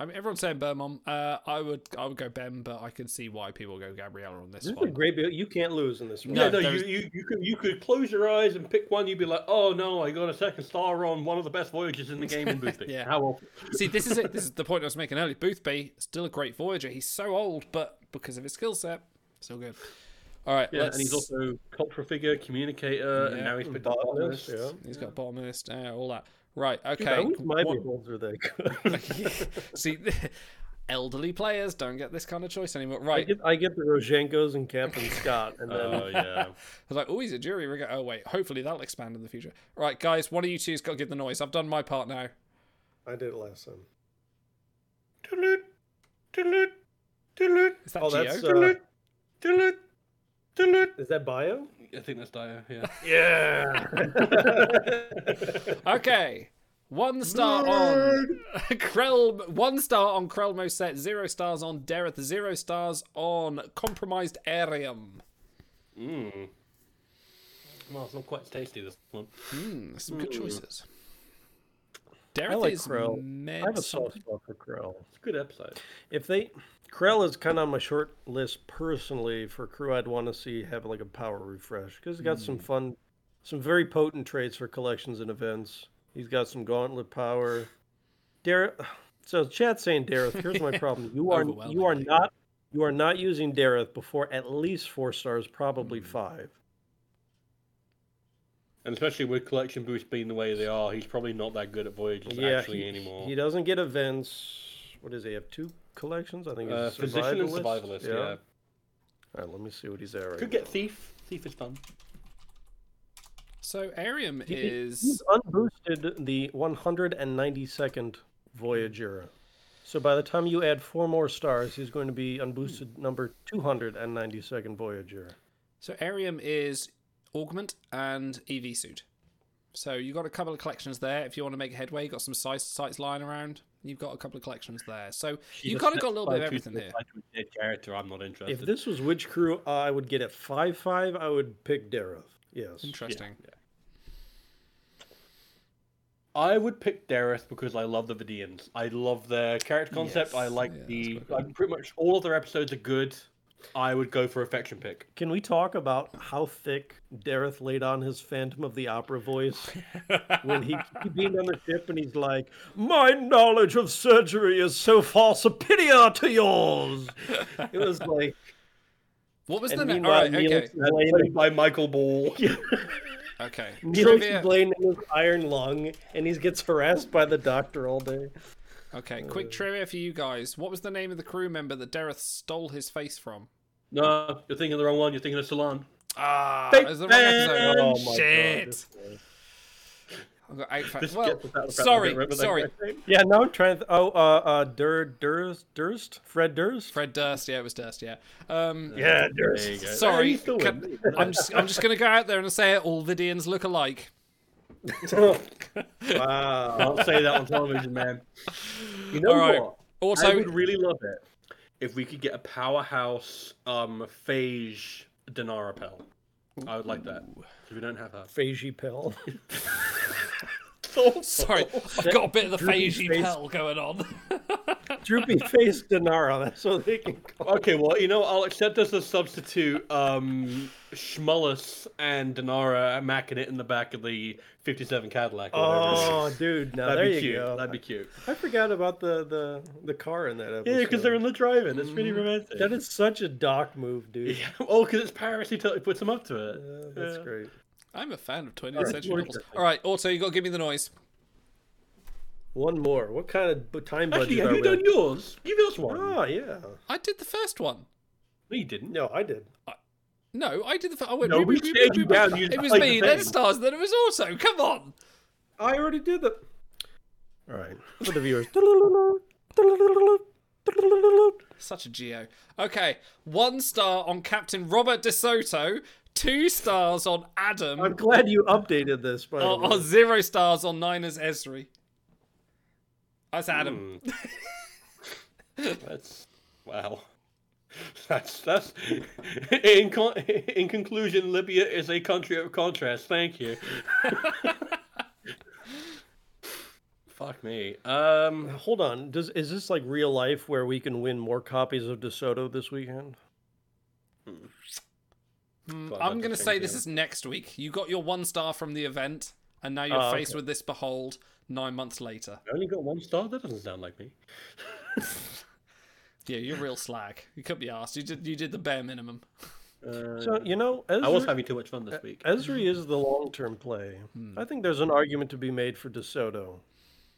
I mean, everyone's saying Bermon. Uh, I would I would go Ben, but I can see why people go Gabriella on this this is a one. great. build. You can't lose in this one. Yeah, No, no, you, you you could you could close your eyes and pick one. You'd be like, oh no, I got a second star on one of the best voyages in the game in Boothby. Yeah. How awful. See, this is it. This is the point I was making earlier. Boothby, still a great Voyager. He's so old, but because of his skill set, still good. All right, Yeah, let's. and he's also cultural figure, communicator, and now he's picked up Botanist, botanist. yeah. He's got bottomist, uh, all that. Right, okay. I wish my what- beholds were that. See, elderly players don't get this kind of choice anymore. I Right. get I get the Rozhenkos and Captain Scott, and then Oh yeah. I was like, oh, he's a jury rigger. Oh, wait. Hopefully that'll expand in the future. Right, guys, one of you two's got to give the noise. I've done my part now. I did it last time. Is that Oh, Geo? that's uh, Is that bio? I think that's Dio. Yeah. Yeah. Okay. One star on Crell. One star on Crell Moset. Zero stars on Dereth. Zero stars on Compromised Airiam. Mmm. Well, it's not quite tasty this one. Hmm, some good Mm. choices. I Dereth like is Crell. I have a soft spot for Crell. It's a good episode. If they Crell is kind of on my short list personally for crew I'd want to see have like a power refresh because he's got some Hmm. fun, some very potent traits for collections and events. He's got some gauntlet power. Dareth. So chat saying Dareth. Here's my problem. You are you are not you are not using Dareth before at least four stars, probably Hmm. five. And especially with collection boosts being the way they are, he's probably not that good at Voyages actually he, anymore. He doesn't get events. What does he have? Two collections? I think. Uh, it's Physician and survivalist. Survivalist, yeah. All right, let me see what he's at right Could now. get Thief. Thief is fun. So Airiam He- is He's unboosted the 192nd Voyager. So by the time you add four more stars, he's going to be unboosted number 292nd Voyager. so Airiam is Augment and EV suit. So you got a couple of collections there. If you want to make headway, you got some sites sites lying around. You've got a couple of collections there. So you kind of got a little bit of everything here. Dead character, I'm not interested. If this was which crew I would get at 5 5, I would pick Dareth. Yes. Interesting. I would pick Dareth because I love the Vidians. I love their character concept. I Yes. like the like pretty much all of their episodes are good. I would go for affection pick. Can we talk about how thick Dareth laid on his Phantom of the Opera voice when he, he beamed on the ship and he's like, "My knowledge of surgery is so far superior to yours." It was like, What was the name? All right, Neil okay. explained- Played by Michael Ball. Okay. Neil Trivia. explained his iron lung, and he gets harassed by the doctor all day. Okay, quick trivia for you guys. What was the name of the crew member that Dareth stole his face from? No, you're thinking the wrong one. You're thinking of Sulan. Ah, Big it was the wrong episode. Oh my Shit. this. I've got eight facts. This Well, gets without the fact that I sorry, remember that sorry. guy's name. Yeah, now I'm trying to. oh, uh, uh, Dur, Durst, Durst, Fred Durst. Fred Durst, yeah, it was Durst, yeah. Um, Yeah, Durst. There you go. Sorry, Hey, still can- win. I'm just I'm just gonna go out there and say it. All Vidians look alike. Wow. Can't say that on television, man. You know All right. what? Also- I would really love it if we could get a powerhouse um phage Denara Pel. I would like that. 'cause we don't have her. Phage Pell. Sorry, I've got a bit of the Droopy phagey pell going on. Droopy face Denara. That's what they can call. Okay, well, you know, I'll accept as a substitute um Schmullus and Denara macking it in the back of the 57 Cadillac. Or whatever it is. Oh, dude, now That'd there be you cute. go. That'd be cute. I forgot about the the the car in that episode. Yeah, because they're in the drive-in. It's really romantic. That is such a doc move, dude. Yeah. Oh, because it's Paris. He totally puts them up to it. Yeah, that's Yeah. great. I'm a fan of 20th All right, century novels. All right, also you got to give me the noise. One more. What kind of bu- time budget Actually, have are you we done on? yours? Give us one. Oh yeah. I did the first one. No, you didn't. No, I did. No, I did the. Fir- I went. No, we boop, boop, stared you boop, down, boop. It was played me. the Then stars. Then it was also. Come on. I already did that. All right. For the viewers. Such a geo. Okay, one star on Captain Robert DeSoto. Two stars on Adam. I'm glad you updated this. By the or, way. or zero stars on Niners Ezri. That's Adam. That's wow. That's that's in con- in conclusion, Libya is a country of contrast. Thank you. Fuck me. Um, Hold on. Does is this like real life where we can win more copies of DeSoto this weekend? Hmm, God, I'm going to say this is next week. You got your one star from the event, and now you're Oh, faced okay. with this behold nine months later. I only got one star. That doesn't sound like me. Yeah, you're real slag. You could be asked. You did. You did the bare minimum. Uh, So you know, Ezra, I was having too much fun this week. Ezri is the long-term play. Hmm. I think there's an argument to be made for DeSoto.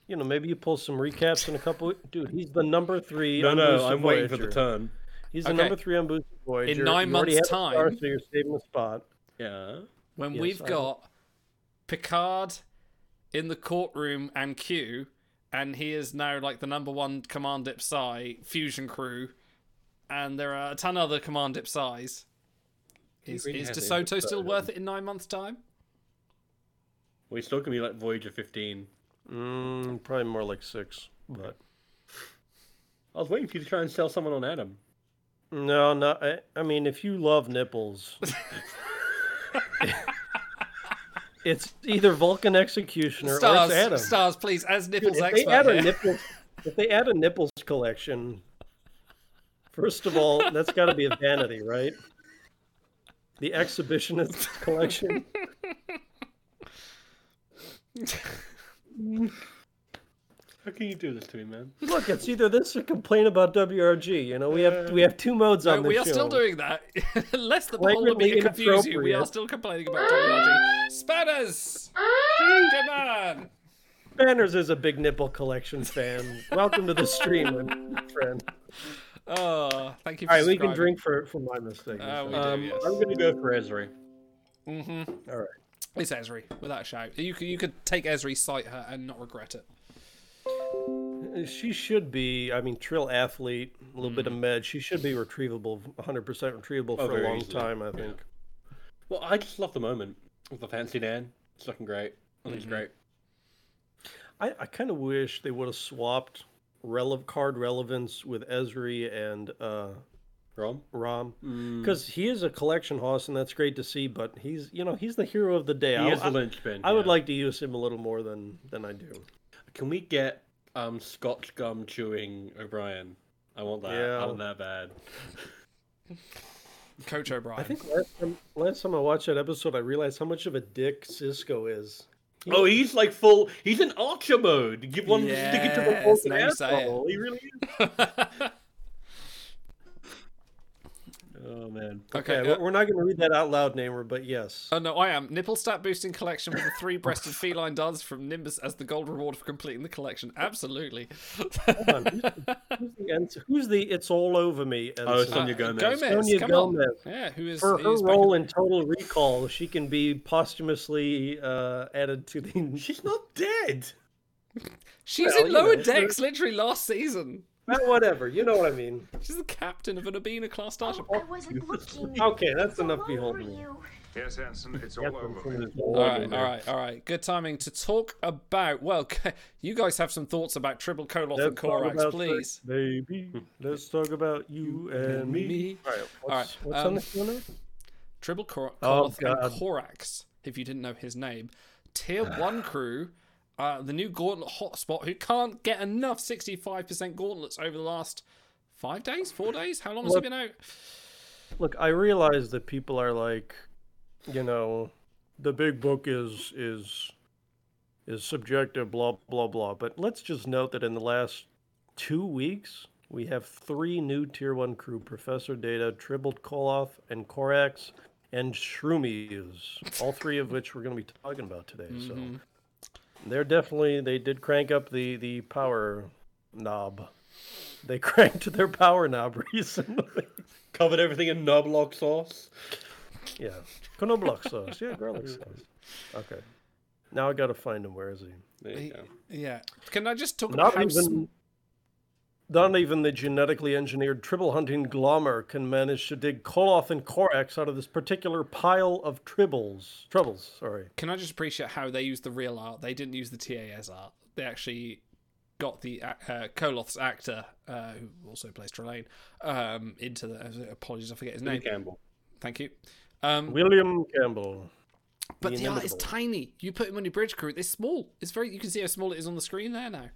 You know, maybe you pull some recaps in a couple. Dude, he's the number three. No, no, unboosted I'm waiting for the turn. He's the number three unboosted Voyager. In nine You already months' have a star, time- so you're saving the spot. Yeah. When Yes, we've I- got Picard in the courtroom and Q, and he is now like the number one command Psi fusion crew and there are a ton of other Command Ipsize. Is, really is DeSoto still Ipsize. worth it in nine months' time? Well, he's still gonna be like Voyager 15. Mm, probably more like six, but I was waiting for you to try and sell someone on Adam. No, no. I, I mean, if you love nipples, it's either Vulcan Executioner or Stars, it's Adam. stars, please, as Dude, nipples if expert. they add a nipples, if they add a nipples collection, first of all, that's got to be a vanity, right? The exhibitionist collection. How can you do this to me, man? Look, it's either this or complain about WRG. You know, we have we have two modes No, on this we are show. still doing that. Lest the beholder Flagrantly be to confuse you, we are still complaining about WRG. Spanners! Come on! Banners is a big nipple collection fan. Welcome to the stream, my friend. Oh, thank you for All right, we can drink for for my mistake. Uh, Um, do, yes. I'm gonna go for Ezri. Mm-hmm. All right. It's Ezri, without a shout. You could, you could take Ezri, cite her, and not regret it. She should be. I mean, Trill athlete, a little Mm. bit of med. She should be retrievable, 100% retrievable Oh, for a long easily, time. I think. Well, I just love the moment with the fancy Dan. It's looking great. I think it's Mm-hmm. great. I, I kind of wish they would have swapped rele- card relevance with Ezri and uh, Rom. Rom, Mm. because he is a collection hoss, and that's great to see. But he's, you know, he's the hero of the day. He I, is the I- linchpin, I would like to use him a little more than than I do. Can we get um Scotch gum chewing O'Brien? I want that. Yeah. I want that bad. Coach O'Brien. I think last time, last time I watched that episode, I realized how much of a dick Sisko is. Oh, he's like full. He's in Archer mode. Give one stick it to the Yes, Vulcan now you say it. asshole. He really is. oh man. Okay, Okay, uh, we're not going to read that out loud, Namer, but yes. Oh no, I am. Nipple stat boosting collection with the three breasted feline does from Nimbus as the gold reward for completing the collection. Absolutely. Hold on, who's, the, who's, the, who's the It's All Over Me? Oh, ensign? Sonia Gomez. Gomez, Sonia come Gomez. on. Yeah, who is For her is role in- in Total Recall, she can be posthumously uh, added to the. She's not dead. She's Well, in you lower know, decks literally last season. Well, whatever, you know what I mean. She's the captain of an Abina class starship. I wasn't looking. Okay, that's enough beholding. you. Yes, Ensign, it's all over. All right, all right, all right. Good timing to talk about. Well, you guys have some thoughts about Tribble Koloth and Let's talk Korax, please. sex, baby. Let's talk about you and me. me. All right, All right, what's, what's um, on the corner? Tribble Kor- Oh, and Korax, if you didn't know his name. Tier 1 crew, uh, the new Gauntlet hotspot who can't get enough 65% gauntlets over the last five days, four days? How long has Look- he been out? Look, I realize that people are like, you know, the big book is is is subjective, blah blah blah. But let's just note that in the last two weeks, we have three new tier one crew: Professor Data, Tribbled Koloth, and Korax, and Shroomies. All three of which we're going to be talking about today. So they're definitely they did crank up the the power knob. They cranked their power knob recently. Covered everything in knoblock sauce. Yeah. Knoblauch sauce. Yeah, garlic sauce. Okay. Now I gotta find him. Where is he? There you He- go. Yeah. Can I just talk Not about how even not even the genetically engineered tribble hunting glommer can manage to dig Koloth and Korax out of this particular pile of tribbles. Troubles, sorry. Can I just appreciate how they used the real art? They didn't use the TAS art. They actually got the uh, Koloth's actor, uh, who also plays Trelane, um, into the. Apologies, I forget his Billy name. Campbell. Thank you. Um, William Campbell. but the art is tiny. You put him on your bridge crew. It's small. It's very. You can see how small it is on the screen there now.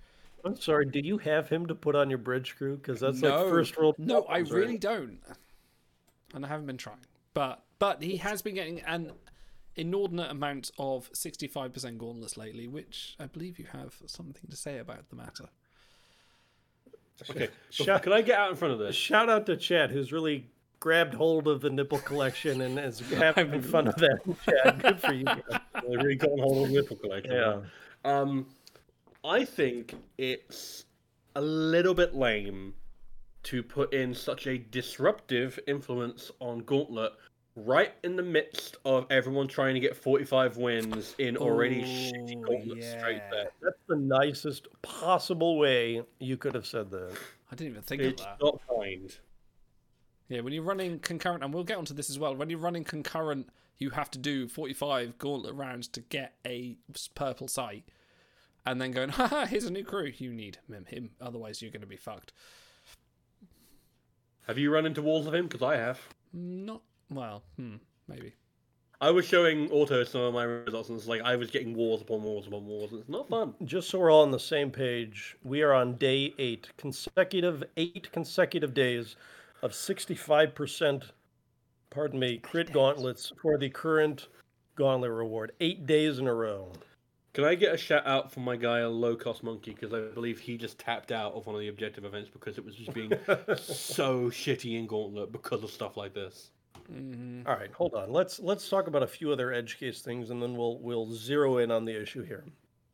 I'm sorry, Do you have him to put on your bridge crew? Because that's no, like first world. No, I problems, right? really don't. And I haven't been trying. But but he has been getting an inordinate amount of 65% gauntlets lately, which I believe you have something to say about the matter. Okay. Shout- Can I get out in front of this? Shout out to Chad, who's really grabbed hold of the nipple collection and is having fun of that. Chad, good for you. guys. Really got hold of the nipple collection. Yeah. Um, I think it's a little bit lame to put in such a disruptive influence on Gauntlet right in the midst of everyone trying to get 45 wins in already shitty Gauntlet straight there. That's the nicest possible way you could have said that. I didn't even think It's of that. not kind. Yeah, when you're running concurrent, and we'll get onto this as well. When you're running concurrent, you have to do 45 gauntlet rounds to get a purple sight, and then going, haha, here's a new crew. You need him, him, otherwise you're going to be fucked. Have you run into walls of him? Because I have. Not well, hmm, maybe. I was showing Auto some of my results, and it's like I was getting walls upon walls upon walls, and it's not fun. Just so we're all on the same page, we are on day eight, consecutive eight consecutive days of sixty-five percent. Pardon me, crit gauntlets for the current gauntlet reward. Eight days in a row. Can I get a shout out for my guy, a Low Cost Monkey, because I believe he just tapped out of one of the objective events because it was just being so shitty in Gauntlet because of stuff like this. Mm-hmm. All right, hold on. Let's let's talk about a few other edge case things, and then we'll we'll zero in on the issue here.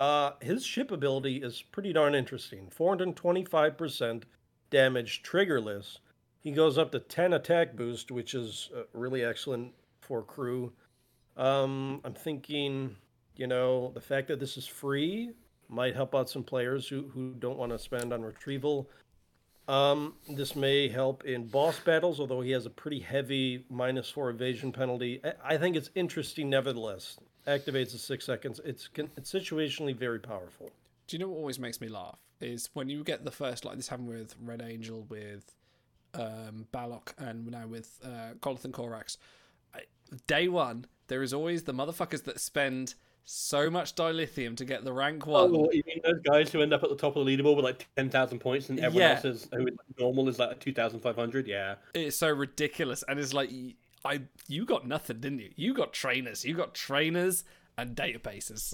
Uh, his ship ability is pretty darn interesting. 425% damage triggerless. He goes up to 10 attack boost, which is uh, really excellent for crew. Um, I'm thinking, you know, the fact that this is free might help out some players who, who don't want to spend on retrieval. Um, this may help in boss battles, although he has a pretty heavy minus four evasion penalty. I, think it's interesting, nevertheless. Activates in six seconds. It's it's situationally very powerful. Do you know what always makes me laugh is when you get the first like this happened with Red Angel with um, Balok and now with uh, Koloth Korax. Day one, there is always the motherfuckers that spend so much dilithium to get the rank oh, one. Oh, you mean those guys who end up at the top of the leaderboard with like 10,000 points and everyone Yeah. else is, who is normal is like 2,500? Yeah. It's so ridiculous, and it's like I you got nothing, didn't you? You got trainers, you got trainers and databases.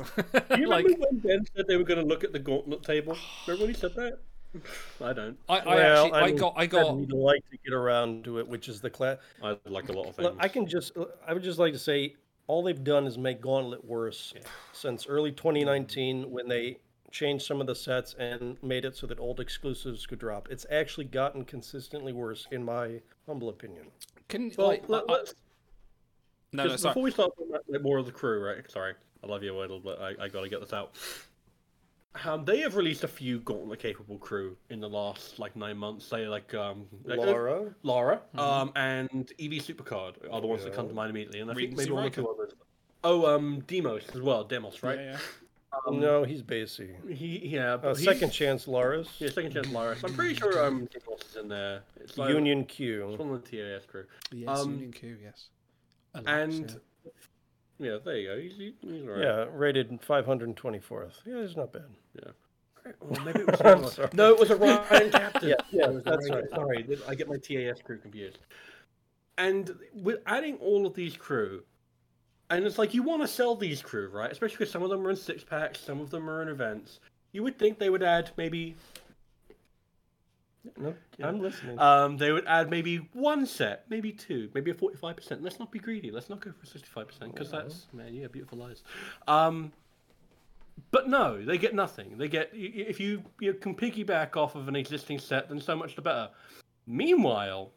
Do you like remember when Ben said they were going to look at the gauntlet table? Remember when he said that? I don't. I, I actually I got I got We'd like to get around to it, which is the class. I like a lot of Look, things. I can just, I would just like to say, all they've done is make Gauntlet worse since early 2019 when they changed some of the sets and made it so that old exclusives could drop. It's actually gotten consistently worse, in my humble opinion. Can Well, like, let, uh, uh, I- us no no sorry. before we start talking about more of the crew, right? Sorry, I love you, Waddle, but I, I got to get this out. Um, they have released a few gauntlet capable crew in the last like nine months. Say like um like, uh, Laura? Laura, Mm-hmm. um, and EV Supercard are the ones that come to mind immediately, and I think maybe one or Riker. two others. Oh, um, Demos as well, Demos, right? Yeah, yeah. Um, no, he's Basie. He, yeah, Uh, he's- second chance Laris. Yeah, second chance Laris. I'm pretty sure um Demos is in there. It's like, Union It's Q. one of the TAS crew. Yes, Um, Union Q, yes. Alex, and yeah. There you go. He's, he's alright. Yeah, rated 524th. Yeah, it's not bad. Yeah. Or maybe it was I'm someone- sorry. no, it was a Ryan Captain. Yeah, yeah, It was that's Ryan- right. Sorry, I get my TAS crew confused. And with adding all of these crew, and it's like you want to sell these crew, right? Especially because some of them are in six packs, some of them are in events. You would think they would add maybe. No, I'm listening. Um, they would add maybe one set, maybe two, maybe a forty-five percent. Let's not be greedy. Let's not go for sixty-five percent because that's man, yeah, beautiful eyes. Um, but no, they get nothing. They get if you you can piggyback off of an existing set, then so much the better. Meanwhile,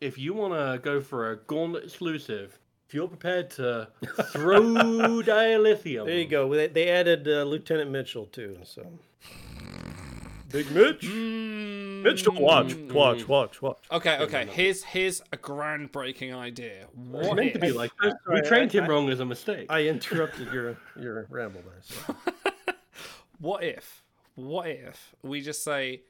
if you want to go for a gauntlet exclusive, if you're prepared to throw dilithium, There you go. They, they added uh, Lieutenant Mitchell too. So Big Mitch. Mitchell, watch, watch, watch, watch. Okay, okay. Here's here's a groundbreaking idea. It's What meant if, to be like this. We trained I- him I- wrong as a mistake. I interrupted your your ramble there. So. what if what if we just say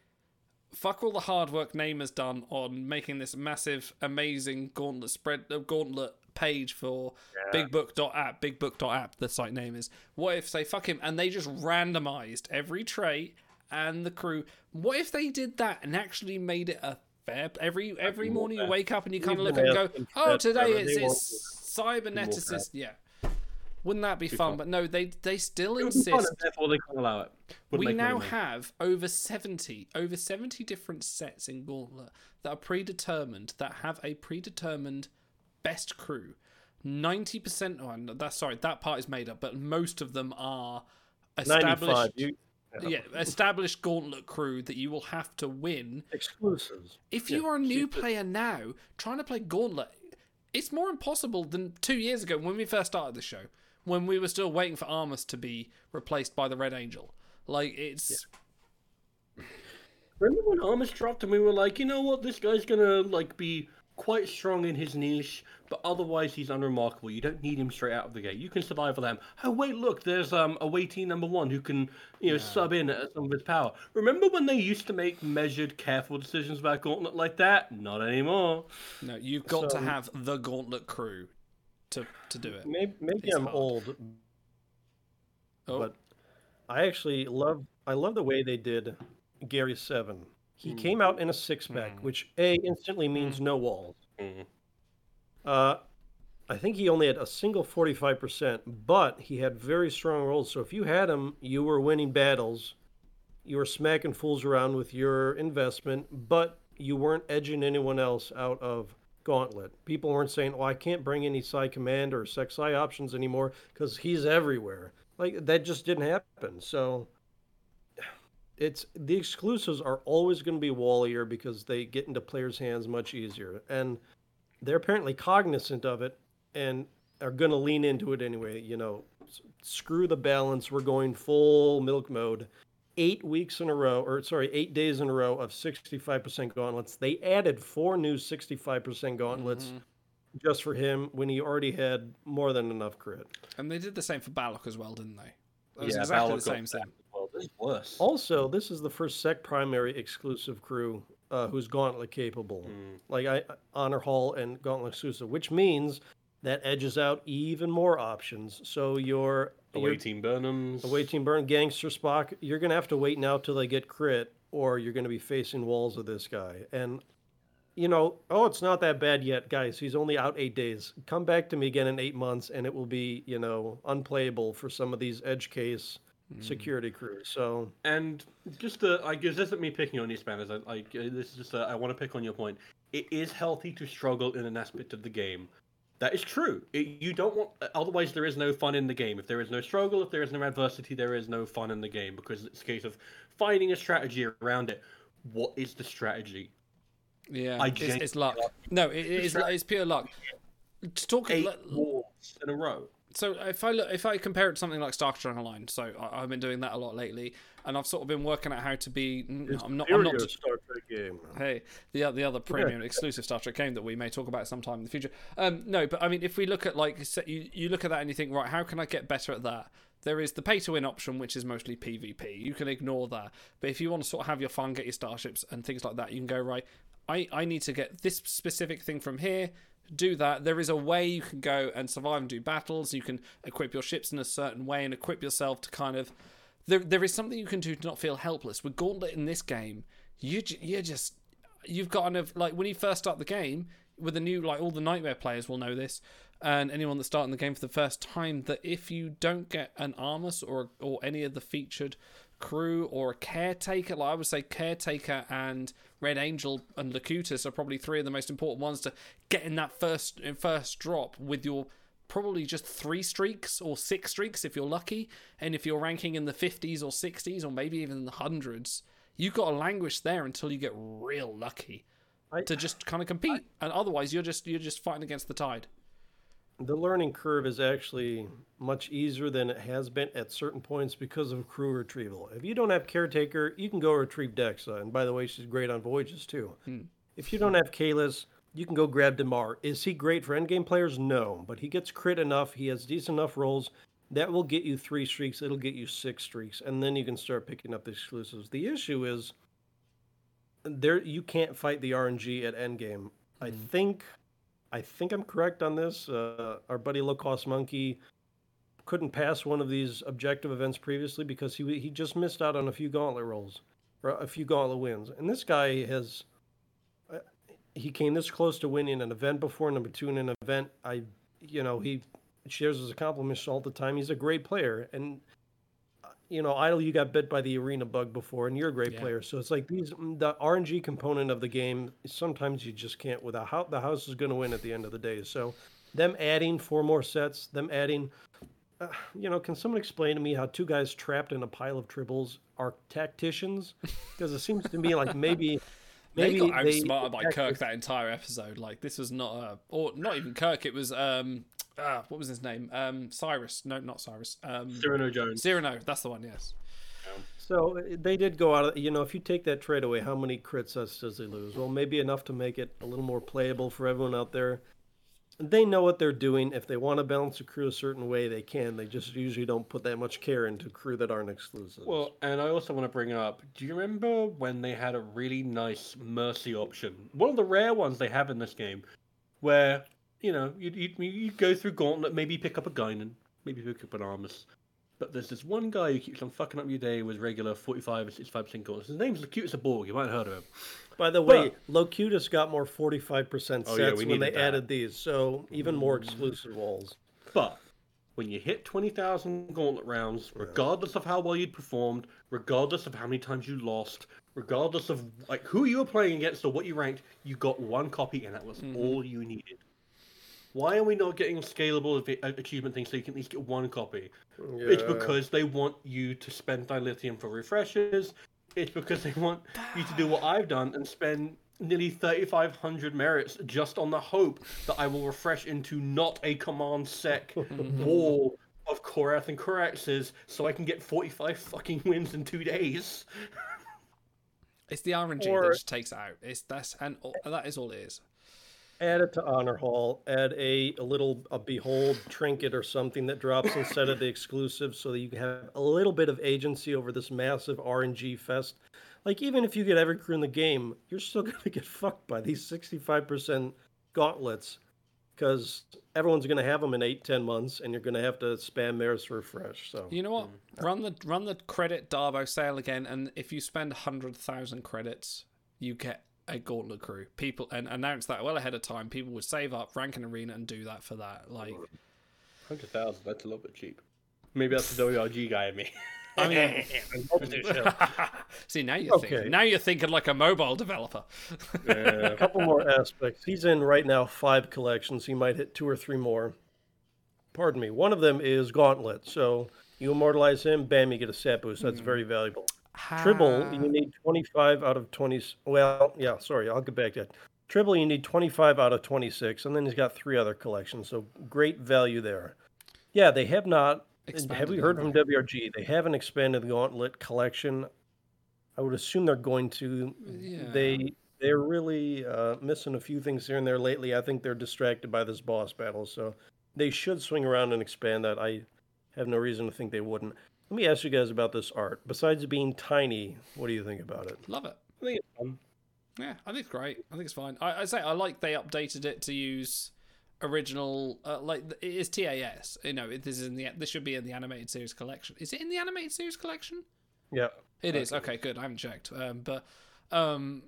fuck all the hard work Name has done on making this massive, amazing gauntlet spread uh, gauntlet page for bigbook.app, bigbook.app, the site name is. What if say fuck him and they just randomized every trait and the crew? What if they did that and actually made it a fair every every morning you wake up and you kind of look and go, oh today it's it's cyberneticist, yeah. Wouldn't that be, fun? But no, they they still fun, insist therefore they can't allow it. Wouldn't we now have over 70 over 70 different sets in gauntlet that are predetermined that have a predetermined best crew 90% oh, no, that's sorry that part is made up but most of them are 95. established You, yeah established gauntlet crew that you will have to win exclusives. if you are a new player now trying to play Gauntlet, it's more impossible than two years ago when we first started the show, when we were still waiting for Armus to be replaced by the Red Angel. Like it's Remember when Armus dropped and we were like, you know what, this guy's gonna like be quite strong in his niche, but otherwise he's unremarkable. You don't need him straight out of the gate. You can survive with him. Oh wait, look, there's um a weighty number one who can you know Yeah. sub in at some of his power. Remember when they used to make measured, careful decisions about Gauntlet like that? Not anymore. No, you've got So- to have the Gauntlet crew to to do it. Maybe, maybe It's I'm hard. old, Oh. but I actually love I love the way they did Gary Seven. He hmm. came out in a six pack, hmm. which a instantly hmm. means no walls. Uh, I think he only had a single forty five percent, but he had very strong rolls. So if you had him, you were winning battles. You were smacking fools around with your investment, but you weren't edging anyone else out of Gauntlet. People weren't saying, "Oh, I can't bring any Psy Command or Sex Psy options anymore because he's everywhere." Like that just didn't happen. So it's the exclusives are always going to be wallier because they get into players' hands much easier, and they're apparently cognizant of it and are going to lean into it anyway. You know, screw the balance. We're going full milk mode. Eight weeks in a row, or sorry, eight days in a row of 65% gauntlets. They added four new 65% gauntlets mm-hmm. just for him when he already had more than enough crit. And they did the same for Balok as well, didn't they? That was Yeah, exactly Balok the same thing. Worse. Also, this is the first sec primary exclusive crew uh, who's gauntlet capable, like I Honor Hall and Gauntlet exclusive, which means that edges out even more options. So your Away your- Team Burnhams. away team burn gangster Spock, you're gonna have to wait now till they get crit, or you're gonna be facing walls of this guy. And you know, oh, it's not that bad yet, guys. He's only out eight days. Come back to me again in eight months, and it will be you know unplayable for some of these edge case security crew. So And just to, like, this isn't me picking on you, Spanners. I, like, uh, this is just, uh, I want to pick on your point. It is healthy to struggle in an aspect of the game. That is true. It, you don't want, otherwise, there is no fun in the game. If there is no struggle, if there is no adversity, there is no fun in the game because it's a case of finding a strategy around it. What is the strategy? Yeah, I it's, it's luck. No, it, it is. It's pure luck. To talk Eight like- walls in a row. So if I look, if I compare it to something like Star Trek Online, so I, I've been doing that a lot lately, and I've sort of been working out how to be. I'm not. I'm not. Star Trek game. Hey, the the other premium exclusive Star Trek game that we may talk about sometime in the future. Um, no, but I mean, if we look at like you you look at that and you think, right, how can I get better at that? There is the pay to win option, which is mostly PvP. You can ignore that, but if you want to sort of have your fun, get your starships and things like that, you can go right. I I need to get this specific thing from here. Do that. There is a way you can go and survive and do battles. You can equip your ships in a certain way and equip yourself to kind of there there is something you can do to not feel helpless. With Gauntlet in this game, you you're just you've got kind of like when you first start the game with the new like all the nightmare players will know this, and anyone that's starting the game for the first time that if you don't get an Armus or or any of the featured crew or a caretaker, like I would say caretaker and Red Angel and Locutus are probably three of the most important ones to get in that first first drop with your probably just three streaks or six streaks if you're lucky. And if you're ranking in the 50s or 60s or maybe even the hundreds, you've got to languish there until you get real lucky to just kind of compete. and otherwise, you're just you're just fighting against the tide. The learning curve is actually much easier than it has been at certain points because of crew retrieval. If you don't have caretaker, you can go retrieve Dexa, and by the way, she's great on voyages too. Hmm. If you don't have Kalis, you can go grab Damar. Is he great for endgame players? No, but he gets crit enough. He has decent enough rolls. That will get you three streaks. It'll get you six streaks, and then you can start picking up the exclusives. The issue is there you can't fight the RNG at endgame. I hmm. think I think I'm correct on this. Uh, our buddy Low Cost Monkey couldn't pass one of these objective events previously because he he just missed out on a few gauntlet rolls or a few gauntlet wins. And this guy has uh, he came this close to winning an event before. Number two in an event, I you know he shares his accomplishments all the time. He's a great player and. You know, Idle, you got bit by the arena bug before, and you're a great Yeah. player. So it's like these the RNG component of the game. Sometimes you just can't. Without how the house is going to win at the end of the day. So, them adding four more sets, them adding, uh, you know, can someone explain to me how two guys trapped in a pile of tribbles are tacticians? Because it seems to me like maybe They got they outsmarted by Kirk that entire episode. Like this was not a, or not even Kirk. It was um, ah, what was his name? Um, Cyrus. No, not Cyrus. Um, Cyrano Jones. Cyrano. That's the one. Yes. So uh, they did go out. Of, you know, if you take that trade away, how many crit sets does they lose? Well, maybe enough to make it a little more playable for everyone out there. They know what they're doing. If they want to balance a crew a certain way, they can. They just usually don't put that much care into crew that aren't exclusive. Well, and I also want to bring up do you remember when they had a really nice Mercy option? One of the rare ones they have in this game, where, you know, you'd, you'd, you'd go through Gauntlet, maybe pick up a Guinan, maybe pick up an Armus. But there's this one guy who keeps on fucking up your day with regular 45 or 65% gauntlets. His name's Locutus Borg. You might have heard of him. By the way, Locutus got more 45% sets Oh, yeah, we when they that. added these, so even more exclusive walls. But when you hit 20,000 gauntlet rounds, regardless of how well you'd performed, regardless of how many times you lost, regardless of like who you were playing against or what you ranked, you got one copy and that was all you needed. Why are we not getting scalable uh, achievement things so you can at least get one copy? It's because they want you to spend dilithium for refreshers. It's because they want you to do what I've done and spend nearly 3,500 merits just on the hope that I will refresh into not a command sec wall of Korath and Koraxes so I can get 45 fucking wins in two days. It's the RNG Or- that just takes it out. It's that's and all, that is all it is. Add it to Honor Hall. Add a, a little a behold trinket or something that drops instead of the exclusive, so that you can have a little bit of agency over this massive RNG fest. Like even if you get every crew in the game, you're still gonna get fucked by these 65% gauntlets, because everyone's gonna have them in eight ten months, and you're gonna have to spam Maris to refresh. So You know what? Mm. Run the run the credit Dabo sale again, and if you spend hundred thousand credits, you get a gauntlet crew. People and announce that well ahead of time. People would save up, rank an arena, and do that for that. Like, 100,000, that's a little bit cheap. Maybe that's the WRG guy in me. I mean, see now you're Okay. thinking. Now you're thinking like a mobile developer. a couple more aspects. He's in right now five collections. He might hit two or three more. Pardon me. One of them is Gauntlet. So you immortalize him, bam, you get a set boost. That's mm. very valuable. Tribble, you need 25 out of 20. Well, yeah, sorry, I'll get back to that. Tribble, you need 25 out of 26, and then he's got three other collections. So great value there. Yeah, they have not. have we heard from WRG? They haven't expanded the Gauntlet collection. I would assume they're going to. Yeah. They they're really uh, missing a few things here and there lately. I think they're distracted by this boss battle, so they should swing around and expand that. I have no reason to think they wouldn't. Let me ask you guys about this art. Besides being tiny, what do you think about it? Love it. I think it's fun. Yeah, I think it's great. I think it's fine. I, I say I like they updated it to use original, uh, like it is TAS. You know, this is in the this should be in the animated series collection. Is it in the animated series collection? Yeah, It is. Okay, good. I haven't checked. Um, but um,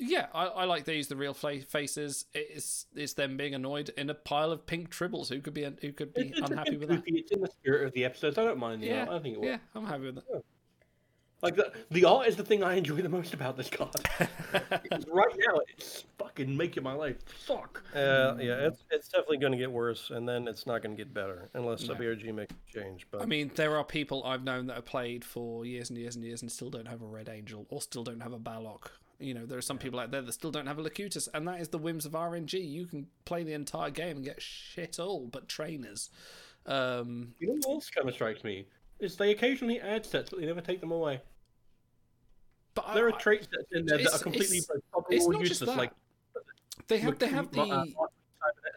yeah, I, I like these. The real faces. It's it's them being annoyed in a pile of pink tribbles. Who could be who could be It's, it's unhappy bit with that? It's in the spirit of the episodes. I don't mind Yeah, art. I think it yeah. I'm happy with that. Like the, the art is the thing I enjoy the most about this card. Right now, it's fucking making my life suck. Uh, yeah, it's it's definitely going to get worse, and then it's not going to get better unless No. WRG makes a change. But I mean, there are people I've known that have played for years and years and years and still don't have a Red Angel or still don't have a Balok. You know, there are some people out there that still don't have a Locutus, and that is the whims of RNG. You can play the entire game and get shit all but trainers. Um, You know what else kind of strikes me? Is they occasionally add sets, but they never take them away. But there are trait sets in there that are completely it's- like, it's not just that. Like they have they have Locu- uh, the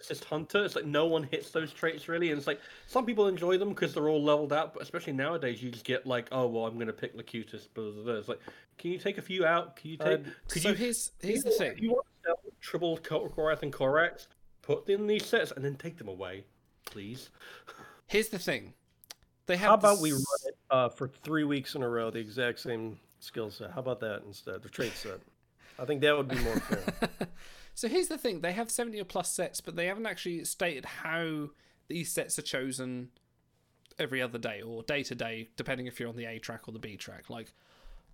assist hunter. It's like no one hits those traits really, and it's like some people enjoy them because they're all leveled out. But especially nowadays, you just get like, oh well, I'm going to pick Locutus. Blah, blah, blah. It's like, can you take a few out? Can you take? Uh, could so you, here's here's you the want- thing. You want to sell triple Kor- Korath and Korax, put in these sets and then take them away, please. Here's the thing. They have how about the we run it uh, for three weeks in a row, the exact same skill set? How about that instead? The trait set. I think that would be more fair. So here's the thing: they have seventy or plus sets, but they haven't actually stated how these sets are chosen every other day or day to day, depending if you're on the A track or the B track. Like,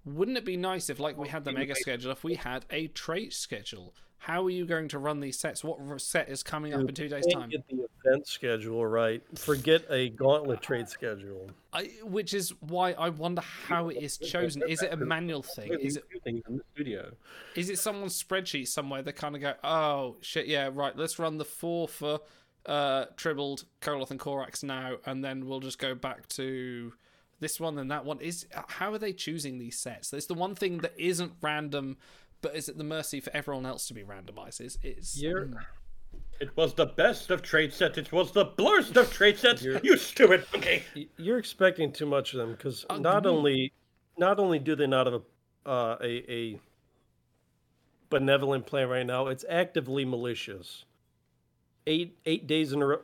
wouldn't it be nice if, like, we had the mega schedule, if we had a trait schedule? How are you going to run these sets? What set is coming up in two days' time? Get the event schedule right. Forget a gauntlet trade schedule. I, which is why I wonder how it is chosen. Is it a manual thing? Is it Two things in the studio? Is it someone's spreadsheet somewhere that kind of go, oh shit, yeah, right, let's run the four for uh Tribbled, Koloth, and Korax now, and then we'll just go back to this one and that one. Is how are they choosing these sets? It's the one thing that isn't random, but is at the mercy for everyone else to be randomized. It's, it's You're- mm. It was the best of trade sets. It was the blurst of trade sets. You stupid monkey. Y- You're expecting too much of them because Uh, not mm. only not only do they not have a uh, a, a benevolent plan right now, it's actively malicious. Eight eight days in a row.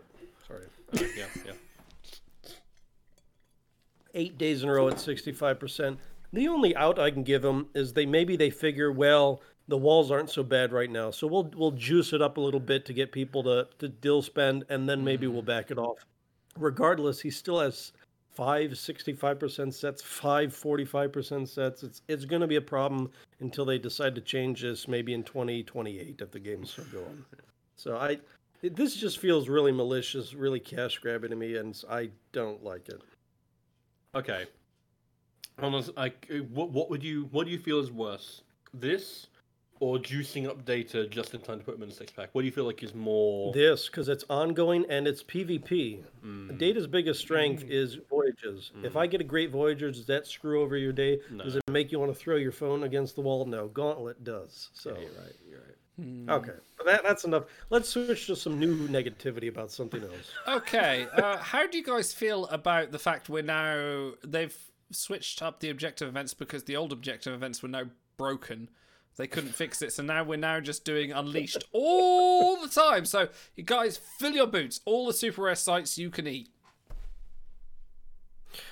Sorry. Uh, yeah, yeah. Eight days in a row at 65%. The only out I can give them is they maybe they figure, well, the walls aren't so bad right now, so we'll we'll juice it up a little bit to get people to to deal spend, and then maybe we'll back it off. Regardless, he still has five 65% sets, five 45% sets. It's it's going to be a problem until they decide to change this, maybe in 2028 if the game's still going. So I, this just feels really malicious, really cash grabbing to me, and I don't like it. Okay. Honest, like, uh, what what would you what do you feel is worse, this or juicing up data just in time to put them in a six pack? What do you feel like is more? This because it's ongoing and it's PvP. Mm. Data's biggest strength is voyages. If I get a great voyager, does that screw over your day? Does it make you want to throw your phone against the wall? No, Gauntlet does. So you're right. You're right. Okay, but that, that's enough. Let's switch to some new negativity about something else. Okay, uh, how do you guys feel about the fact we're now they've switched up the objective events because the old objective events were now broken. They couldn't fix it, so now we're now just doing unleashed all the time. So you guys fill your boots, all the super rare cites you can eat.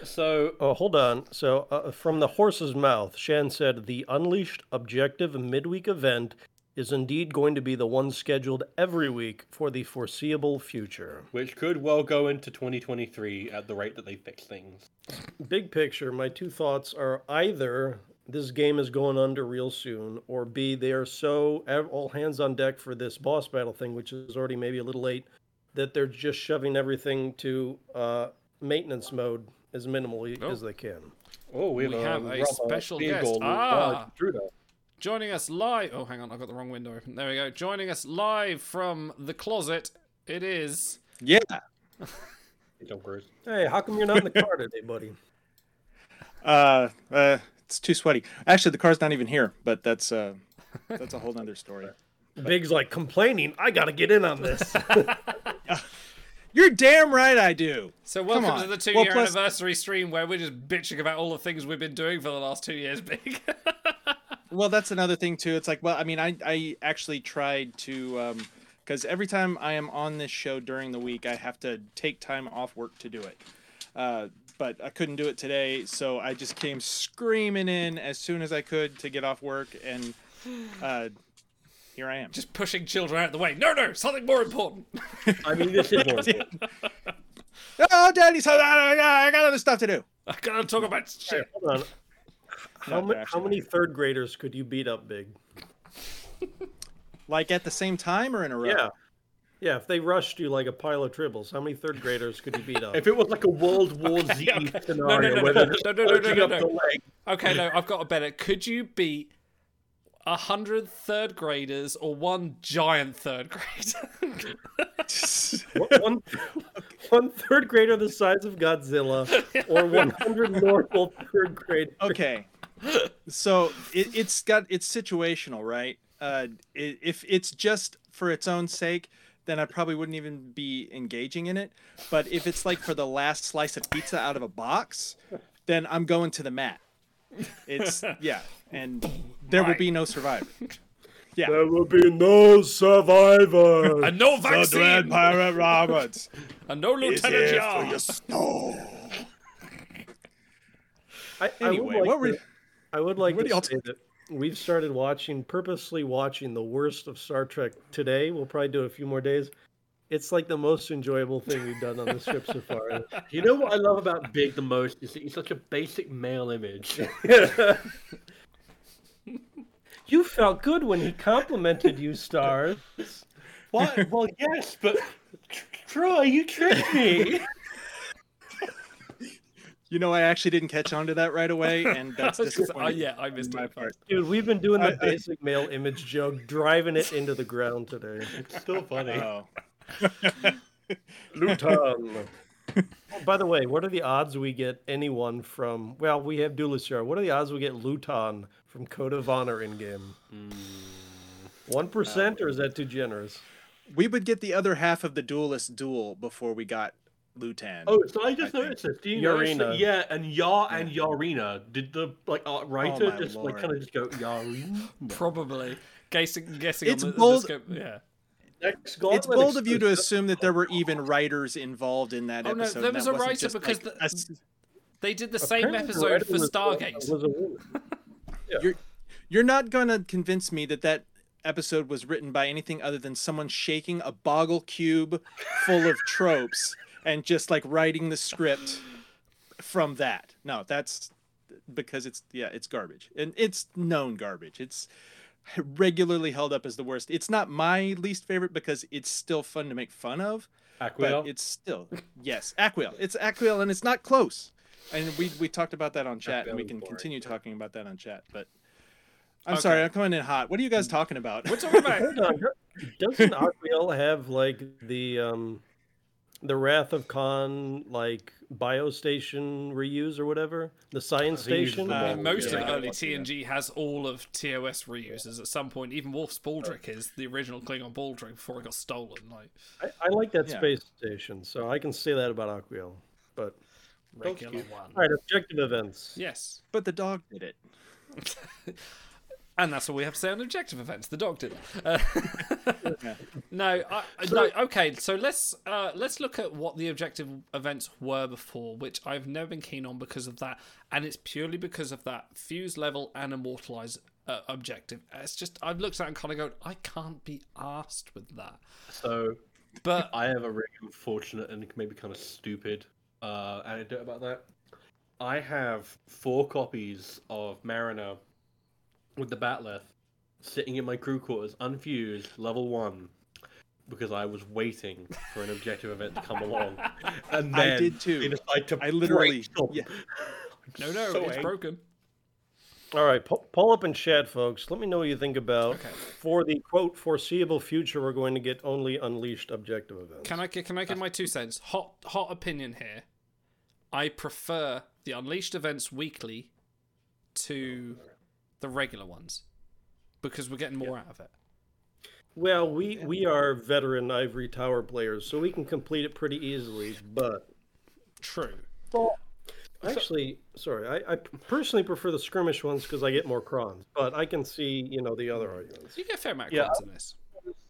So, oh, hold on. So, uh, from the horse's mouth, Shan said the Unleashed Objective midweek event is indeed going to be the one scheduled every week for the foreseeable future. Which could well go into 2023 at the rate that they fix things. Big picture, my two thoughts are either this game is going under real soon, or B, they are so all hands on deck for this boss battle thing, which is already maybe a little late, that they're just shoving everything to uh, maintenance mode as minimally as they can. Oh, we We have, have um, a Rob, special field guest. goal, Ah, uh, Trudeau. Joining us live. Oh, hang on, I've got the wrong window open. There we go. Joining us live from the closet. It is. Yeah. Tom Cruise. Hey, how come you're not in the car today, buddy? Uh, uh, it's too sweaty. Actually, the car's not even here, but that's uh, that's a whole nother story. Big's like complaining. I got to get in on this. You're damn right I do. So welcome to the two Well, year plus- anniversary stream where we're just bitching about all the things we've been doing for the last two years, big. Well, that's another thing too. It's like, well, I mean, I I actually tried to um because every time I am on this show during the week, I have to take time off work to do it. Uh, but I couldn't do it today, so I just came screaming in as soon as I could to get off work, and uh, here I am. Just pushing children out of the way. No, no, something more important. I mean, this is more important. Oh, Daddy's, so I got, I got other stuff to do. I gotta talk about Hey, shit. hold on. How, ma- how many third graders could you beat up, Big? Like at the same time or in a row? Yeah. Yeah, if they rushed you like a pile of tribbles, how many third graders could you beat up? If it was like a World War Z No, no, scenario no, where no, they're no, no, no, no, no, no. Okay, no, I've got a better. Could you beat a hundred third graders or one giant third grader? one, one third grader the size of Godzilla, or 100 normal third graders. Okay. So it, it's got it's situational, right? Uh, i if it's just for its own sake, then I probably wouldn't even be engaging in it. But if it's like for the last slice of pizza out of a box, then I'm going to the mat. It's yeah, and there will be no survivor. Yeah. There will be no survivor. And no The vaccine. Dread Pirate Roberts. and no Lieutenant Yar. for. I, Anyway, I would like what were- to, I would like what to do y'all say that we've started watching, purposely watching the worst of Star Trek today. We'll probably do it a few more days. It's like the most enjoyable thing we've done on this trip so far. You know what I love about Big the most is that he's such a basic male image. you felt good when he complimented you, Stars. What? Well, yes, but Troy, you tricked me. You know, I actually didn't catch on to that right away, and that's I was gonna say, disappointing. oh, yeah, I missed my it. part. Dude, we've been doing the I- I- basic male image joke, driving it into the ground today. It's still funny. Oh. Lutan. Oh, by the way, what are the odds we get anyone from? Well, we have Dulister. What are the odds we get Lutan from Code of Honor in game? Hmm. One percent, or is that too generous? We would get the other half of the duelist duel before we got Lutan. Oh, so I just I noticed this. Do you notice Yareena. that, yeah, and Yar and Yareena. Did the like art writer oh, my just like kind of just go Yareena? Probably guessing, guessing It's on the, bold- the scope. Yeah. Next It's bold of you to assume that there were even writers involved in that Oh, no, episode. there and was that a wasn't writer because like, the- a s- They did the same episode writer for was a- Stargate. was a woman. you're you're not gonna convince me that that episode was written by anything other than someone shaking a boggle cube full of tropes and just like writing the script from that. No, that's because it's yeah, it's garbage. And it's known garbage. It's regularly held up as the worst. It's not my least favorite because it's still fun to make fun of. Aquiel? But it's still yes, Aquiel. It's Aquiel and it's not close. And we we talked about that on chat and we can boring. continue talking about that on chat, but I'm Okay. sorry, I'm coming in hot. What are you guys talking about? We're talking about Hold on. Doesn't Aquiel have like the um the Wrath of Khan like biostation reuse or whatever? The science I think he uses station? them I all. mean, most Yeah. of early TNG has all of TOS reuses at some point. Even Worf's Baldric is the original Klingon Baldric before it got stolen. Like I, I like that Yeah. space station, so I can say that about Aquiel. But regular one. all right, objective events. Yes. But the dog did it. And that's all we have to say on objective events. The dog did. Uh, no, I, no. Okay, so let's uh, let's look at what the objective events were before, which I've never been keen on because of that, and it's purely because of that fuse level and immortalize uh, objective. It's just I've looked at it and kind of go, I can't be asked with that. So But I have a really unfortunate and maybe kind of stupid uh, anecdote about that. I have four copies of Mariner with the Bat'leth sitting in my crew quarters, unfused, level one, because I was waiting for an objective event to come along. And I did too. They decide to I literally- break them. yeah. no, no, So it's angry. broken. All right, pull, pull up in chat, folks. Let me know what you think about okay. for the quote foreseeable future. We're going to get only unleashed objective events. Can I gi- can I give my two cents? Hot hot opinion here. I prefer the Unleashed events weekly to the regular ones because we're getting more out of it. Well, we we are veteran Ivory Tower players, so we can complete it pretty easily. But True. well, actually, sorry, I, I personally prefer the skirmish ones because I get more chrons. But I can see, you know, the other arguments. You get a fair amount of Yeah. cards in this.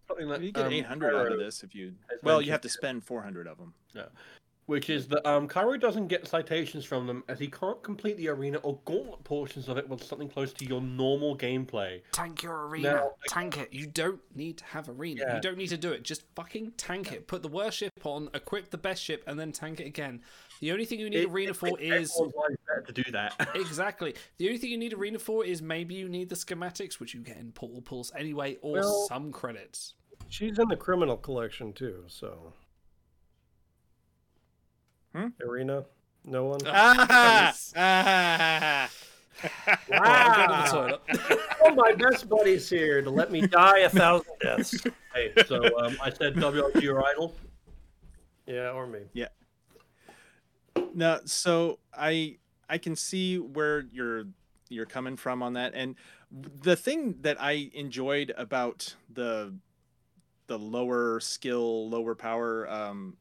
Something that, You get um, 800 out of this if you. Well, you have to spend 400 of them. Yeah. Which is that um, Cairo doesn't get citations from them as he can't complete the arena or gauntlet portions of it with something close to your normal gameplay. Tank your arena. Now- tank it. You don't need to have arena. Yeah. You don't need to do it. Just fucking tank it. Put the worst ship on, equip the best ship, and then tank it again. The only thing you need It- arena it for makes is everyone's life better to do that. exactly. The only thing you need arena for is maybe you need the schematics, which you get in portal pulls anyway, or Well- some credits. She's in the criminal collection too, so. Hmm? Arena, no one. Ah! ah! I'll go to oh, my best buddy's here to let me die a thousand deaths. hey, so um, I said WRG your idol. Yeah, or me. Yeah. No, so I I can see where you're you're coming from on that, and the thing that I enjoyed about the the lower skill, lower power um,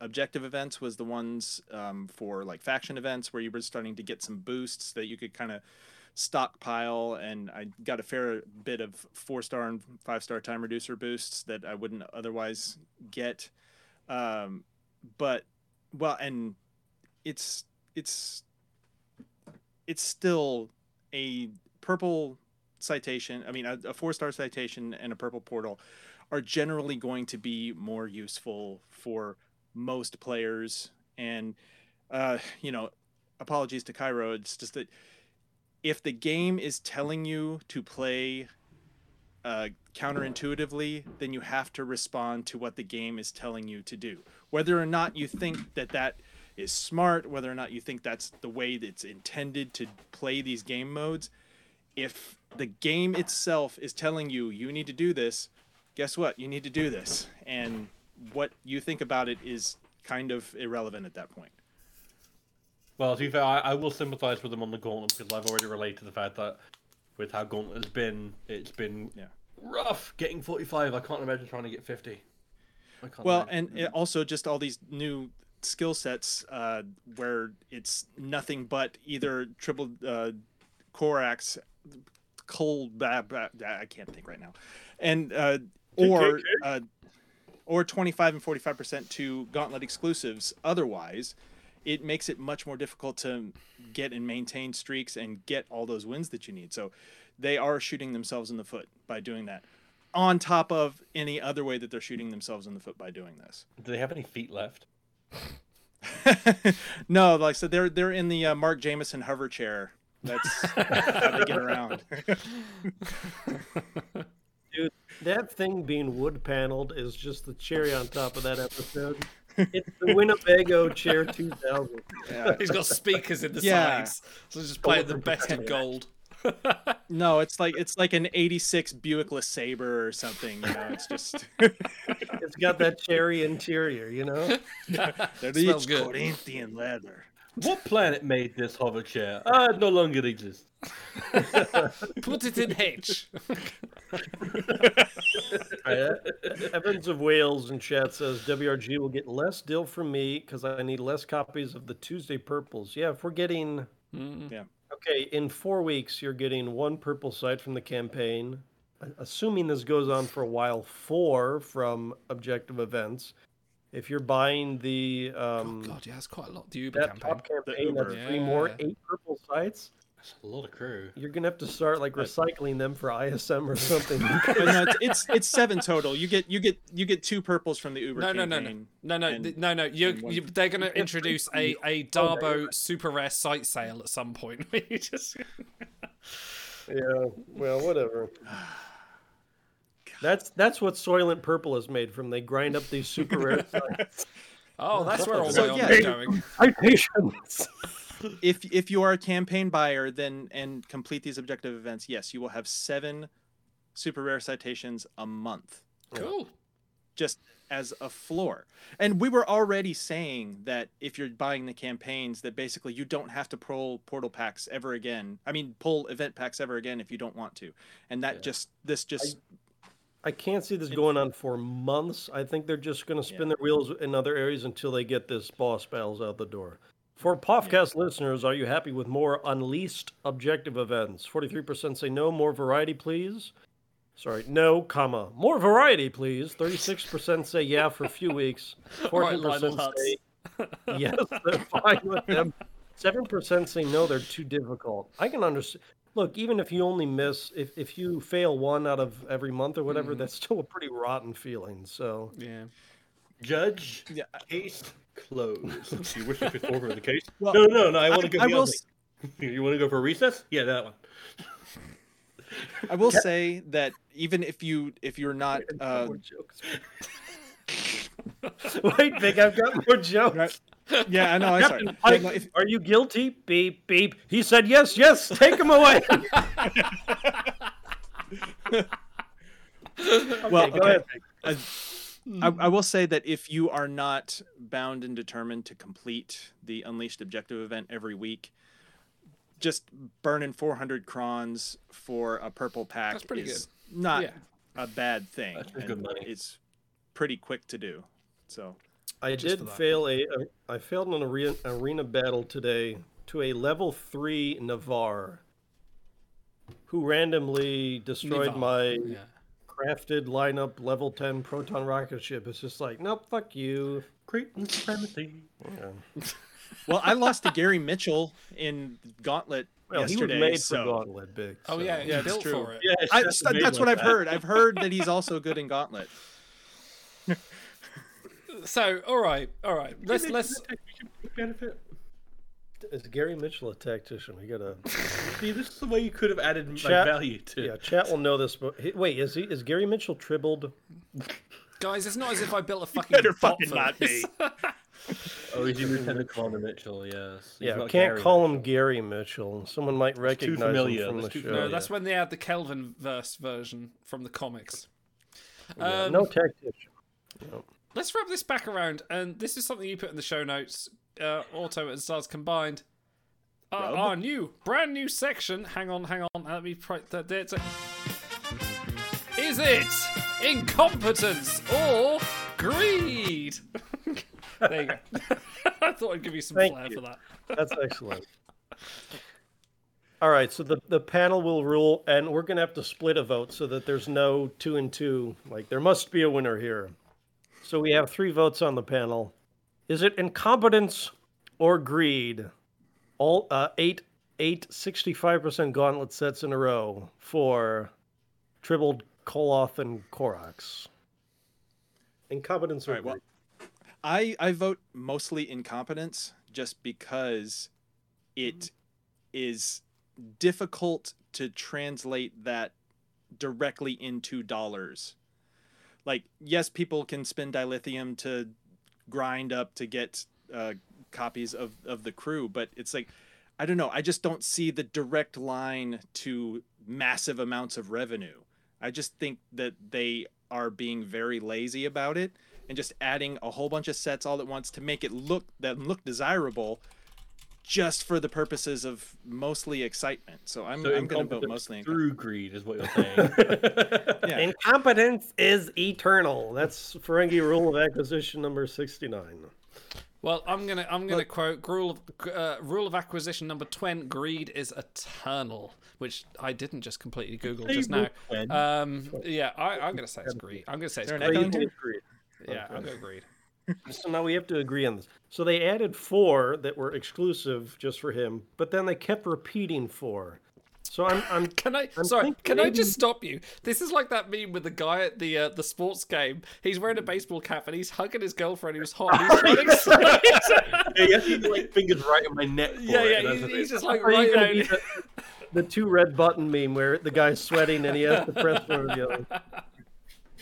objective events was the ones um, for like faction events where you were starting to get some boosts that you could kind of stockpile and i got a fair bit of four star and five star time reducer boosts that i wouldn't otherwise get. Um, but well and it's it's it's still a purple citation i mean a, a four star citation and a purple portal are generally going to be more useful for most players and uh you know apologies to cairo it's just that if the game is telling you to play uh, counterintuitively, then you have to respond to what the game is telling you to do. Whether or not you think that that is smart, whether or not you think that's the way that it's intended to play these game modes, if the game itself is telling you you need to do this, guess what? You need to do this. And what you think about it is kind of irrelevant at that point. Well, to be fair, I, I will sympathise with them on the Gauntlet because I've already related to the fact that with how Gauntlet has been, it's been yeah. rough getting 45. I can't imagine trying to get 50. I can't Well, imagine. and it also just all these new skill sets uh, where it's nothing but either triple uh, Korax, cold. Blah, blah, blah, I can't think right now, and uh, or uh, or twenty five and forty five percent to Gauntlet exclusives. Otherwise, it makes it much more difficult to get and maintain streaks and get all those wins that you need. So they are shooting themselves in the foot by doing that. On top of any other way that they're shooting themselves in the foot by doing this. Do they have any feet left? no, like so they're they're in the uh, Mark Jameson hover chair. That's how they get around. Dude, that thing being wood paneled is just the cherry on top of that episode. It's the Winnebago Chair 2000. He's got speakers in the Yeah. sides, so he's just playing the best of gold. no, it's like it's like an '86 Buick LeSabre or something. You know, it's just It's got that cherry interior, you know? that Smells good. Corinthian leather. What planet made this hover chair? Ah, it no longer exists. Put it in H. Uh, Evans of Wales in chat says WRG will get less deal from me because I need less copies of the Tuesday purples. Yeah, if we're getting Yeah. okay in four weeks, you're getting one purple cite from the campaign. Assuming this goes on for a while, four from objective events. If you're buying the um, God, yeah, it's quite a lot. The Uber that campaign. top campaign, Uber. that's three more, eight purple cites. That's a lot of crew. You're gonna have to start like recycling them for ISM or something. But no, it's, it's it's seven total. You get you get you get two purples from the Uber. No, no, no, no, no, no, and- no, no. You, and one- you, they're going to introduce a a Dabo super rare cite sale at some point. where you just Yeah, well, whatever. That's that's what Soylent Purple is made from. They grind up these super rare oh, that's where all So, my yeah. yeah, going. Citations. if if you are a campaign buyer then and complete these objective events, yes, you will have seven super rare citations a month. Cool. Just as a floor. And we were already saying that if you're buying the campaigns that basically you don't have to pull portal packs ever again. I mean pull event packs ever again if you don't want to. And that just this just I can't see this going on for months. I think they're just going to spin their wheels in other areas until they get this boss battles out the door. For podcast listeners, are you happy with more unleashed objective events? Forty-three percent say no. More variety, please. Sorry, no, comma. More variety, please. Thirty-six percent say yeah for a few weeks. All right, Fourteen percent Lionel say yes, they're fine with them. Seven percent say no, they're too difficult. I can understand. Look, even if you only miss, if, if you fail one out of every month or whatever, Mhm. that's still a pretty rotten feeling. So Yeah. Judge, case closed. you wish you could forward the case? Well, no, no, no. I want I- to go. I will other. You want to go for a recess? Yeah, that one. I will say that even if you if you're not uh, wait, Vic, I've got more jokes. Yeah, I know. I'm sorry. Captain Yeah, Pike, no, if- are you guilty? Beep beep. He said yes, yes. Take him away. well, go okay. ahead. Uh, I, I will say that if you are not bound and determined to complete the Unleashed objective event every week, just burning 400 chrons for a purple pack That's pretty is not Yeah. a bad thing. That's good money. It's pretty quick to do. So I Just did fail a, a. I failed an arena, arena battle today to a level three Navarre, who randomly destroyed Navarre, my yeah. crafted lineup level ten proton rocket ship. It's just like, nope, fuck you. Cretan supremacy. Yeah. well, I lost to Gary Mitchell in Gauntlet Well, he was made so. for Gauntlet, big. Oh so- yeah, he's Yeah, it's built true. for it. Yeah, I, that's what like I've that. heard. I've heard that he's also good in Gauntlet. So, all right, all right. Let's let's. benefit. Is Gary Mitchell a tactician? We gotta. See, this is the way you could have added like, Chat- value to. Yeah, chat will know this. But wait, is he? Is Gary Mitchell tribbled? Guys, it's not as if I built a fucking. better bot fucking for not this. Oh, he's Lieutenant Commander Mitchell. Yes. He's yeah, can't Gary call Mitchell. him Gary Mitchell. Someone might recognize familiar. him from That's the too show. No, that's when they had the Kelvin verse version from the comics. Yeah, Um, no tactician. No. Let's wrap this back around. And this is something you put in the show notes. Uh, Auto and Stars combined. Our, our new, brand new section. Hang on, hang on. Let me. That, that's it. Is it incompetence or greed? there you go. I thought I'd give you some Thank flair you. for that. That's excellent. All right, so the, the panel will rule, and we're going to have to split a vote so that there's no two and two. Like, there must be a winner here. So we have three votes on the panel. Is it incompetence or greed? All uh, eight, eight 65% gauntlet sets in a row for Tribbled, Koloth, and Korax. Incompetence or right, well. I I vote mostly incompetence just because it is difficult to translate that directly into dollars. Like yes, people can spend dilithium to grind up to get uh, copies of of the crew, but it's like I don't know. I just don't see the direct line to massive amounts of revenue. I just think that they are being very lazy about it and just adding a whole bunch of sets all at once to make it look that look desirable just for the purposes of mostly excitement. So I'm, So I'm going to vote mostly through greed is what you're saying. Yeah. Incompetence is eternal. That's Ferengi rule of acquisition number 69. Well, I'm gonna I'm gonna quote rule of uh, rule of acquisition number twen: greed is eternal, which I didn't just completely Google just now. Um, yeah, I, I'm gonna say it's greed. I'm gonna say it's greed. echo? Greed. Yeah, I'm gonna greed. So now we have to agree on this. So they added four that were exclusive just for him, but then they kept repeating four. So I'm, I'm Can I? I'm sorry, thinking can I just stop you? This is like that meme with the guy at the uh, the sports game. He's wearing a baseball cap and he's hugging his girlfriend who's hot. And he's trying to yeah, you have like fingers right in my neck. For Yeah, it, yeah, and he's- the he's just like right down- the, the two red button meme where the guy's sweating and he has to press one or the other.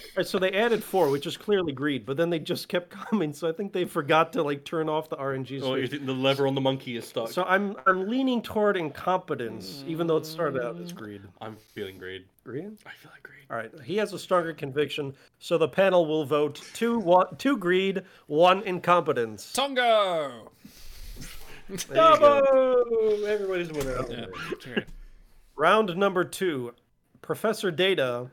All right, so they added four, which is clearly greed, but then they just kept coming. So I think they forgot to like turn off the RNG Oh, you switch. think the lever on the monkey is stuck? So I'm I'm leaning toward incompetence, even though it started out as mm. greed. I'm feeling greed. Greed? I feel like greed. All right, he has a stronger conviction, so the panel will vote two one two greed, one incompetence. Tongo. There you go. Bravo! Everybody's a winner. Yeah. Round number two, Professor Data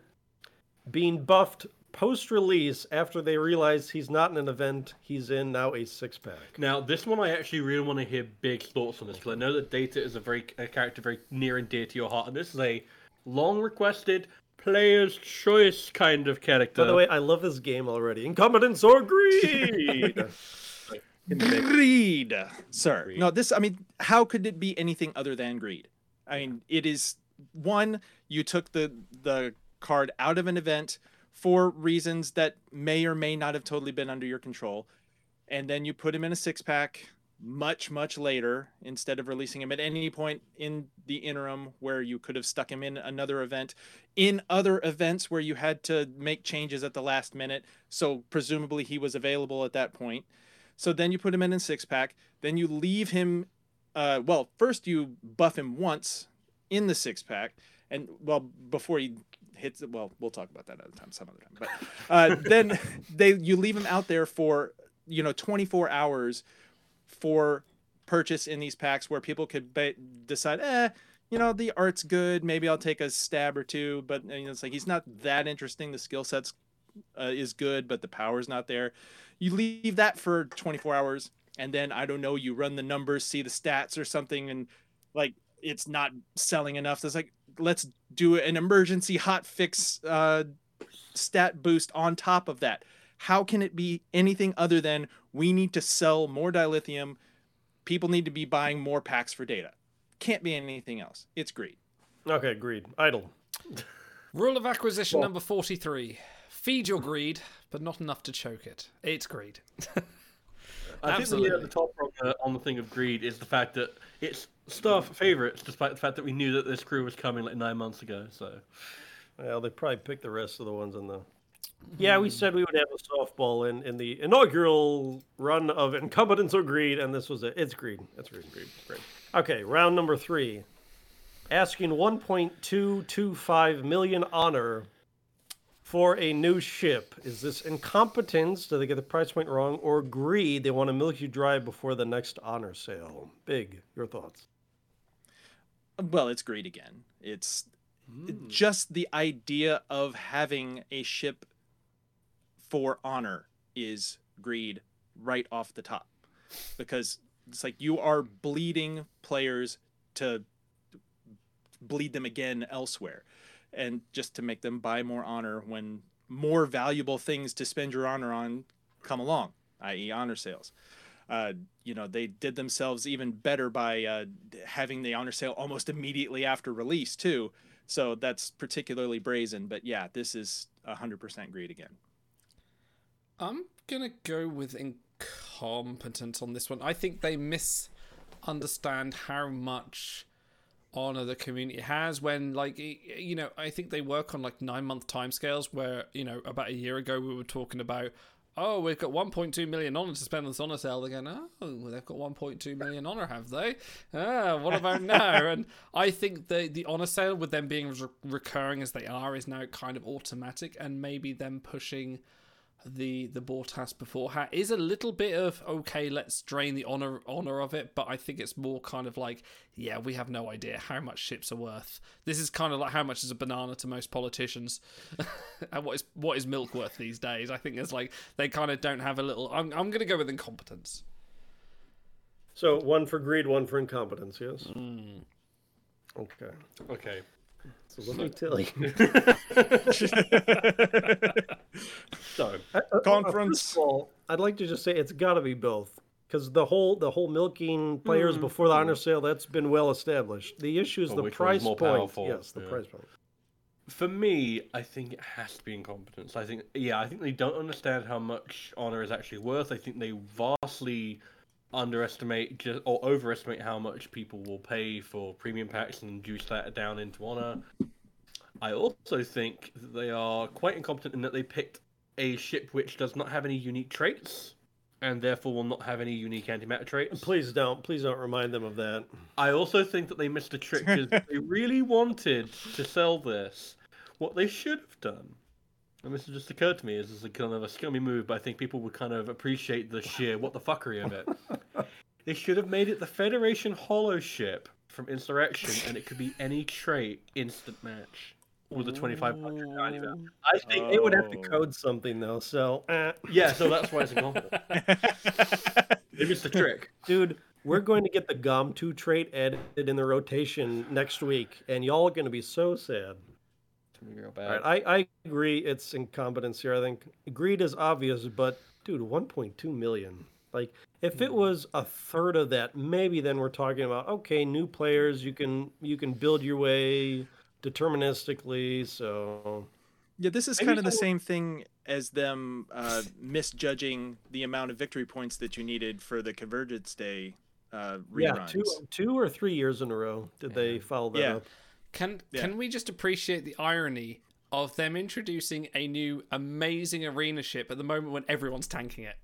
being buffed post-release after they realize he's not in an event he's in now a six-pack. Now, this one I actually really want to hear big thoughts on this because I know that Data is a very a character very near and dear to your heart, and this is a long requested player's choice kind of character. By the way, I love this game already. Incompetence or greed? greed, sir. No, this. I mean, how could it be anything other than greed? I mean, it is one. You took the the card out of an event for reasons that may or may not have totally been under your control, and then you put him in a six pack much much later instead of releasing him at any point in the interim where you could have stuck him in another event in other events where you had to make changes at the last minute so presumably he was available at that point so then you put him in a six pack. Then you leave him. Uh, well, first you buff him once in the six pack, and well before he hits. Well, we'll talk about that other time, some other time. But uh, then they you leave him out there for you know 24 hours for purchase in these packs where people could ba- decide, eh, you know, the art's good. Maybe I'll take a stab or two, but you know, it's like he's not that interesting. The skill set's uh, is good, but the power's not there. You leave that for 24 hours, and then I don't know, you run the numbers, see the stats or something, and like it's not selling enough. So it's like let's do an emergency hot fix uh, stat boost on top of that. How can it be anything other than we need to sell more dilithium? People need to be buying more packs for data. Can't be anything else. It's greed. Okay, greed. Idle. Rule of acquisition Well- number 43. Feed your greed, but not enough to choke it. It's greed. I think the, uh, the top on the, on the thing of greed is the fact that it's staff favorites, despite the fact that we knew that this crew was coming like nine months ago. So, Well, they probably picked the rest of the ones in the. Yeah, we said we would have a softball in, in the inaugural run of incompetence or greed, and this was it. It's greed. It's greed. Greed. Greed. Okay, round number three. Asking 1.225 million honor for a new ship. Is this incompetence? Do they get the price point wrong, or greed? They want to milk you dry before the next honor sale. Big, your thoughts? Well, it's greed again. It's hmm. just the idea of having a ship for honor is greed right off the top. Because it's like you are bleeding players to bleed them again elsewhere and just to make them buy more honor when more valuable things to spend your honor on come along i.e honor sales uh, you know they did themselves even better by uh, having the honor sale almost immediately after release too so that's particularly brazen but yeah this is 100% greed again I'm gonna go with incompetence on this one. I think they misunderstand how much honor the community has when like you know i think they work on like nine month timescales where you know about a year ago we were talking about oh we've got 1.2 million honor to spend on sale they're going oh they've got 1.2 million honor have they? Ah what about now? And i think the the honor sale with them being re- recurring as they are is now kind of automatic and maybe them pushing the the Bortas hat is a little bit of okay, let's drain the honor honor of it, but I think it's more kind of like yeah, we have no idea how much ships are worth. This is kind of like how much is a banana to most politicians, and what is what is milk worth these days. I think it's like they kind of don't have a little. I'm I'm gonna go with incompetence. So one for greed, one for incompetence. Yes. Hmm. Okay. Okay. So let me tell you. so conference. First of all, I'd like to just say it's got to be both because the whole the whole milking players Mm, before the mm. honor sale that's been well established. The issue is But the price more point. powerful? Yes, the Yeah. price point. For me, I think it has to be incompetence. I think, yeah, I think they don't understand how much honor is actually worth. I think they vastly underestimate just, or overestimate how much people will pay for premium packs and juice that down into honor. I also think that they are quite incompetent in that they picked a ship which does not have any unique traits, and therefore will not have any unique antimatter traits. Please don't, please don't remind them of that. I also think that they missed a trick because they really wanted to sell this. What they should have done, and this has just occurred to me, is as a kind of a scummy move, but I think people would kind of appreciate the sheer what the fuckery of it. they should have made it the Federation holoship from Insurrection, and it could be any trait instant match with the 2500 antimatter. I think it would have to Oh. code something though. So eh. Yeah, so that's why it's incompetent. they missed the trick. dude. We're going to get the Gomtu trait added in the rotation next week, and y'all are going to be so sad. All right, I, I agree. It's incompetence here. I think greed is obvious, but dude, 1.2 million. Like, if it was a third of that, maybe then we're talking about okay, new players. You can you can build your way deterministically. So Yeah, this is kind of the same thing as them uh, misjudging the amount of victory points that you needed for the Convergence Day uh, reruns. yeah, two two or three years in a row did they follow that Yeah. up? Can Yeah. can we just appreciate the irony of them introducing a new amazing arena ship at the moment when everyone's tanking it?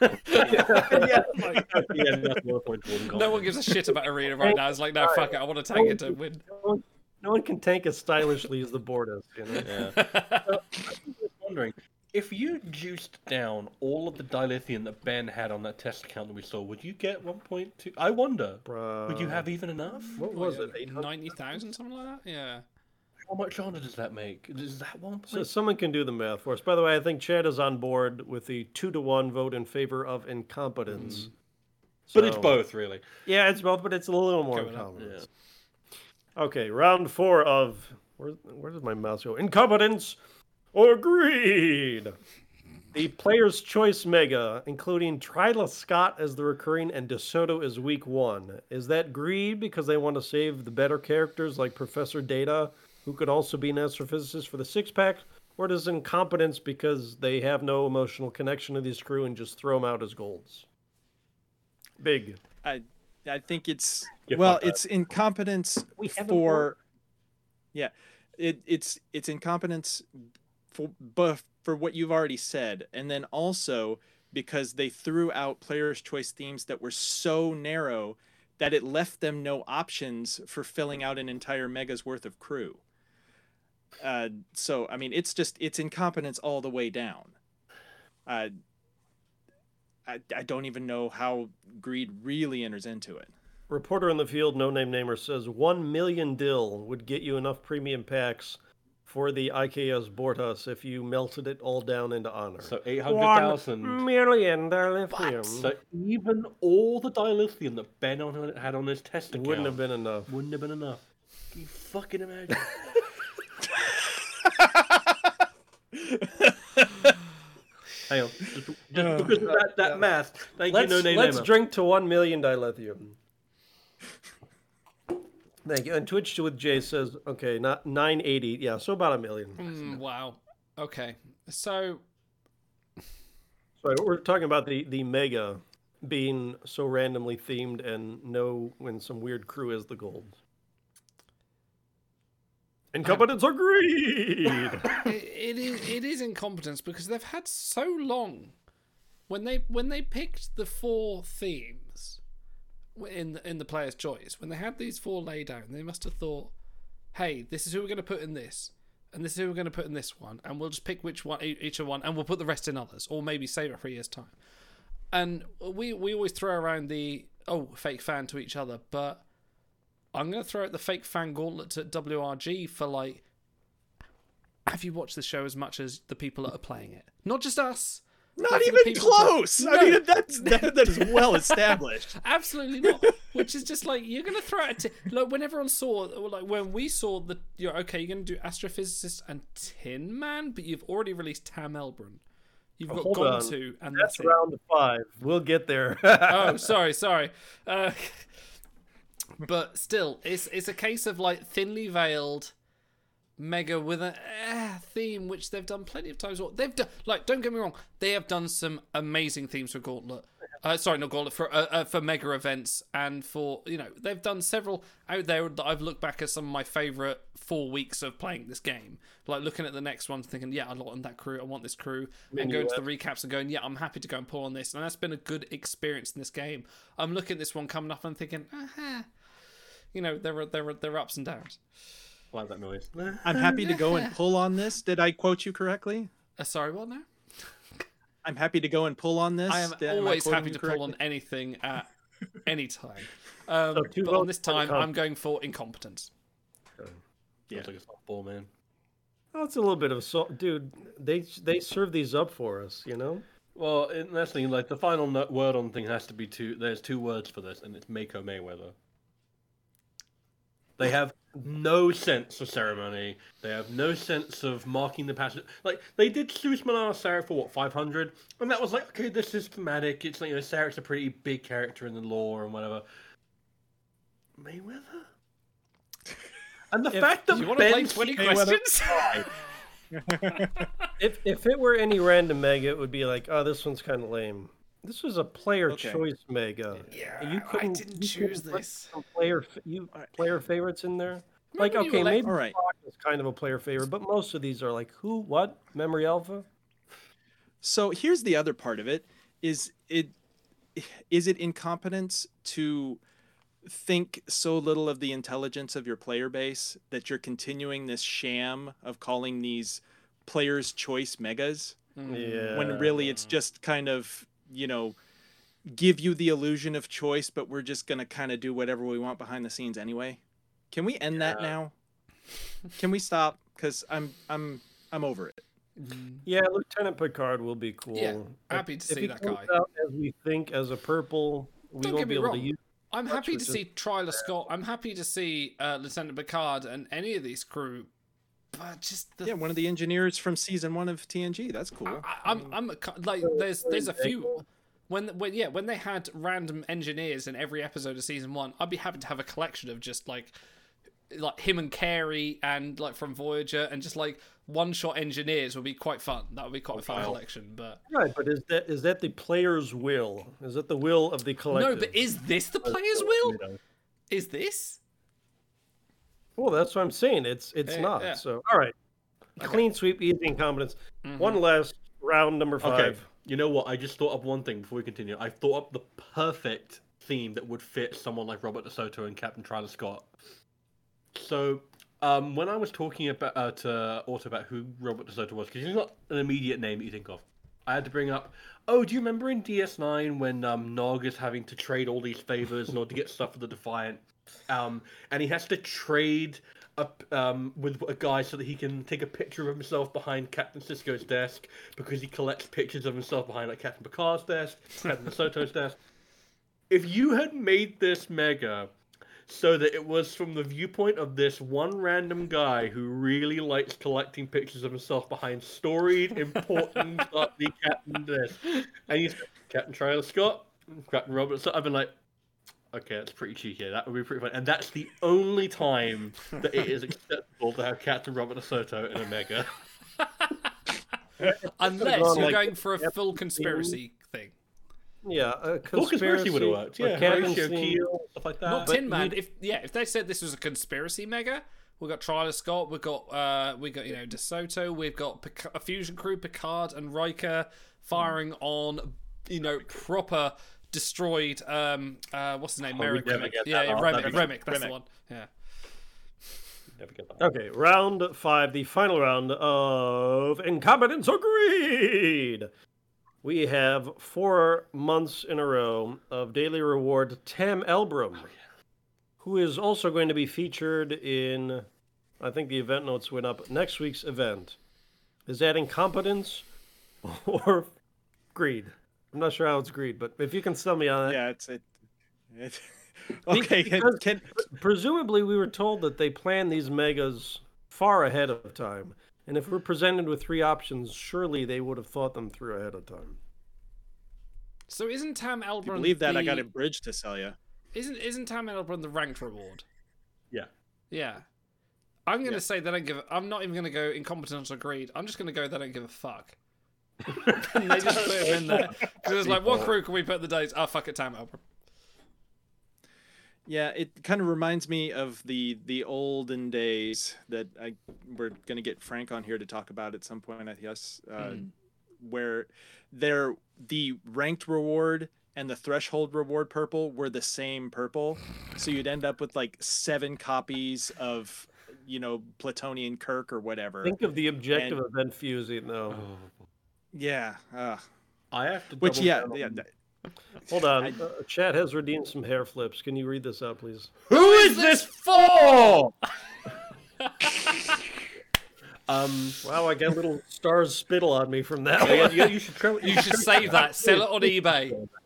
yeah, that's more point No one gives a shit about arena right now. It's like, no, fuck it, I want to tank it to win. No one, no one can tank as stylishly as the Bortas. You know? So, I'm just wondering if you juiced down all of the dilithium that Ben had on that test account that we saw, would you get 1.2? I wonder. Bruh. Would you have even enough? What was it? Ninety thousand, something like that. Yeah. How much honor does that make? Is that one So someone can do the math for us. By the way, I think Chad is on board with the two to one vote in favor of incompetence. Mm-hmm. But it's both, really. Yeah, it's both, but it's a little more Coming up, incompetence. Okay, round four of where where does my mouse go? Incompetence or greed. The player's choice mega, including Tryla Scott as the recurring and DeSoto as week one. Is that greed because they want to save the better characters like Professor Data, who could also be an astrophysicist for the six pack? Or does incompetence because they have no emotional connection to this crew and just throw them out as golds? Big. I I think it's Yeah, well, fuck that. it's incompetence We for yeah, it it's it's incompetence for but for what you've already said, and then also because they threw out players' choice themes that were so narrow that it left them no options for filling out an entire mega's worth of crew. Uh, so I mean, it's just it's incompetence all the way down. Uh, I I don't even know how greed really enters into it. Reporter in the field, no name namer, says one million dill would get you enough premium packs for the IKS Bortas if you melted it all down into honor. So 800,000. One million dilithium. So even all the dilithium that Ben on, had on his test account Wouldn't have been enough. Wouldn't have been enough. Can you fucking imagine? Hang on. Just, just because of that, that math. Thank let's, you, no name Let's namer. drink to one million dilithium. Thank you. And Twitch with Jay says, okay, not 980. Yeah, so about a million. Mm, wow. Okay. So So we're talking about the, the mega being so randomly themed and know when some weird crew is the gold. Incompetence or greed? it, it is it is incompetence because they've had so long when they when they picked the four themes in the, in the player's choice when they had these four laid out they must have thought hey this is who we're going to put in this and this is who we're going to put in this one and we'll just pick which one each of one and we'll put the rest in others or maybe save it for a year's time and we we always throw around the oh fake fan to each other but I'm going to throw out the fake fan gauntlet to WRG for like have you watched the show as much as the people that are playing it? Not just us. Not but for the even close. I mean, that's that, that is well established. Absolutely not. Which is just like you're gonna throw it. To, like when everyone saw, like when we saw the, you're okay. You're gonna do astrophysicist and Tin Man, but you've already released Tam Elbrun. You've got Hold gone on. to, and That's that's, round five. We'll get there. oh, sorry, sorry. Uh, but still, it's it's a case of like thinly veiled mega with a eh, theme, which they've done plenty of times. They've done like, don't get me wrong, they have done some amazing themes for Gauntlet. Uh, sorry, not Gauntlet for uh, uh, for mega events and for you know they've done several out there that I've looked back at some of my favorite four weeks of playing this game. Like looking at the next one, thinking, yeah, I want that crew, I want this crew, and going to the recaps and going, yeah, I'm happy to go and pull on this, and that's been a good experience in this game. I'm looking at this one coming up and thinking, aha, you know, there are there are there are ups and downs. I like that noise. I'm happy to go and pull on this. Did I quote you correctly? Uh, sorry, what now? I'm happy to go and pull on this. I am Did- always quoting happy you to pull on anything at any time. Um, So two but on this time, I'm going for incompetence. Yeah. like a softball, man. Oh, it's a little bit of so, dude. They they serve these up for us, you know. Well, and that's the thing. Like the final no- word on the thing has to be two. There's two words for this, and it's Mako Mayweather. They have no sense of ceremony. They have no sense of marking the passage. Like they did Sus Manara Sarek for what 500, and that was like okay, this is thematic. It's like you know Sarah's a pretty big character in the lore and whatever. Mayweather. And the If- fact that You want to play Ben 20 Mayweather- questions? If if it were any random mega, it would be like, oh, this one's kind of lame. This was a player Okay. choice mega. Yeah, you couldn't, didn't you couldn't choose put this. Some player, f- you player favorites in there. Like, Remember you okay, like- maybe All right. Spock is kind of a player favorite, but most of these are like, who, what, memory alpha. So here's the other part of it: is it is it incompetence to think so little of the intelligence of your player base that you're continuing this sham of calling these players' choice megas Yeah. when really it's just kind of you know give you the illusion of choice, but we're just gonna kind of do whatever we want behind the scenes anyway. Can we end that now? Can we stop? Because I'm I'm I'm over it. Yeah, Lieutenant Picard will be cool. Yeah, happy to if see he that guy. as we think as a purple, we Don't won't be able wrong. to use. I'm happy to see Tryla Scott. I'm happy to see uh, Lieutenant Picard and any of these crew. But just the Yeah, one of the engineers from season one of TNG. That's cool. I, I'm I'm a like there's there's a few when when yeah when they had random engineers in every episode of season one, I'd be happy to have a collection of just like like him and Carey and like from Voyager and just like one shot engineers would be quite fun. That would be quite a fun Wow. collection. But Right, but is that is that the player's will? Is that the will of the collective? no, but is this the player's will? Is this? Well, that's what I'm saying. It's it's Yeah, not. yeah. So all right, clean sweep, easy incompetence. One last round, number five. Okay, you know what? I just thought of one thing before we continue. I thought up the perfect theme that would fit someone like Robert DeSoto and Captain Tryla Scott. So, Um, when I was talking about uh, to Otto about who Robert DeSoto was, because he's not an immediate name that you think of, I had to bring up. Oh, do you remember in DS9 when um, Nog is having to trade all these favors in order to get stuff for the Defiant, um, and he has to trade up um, with a guy so that he can take a picture of himself behind Captain Sisko's desk because he collects pictures of himself behind like Captain Picard's desk, Captain DeSoto's desk. If you had made this mega so that it was from the viewpoint of this one random guy who really likes collecting pictures of himself behind storied, important the Captain this. And he's Captain Tryla Scott, Captain Robert. So I've been like, okay, that's pretty cheeky. That would be pretty fun. And that's the only time that it is acceptable to have Captain Robert Soto in a mega. Unless you're like, going for a full conspiracy thing. Yeah, a Full conspiracy would've worked, yeah, Captain Horatio Steam. Keel, stuff like that. Not But Tin Man. you'd- If yeah, if they said this was a conspiracy mega, we've got Trial of Scott, we've got uh, we got you know DeSoto, we've got Pic- a fusion crew, Picard and Riker firing on you know proper destroyed. Um, uh, what's his name? Oh, we'd Merrick. never yeah, that yeah, off. Remmick. That'd Remmick. That's the one. Yeah. Never get that. Okay, round five, the final round of Incompetence or Greed. We have four months in a row of daily reward Tam Elbrun, who is also going to be featured in, I think the event notes went up, next week's event. Is that incompetence or greed? I'm not sure how it's greed, but if you can sell me on it. Yeah, it's it. it okay, Because can presumably we were told that they plan these megas far ahead of time. And if we're presented with three options, surely they would have thought them through ahead of time. So isn't Tam Elbrun? if you believe that, I got a bridge to sell you. Isn't isn't Tam Elbrun the ranked reward? Yeah. Yeah. I'm gonna say they don't give. A, I'm not even gonna go incompetence or greed. I'm just gonna go they don't give a fuck. And they just put him in there because it's like, what crew can we put the days? Oh fuck it, Tam Elbrun. Yeah, it kind of reminds me of the the olden days that I we're gonna get Frank on here to talk about at some point. I guess uh, Mm. where there the ranked reward and the threshold reward purple were the same purple, so you'd end up with like seven copies of you know Platonian Kirk or whatever. Think of the objective And- event fusing, though. Yeah, uh, I have to. which yeah down yeah. Hold on. Uh, chat has redeemed some hair flips. Can you read this out, please? Who is this for? um. Wow, I got little stars spittle on me from that Yeah, one. you should try- You should save that. Sell it on eBay.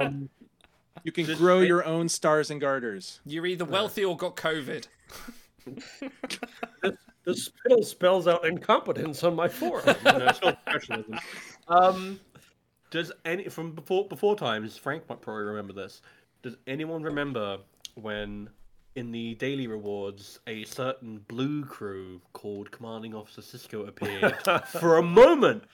Um, You can grow your own stars and garters. You're either wealthy or got COVID. the spittle spells out incompetence on my forearm. no, it's not professionalism. Um, does any from before before times? Frank might probably remember this. Does anyone remember when, in the daily rewards, a certain blue crew called Commanding Officer Sisko appeared for a moment,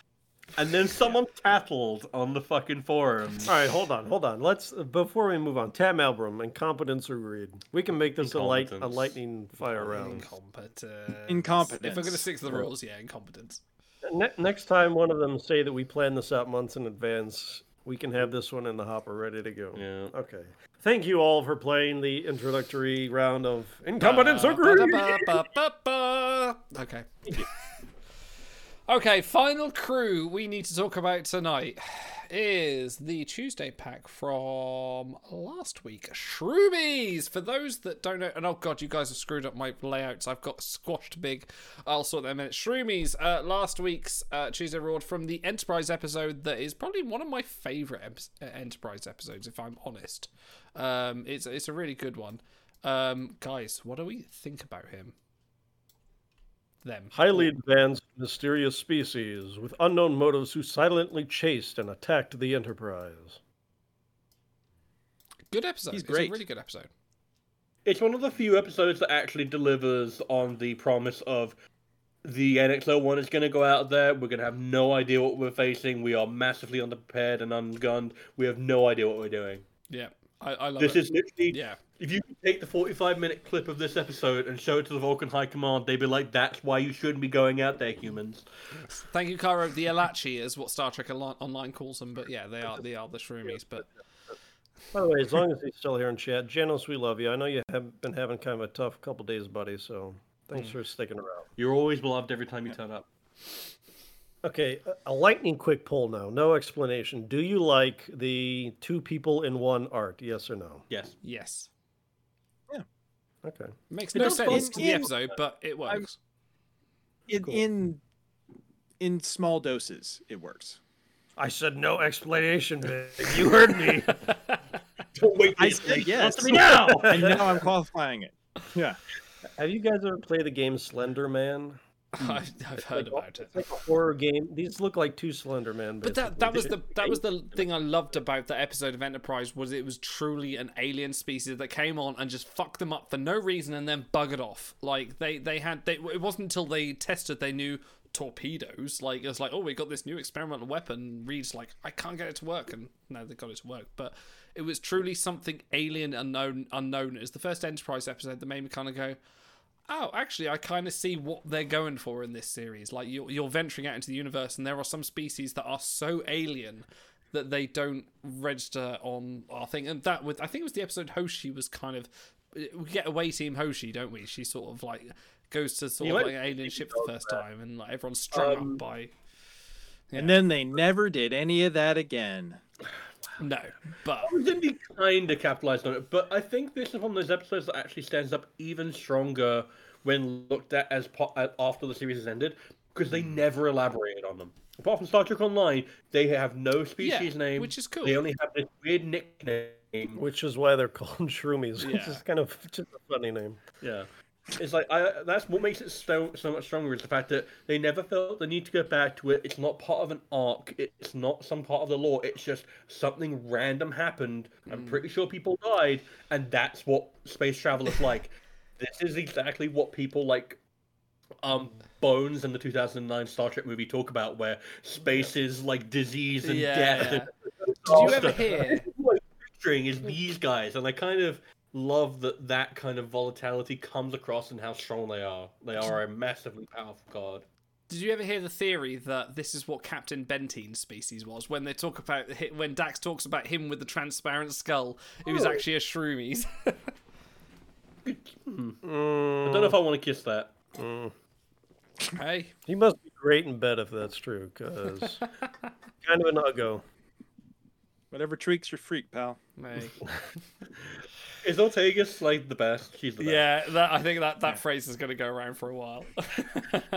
and then someone tattled on the fucking forums? All right, hold on, hold on. Let's before we move on. Tam Elbrun, incompetence or greed. We can make this a light, a lightning fire round. Incompetent. Incompetence. If we're gonna stick to the rules, yeah, incompetence. Ne- next time one of them say that we plan this out months in advance, we can have this one in the hopper ready to go. Yeah. Okay. Thank you all for playing the introductory round of incompetence or greed. Okay. Okay, final crew we need to talk about tonight is the Tuesday pack from last week. Shroomies! For those that don't know, and oh god, you guys have screwed up my layouts. I've got squashed big. I'll sort them minute. Shroomies, uh, last week's uh, Tuesday Reward from the Enterprise episode that is probably one of my favourite uh, Enterprise episodes, if I'm honest. Um, it's, it's a really good one. Um, guys, what do we think about him? Them. Highly advanced, mysterious species with unknown motives who silently chased and attacked the Enterprise. Good episode. He's It's great. a really good episode. It's one of the few episodes that actually delivers on the promise of the NX-01 is going to go out there. We're going to have no idea what we're facing. We are massively underprepared and ungunned. We have no idea what we're doing. Yeah, I, I love This it. is literally. Yeah. If you take the 45 minute clip of this episode and show it to the Vulcan High Command, they'd be like, that's why you shouldn't be going out there, humans. Thank you, Cairo. The Elachi is what Star Trek Online calls them, but yeah, they are they are the Shroomies. But By the way, as long as he's still here in chat, Janos, we love you. I know you have been having kind of a tough couple days, buddy. So thanks Mm. for sticking around. You're always beloved every time you turn up. Okay, a- a lightning quick poll now. No explanation. Do you like the two people in one art? Yes or no? Yes. Yes. Okay. Makes It no does sense both. to the In- episode, but it works. In in in small doses, it works. I said no explanation, Vic. You heard me. Don't wait. I said yes. to me now. and now I'm qualifying it. Yeah. Have you guys ever played the game Slender Man? Hmm. I've, I've heard about it. It's like a horror game. These look like two Slender Man. But that that was the that was the thing I loved about the episode of Enterprise was it was truly an alien species that came on and just fucked them up for no reason and then buggered off. Like they they had they it wasn't until they tested they knew torpedoes. Like it was like oh we got this new experimental weapon. Reed's like I can't get it to work and no they got it to work. But it was truly something alien unknown unknown. It was the first Enterprise episode that made me kind of go. Oh, actually, I kind of see what they're going for in this series. Like you're you're venturing out into the universe, and there are some species that are so alien that they don't register on our thing. And that with I think it was the episode Hoshi was kind of we get away team Hoshi, don't we? She sort of like goes to sort of like an alien ship for the first time, and like everyone's strung Um, up by And then they never did any of that again. No, but Disney kind of capitalized on it, but I think this is one of those episodes that actually stands up even stronger when looked at as po- uh, after the series has ended because they never elaborated on them. Apart from Star Trek Online, they have no species Yeah, name, which is cool. They only have this weird nickname, Which is why they're called shroomies. Which is kind of just a funny name. Yeah. It's like I, that's what makes it so so much stronger is the fact that they never felt the need to go back to it. It's not part of an arc. It's not some part of the lore. It's just something random happened. I'm pretty sure people died, and that's what space travel is like. this is exactly what people like um Bones and the 2009 Star Trek movie talk about, where space is like disease and Yeah, death. And Did you ever hear- What I'm picturing is these guys, and I kind of love that that kind of volatility comes across and how strong they are. They are a massively powerful god. Did you ever hear the theory that this is what Captain Bentine's species was? When they talk about when Dax talks about him with the transparent skull, it was Oh. actually a Shroomies. Hmm. I don't know if I want to kiss that. hey, He must be great in bed if that's true, because kind of an uggo. Whatever tweaks your freak, pal. Hey. Is Ortegas like the best? She's the best. Yeah, that, I think that, that phrase is going to go around for a while.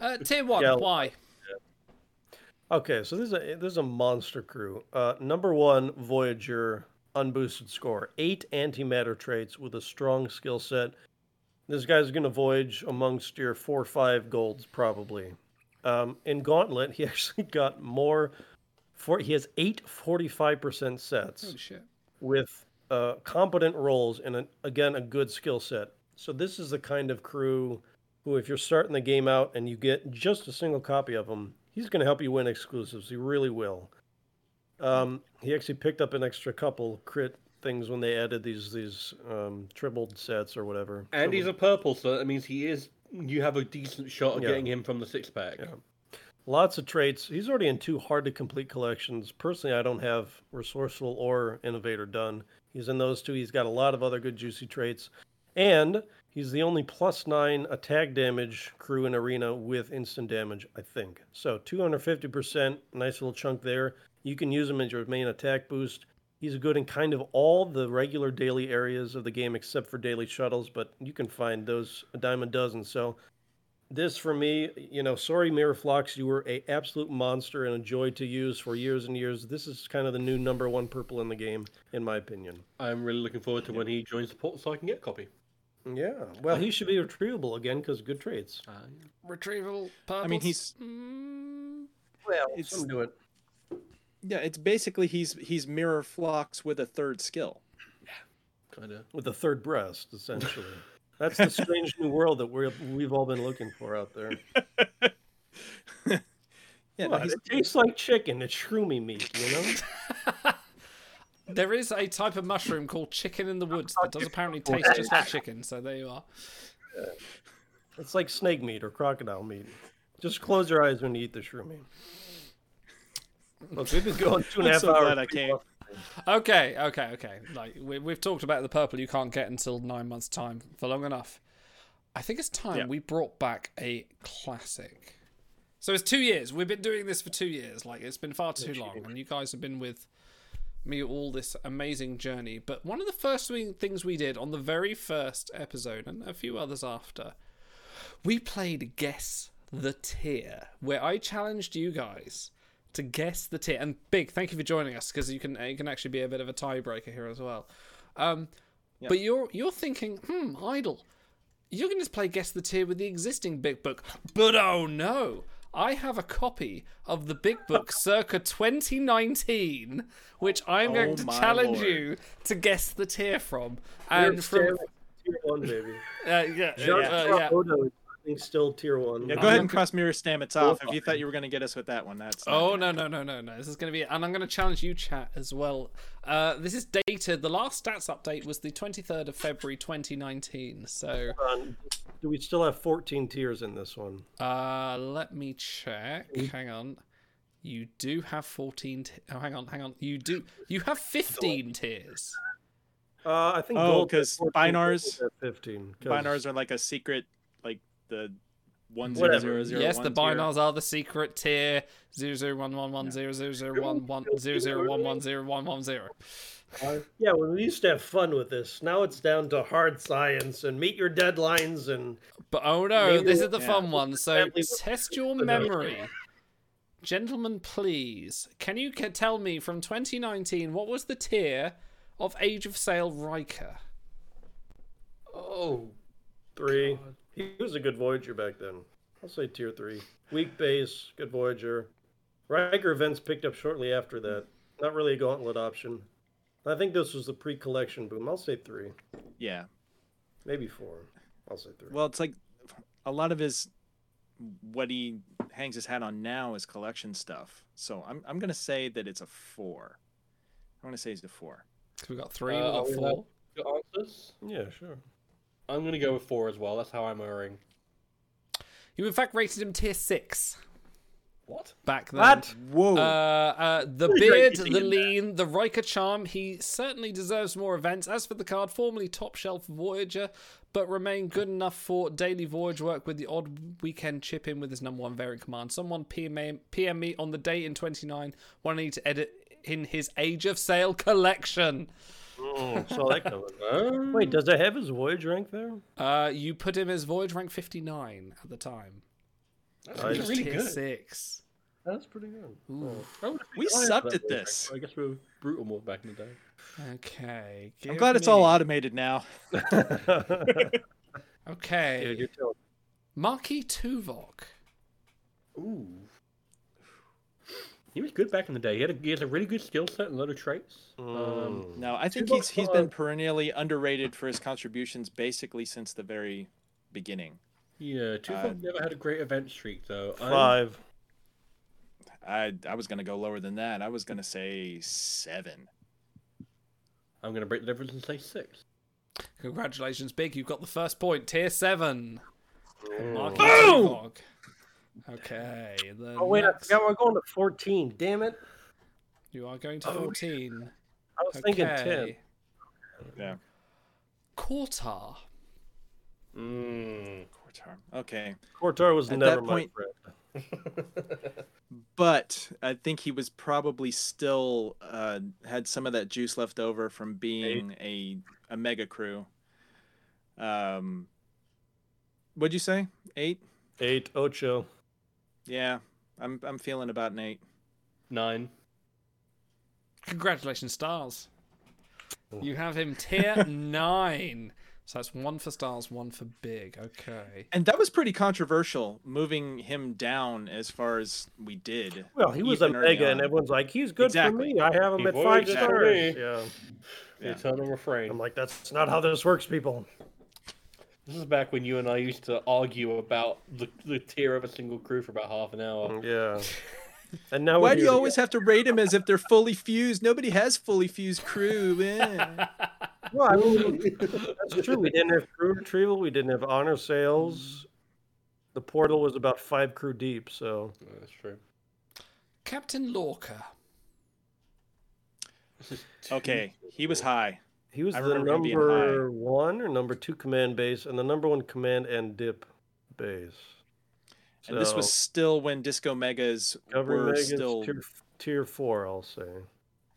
uh, tier one, Yeah. why? Okay, so this is a this is a monster crew. Uh, number one, Voyager, unboosted score, eight antimatter traits with a strong skill set. This guy's going to voyage amongst your four or five golds probably. Um, in Gauntlet, he actually got more. For he has eight 45% sets Holy shit. with uh, competent roles and a, again a good skill set. So this is the kind of crew who, if you're starting the game out and you get just a single copy of him, he's going to help you win exclusives. He really will. Um, he actually picked up an extra couple crit things when they added these these um, tripled sets or whatever. And he's a purple, so that means he is. You have a decent shot of Yeah. getting him from the six pack. Yeah. Lots of traits. He's already in two hard to complete collections. Personally, I don't have Resourceful or Innovator done. He's in those two. He's got a lot of other good juicy traits. And he's the only plus nine attack damage crew in Arena with instant damage, I think. So 250%, nice little chunk there. You can use him as your main attack boost. He's good in kind of all the regular daily areas of the game except for daily shuttles, but you can find those a dime a dozen. So this for me, you know, sorry Mirror Phlox, you were a absolute monster and a joy to use for years and years. This is kind of the new number one purple in the game, in my opinion. I'm really looking forward to when he joins the port so I can get a copy. Yeah, well, he should be retrievable again because good traits. Uh, Retrieval purples. I mean, he's hmm. well, it's some do it. yeah. It's basically he's he's mirror Phlox with a third skill. Yeah, kind of. with a third breast, essentially. That's the strange new world that we're, we've all been looking for out there. Yeah, no, What? he's- it tastes like chicken. It's shroomy meat, you know. There is a type of mushroom called chicken in the woods that does apparently taste just like chicken. So there you are. It's like snake meat or crocodile meat. Just close your eyes when you eat the shroomy. Look, we've been going two and a I'm half so hours. glad I came. Okay, okay, okay. Like we, we've talked about the purple you can't get until nine months' time for long enough. I think it's time Yeah. we brought back a classic. So it's two years. We've been doing this for two years. Like it's been far too long, and you guys have been with me all this amazing journey. But one of the first things we did on the very first episode, and a few others after, we played Guess the Tier, where I challenged you guys to guess the tier. And big, thank you for joining us because you can you can actually be a bit of a tiebreaker here as well. Um, But you're you're thinking, hmm, idle. You're going to play guess the tier with the existing big book, but oh no. I have a copy of the Big Book circa 2019, which I'm going Oh to challenge lord. you to guess the tier from. You're And from tier one, baby. uh, yeah, Jean uh, yeah. Odo think, still tier one. Yeah, go ahead and cross mirror stamets off. If you thought you were going to get us with that one, that's Oh no no no no no! This is going to be, and I'm going to challenge you, chat, as well. Uh, this is dated. The last stats update was the 23rd of February 2019. So, Um, do we still have 14 tiers in this one? uh, let me check. Hang on. You do have 14. T- oh, hang on, hang on. You do. You have 15 tiers. Uh, I think Oh, gold because Bynars, gold at 15. 'cause- Bynars are like a secret, like the one zero Whatever. zero zero. Yes, the one tier. Bynars are the secret tier. Zero zero one one one zero zero zero one one zero zero one one zero one one zero. Yeah, well, we used to have fun with this. Now it's down to hard science and meet your deadlines and. But oh no, Maybe this we'll- is the yeah. fun one. So Family- test your memory. Gentlemen, please. Can you ca- tell me from 2019 what was the tier of Age of Sail Riker? Oh, three. He was a good Voyager back then. I'll say tier three. Weak base, good Voyager. Riker events picked up shortly after that. Not really a gauntlet option. I think this was the pre-collection boom. I'll say three, Yeah. maybe four. I'll say three. Well, it's like a lot of his what he hangs his hat on now is collection stuff. So I'm I'm gonna say that it's a four. I'm gonna say he's a four. So We got three, Uh, we got four. Your answers? Yeah, sure. I'm gonna go with four as well. That's how I'm erring. You in fact rated him tier six. What? Back then. What? Whoa. Uh, uh, the Really beard, the to see lean, the Riker charm. He certainly deserves more events. As for the card, formerly top shelf Voyager, but remained good enough for daily voyage work with the odd weekend chip in with his number one variant command. Someone PM, PM me on the date in 29 wanting to edit in his Age of Sail collection. Mm, saw that coming. Wait, does it have his Voyage rank there? Uh, you put him as voyage rank 59 at the time. That's Nice. really tier good. six. That's pretty good. Ooh. I We been sucked at this. actor. I guess we were brutal more back in the day. Okay. I'm give glad it's all automated now. Okay. Dude, Maquis Tuvok. Ooh. He was good back in the day. He had a, he has a really good skill set and a lot of traits. Um, No, I think Tuvok, he's he's been perennially underrated for his contributions basically since the very beginning. yeah, Tuvok Uh, never had a great event streak though. I'm- Five. I I was gonna go lower than that. I was gonna say seven. I'm gonna break the difference and say six. Congratulations, Big. You've got the first point. Tier 7. Maquis Boom! Tuvok. Okay. The Oh wait, I forgot we're going to 14. Damn it! You are going to Oh, 14. I was thinking 10. Yeah. Kortar. Mm. Kortar. Okay. Kortar was At never that my point- friend. But I think he was probably still uh, had some of that juice left over from being a a mega crew. Um, what'd you say? Eight? Eight. Ocho. Yeah, I'm I'm feeling about an eight. Nine. Congratulations, Stars. Oh. You have him tier 9. So that's one for Stars, one for Big. Okay. And that was pretty controversial, moving him down as far as we did. Well, he was a mega, and everyone's like, "He's good Exactly. for me. I have him He at five voyaged for stars." me. Yeah. The eternal refrain. I'm like, "That's not how this works, people." This is back when you and I used to argue about the, the tier of a single crew for about half an hour. Mm, yeah. And now Why do you here always have to rate them as if they're fully fused? Nobody has fully fused crew. man. Well, I mean, that's true. We didn't have crew retrieval. We didn't have honor sales. The portal was about five crew deep. So That's true. Captain Lorca. Okay, he was high. He was I the remember him being number one or number two command base, and the number one command and dip base. And this was still when Disco Megas Discovery were Megas still. tier, tier four, I'll say.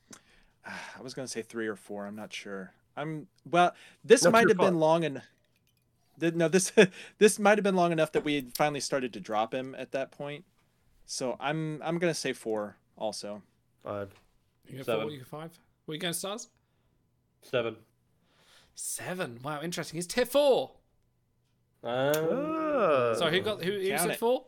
I was gonna say three or four. I'm not sure. I'm well. This No, might tier have been long and. No, this this might have been long enough that we had finally started to drop him at that point. So I'm I'm gonna say four also. Five. You go four, you go five. What are you going stars? Seven. Seven. Wow, interesting. He's tier four. Um, So who got who, who Count said it. four?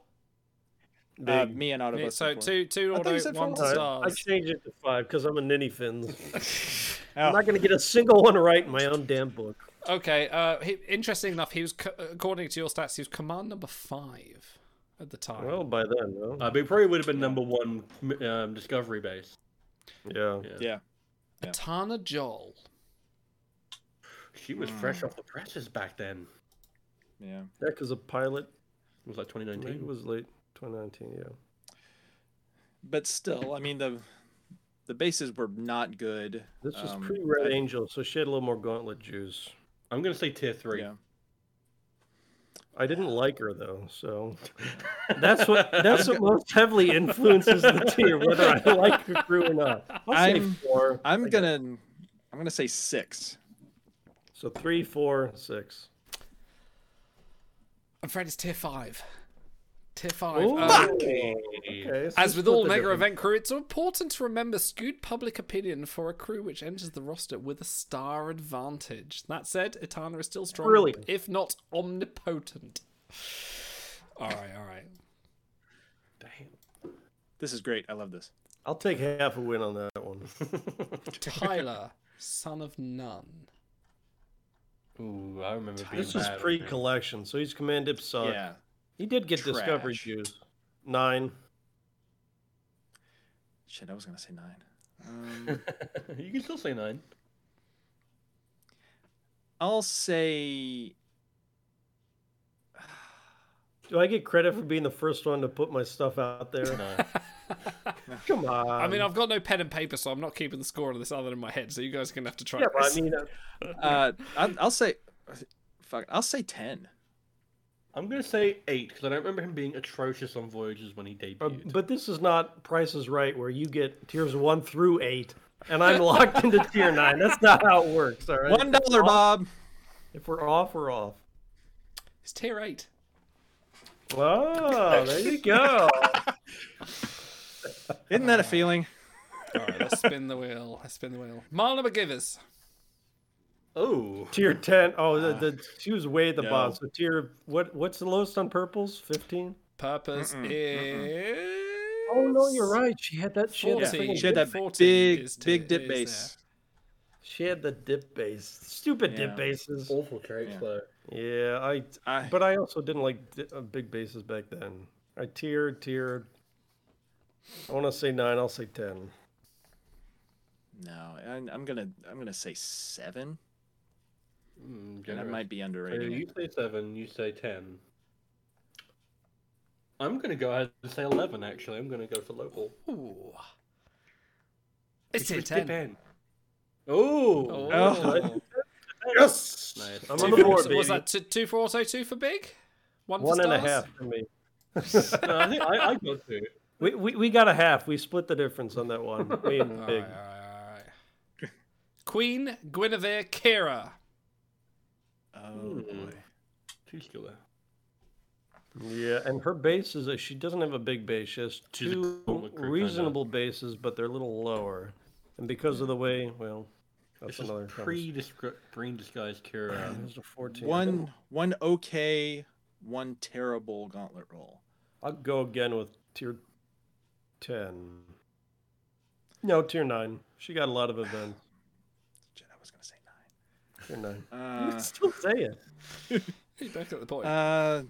Uh, me and Autobus. Me- so said two two I thought auto, you said one four. I, I changed it to five because I'm a ninny fins. Oh. I'm not going to get a single one right in my own damn book. Okay. Uh, he, interesting enough, he was co- according to your stats, he was command number five at the time. Well, by then, no? Uh, but he probably would have been number one um, Discovery base. Yeah. Yeah. Atana Joel. She was fresh off the presses back then. Yeah. Yeah, because a pilot. It was like 2019. it was late 2019, yeah. But still, I mean the the bases were not good. This was Um, pre Red I- Angel, so she had a little more gauntlet juice. I'm gonna say tier three. Yeah. I didn't like her though, so that's what that's what most heavily influences the tier, whether I like her crew or not. I'll I'm, four. I'm gonna I'm gonna say six. So three, four, six. I'm afraid it's tier five. Tier five. Ooh, Um, okay. so As with all mega difference. event crew, it's important to remember skewed public opinion for a crew which enters the roster with a star advantage. That said, Itana is still strong, Really? if not omnipotent. All right, all right. Damn. This is great. I love this. I'll take half a win on that one. Tyler, son of none. Ooh, I remember being this is bad. pre-collection, so he's command dip suck. Yeah. He did get discovery Trash. juice. Nine. Shit, I was gonna say nine. Um, you can still say nine. I'll say Do I get credit for being the first one to put my stuff out there? Come on. I mean, I've got no pen and paper, so I'm not keeping the score on this other than in my head. So you guys are gonna have to try. yeah, but I this. mean, uh, uh I'll, I'll say fuck. I'll say ten. I'm gonna say eight because I don't remember him being atrocious on Voyages when he debuted. uh, but this is not Price is Right, where you get tiers one through eight, and I'm locked into tier nine. That's not how it works. All right. One dollar, Bob. If we're off, we're off. it's tier eight. Oh, there you go. Isn't that a feeling? All right, let's spin the wheel. Let's spin the wheel. Marla McGivers. oh, tier ten. Oh, the, the she was way at the No. bottom. So tier what? What's the lowest on purples? Fifteen. Purpose is. Oh no, you're right. She had that. She had, the 14. thing- She had that big, is big dip is base. She had the dip base. Stupid Yeah. dip bases. awful traits Yeah. though. Yeah, I, I- But I also didn't like di- uh, big bases back then. I tiered, tiered. I want to say nine. I'll say ten. No, I, I'm gonna I'm gonna say seven. Mm, And might be So underrating you say seven, you say ten. I'm gonna go ahead and say eleven. Actually, I'm gonna go for local. Ooh. It's Which tier was ten. dip in. Oh, Oh. Yes, Nice. I'm Two on the for- board, was that two, two for auto, two for big? One, for One and a half for me. no, I think I, I got two. We, we we got a half. We split the difference on that one. Me and big. right, all right, all right. Queen Guinevere Kira. Hmm. Oh boy. She's still. Yeah, and her base is a, she doesn't have a big base. She has She's two gauntlet crew, kinda. reasonable bases, but they're a little lower. And because of the way, well, that's This another pre green disguise Kira. There's a 14. One one okay, one terrible gauntlet roll. I'll go again with tier 10. No, tier 9. She got a lot of events. Shit, I was gonna say 9. Tier 9. nine. you can still say it. You're back at the point. Uh, uh,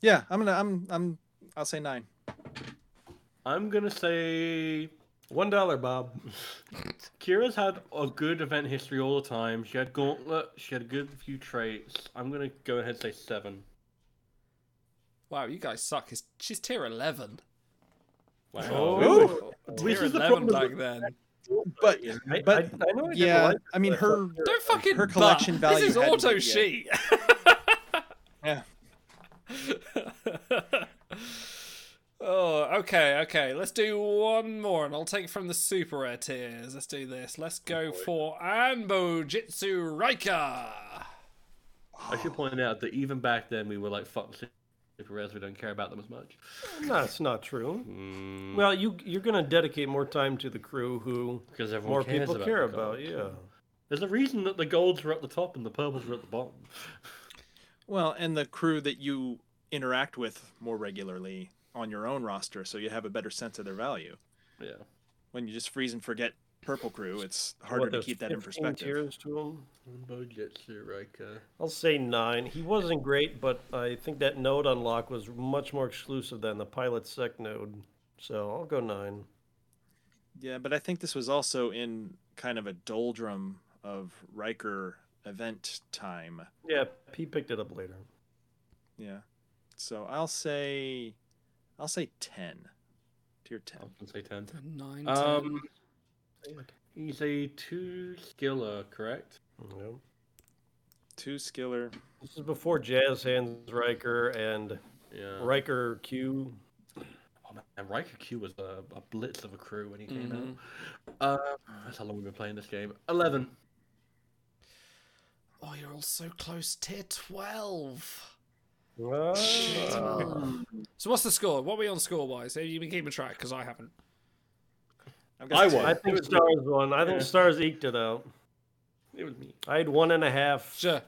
yeah, I'm gonna I'm I'm I'll say nine. I'm gonna say One dollar, Bob. Kira's had a good event history all the time. She had Gauntlet. She had a good few traits. I'm gonna go ahead and say seven. wow, you guys suck. It's, she's tier 11. Wow. Oh. This Tier is the 11 problem back then. but but I- I know I yeah, like I mean her Don't fucking her collection but. value. This is auto hit sheet. Yeah. oh, okay, okay. Let's do one more, and I'll take from the super rare tiers. Let's do this. Let's oh, go for Anbo Jitsu Raika. I should point out that even back then we were like, fuck super rares, we don't care about them as much. That's not true. Mm. Well, you you're gonna dedicate more time to the crew who Because everyone more cares people about care about. Yeah. There's a reason that the golds are at the top and the purples are at the bottom. Well, and the crew that you interact with more regularly on your own roster, so you have a better sense of their value. Yeah. When you just freeze and forget purple crew, it's harder What, to keep that in 15 perspective. Tiers to him. Bojitsu Riker. I'll say nine. He wasn't great, but I think that node unlock was much more exclusive than the pilot sec node. So I'll go nine. Yeah, but I think this was also in kind of a doldrum of Riker event time. Yeah, he picked it up later. Yeah. So I'll say I'll say 10. Tier 10. I was gonna say ten. Nine. Um, he's a two skiller, correct? Yeah. Two skiller. This is before Jazz Hands Riker and Yeah. Riker Q. Oh man, and Riker Q was a, a blitz of a crew when he came Mhm. out. Uh, that's how long we've been playing this game. Eleven. Oh, you're all so close. Tier 12. Ah. So what's the score? What are we on score wise? Have you been keeping track? Because I haven't. I've I won. I think Stars won. I think Yeah. Stars eked it out. It was me. I had one and a half. Sure.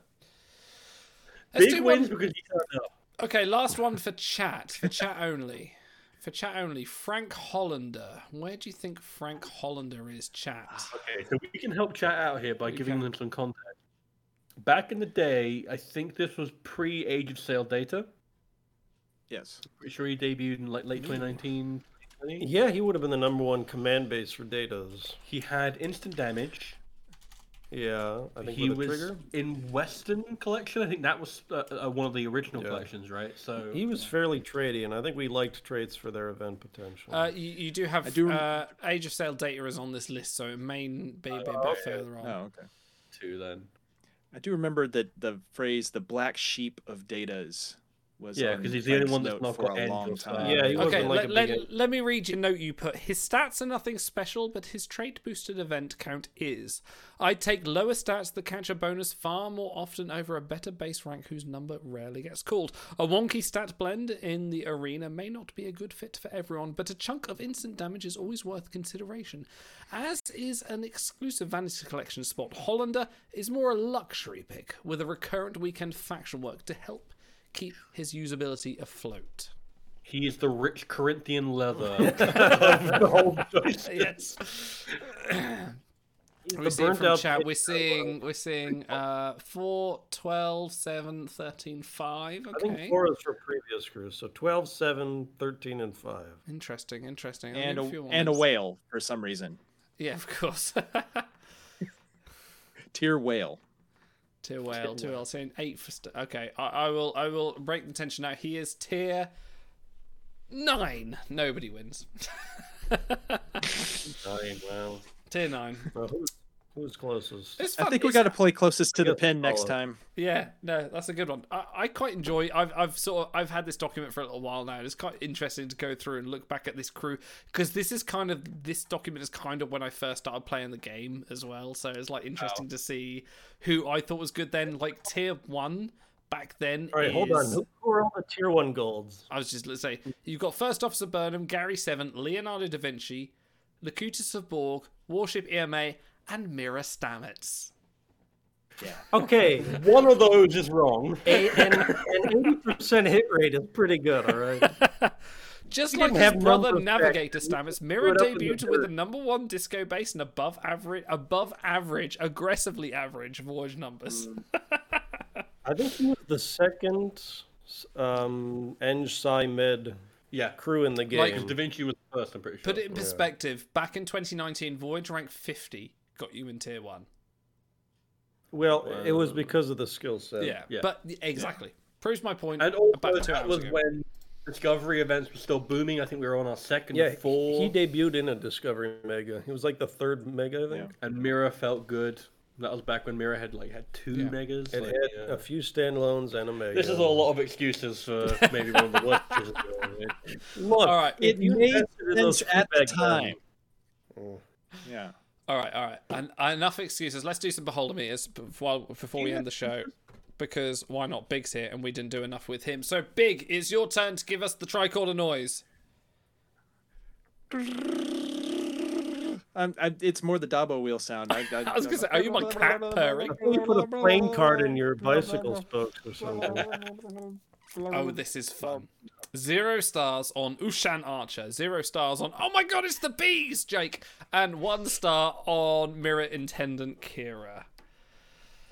Let's Big wins one- because he turned up. Okay, last one for chat. For chat only. For chat only. Frank Hollander. Where do you think Frank Hollander is, chat? Okay, so we can help chat out here by You giving can. them some context. Back in the day, I think this was pre Age of Sail data. Yes. Pretty sure he debuted in like late mm. 2019. 2020. Yeah, he would have been the number one command base for datas. He had instant damage. Yeah, I think he with a was trigger. in Western collection. I think that was uh, uh, one of the original Yeah. collections, right? So He was fairly tradey, and I think we liked traits for their event potential. Uh, you, you do have I do rem- uh, Age of Sail data is on this list, so it may be a bit, okay. further on. Oh, okay. two then. I do remember that the phrase "the black sheep of datas" was Yeah, because he's the only one that's not for got a end long or something. time. Yeah, he Okay, like let, a let, let me read your note you put. His stats are nothing special, but his trait boosted event count is. I'd take lower stats that catch a bonus far more often over a better base rank whose number rarely gets called. A wonky stat blend in the arena may not be a good fit for everyone, but a chunk of instant damage is always worth consideration. As is an exclusive Vanity Collection spot, Hollander is more a luxury pick with a recurrent weekend faction work to help keep his usability afloat. He is the rich Corinthian leather of the whole choice. yes. we the see it burnt from out chat. pit We're seeing we're seeing uh 4, 12, 7, 13, 5. I think Okay. four is for previous crews, so 12, 7, 13, and 5. Interesting, interesting. And need a, and a whale for some reason. Yeah, of course. Tier whale. Tier whale, tier whale. Saying eight for st- okay. I, I will I will break the tension now. He is tier nine. Nobody wins. Nine, wow. tier nine. Well, who's, who's closest? It's I fun. think we It's- got to play closest to the pin next time. Yeah, no, that's a good one. I, I quite enjoy. I've I've sort of I've had this document for a little while now. and It's quite interesting to go through and look back at this crew because this is kind of this document is kind of when I first started playing the game as well. So it's like interesting to see who I thought was good then. Like tier one back then. All right, hold on. is- Who, who are all the tier one golds? I was just let's say you've got First Officer Burnham, Gary Seven, Leonardo da Vinci, Locutus of Borg, Warship EMH, and Mirror Stamets. Yeah. Okay, One of those is wrong. a, and an eighty percent hit rate is pretty good. All right. Just He like didn't his brother Navigator effect. He Stamets, Mirror threw it up in the debuted with a dirt. number one disco base and above average, above average, aggressively average voyage numbers. I think he was the second um, Eng Sci Med Yeah, crew in the game. Like, because Da Vinci was the first. I'm pretty sure. Put it in perspective. Back in 2019, voyage ranked 50 got you in tier one. well, it was because of the skill set. Yeah, Yeah. but exactly proves my point. And also, about two that was ago. when Discovery events were still booming. I think we were on our second Yeah, four. he debuted in a Discovery Mega. He was like the third Mega, I think. and Mira felt good. That was back when Mira had like had two Yeah. megas. It like, had yeah. a few standalones and a Mega. This is a lot of excuses for maybe one of the worst decisions we ever made. Look, All right. It if made invested in those sense at the back then- time. Oh. Yeah. All right, all right. And enough excuses. Let's do some beholder meters before before we end the show, because why not? Big's here, and we didn't do enough with him. So Big, it's your turn to give us the tricorder noise. Um, I, it's more the Dabo wheel sound. I, I was gonna say, are you my cat purring? I thought you put a playing card in your bicycle spokes or something. Oh, this is fun. Zero stars on Ushaan Archer. Zero stars on. Oh my god, it's the bees, Jake. And one star on Mirror Intendant Kira.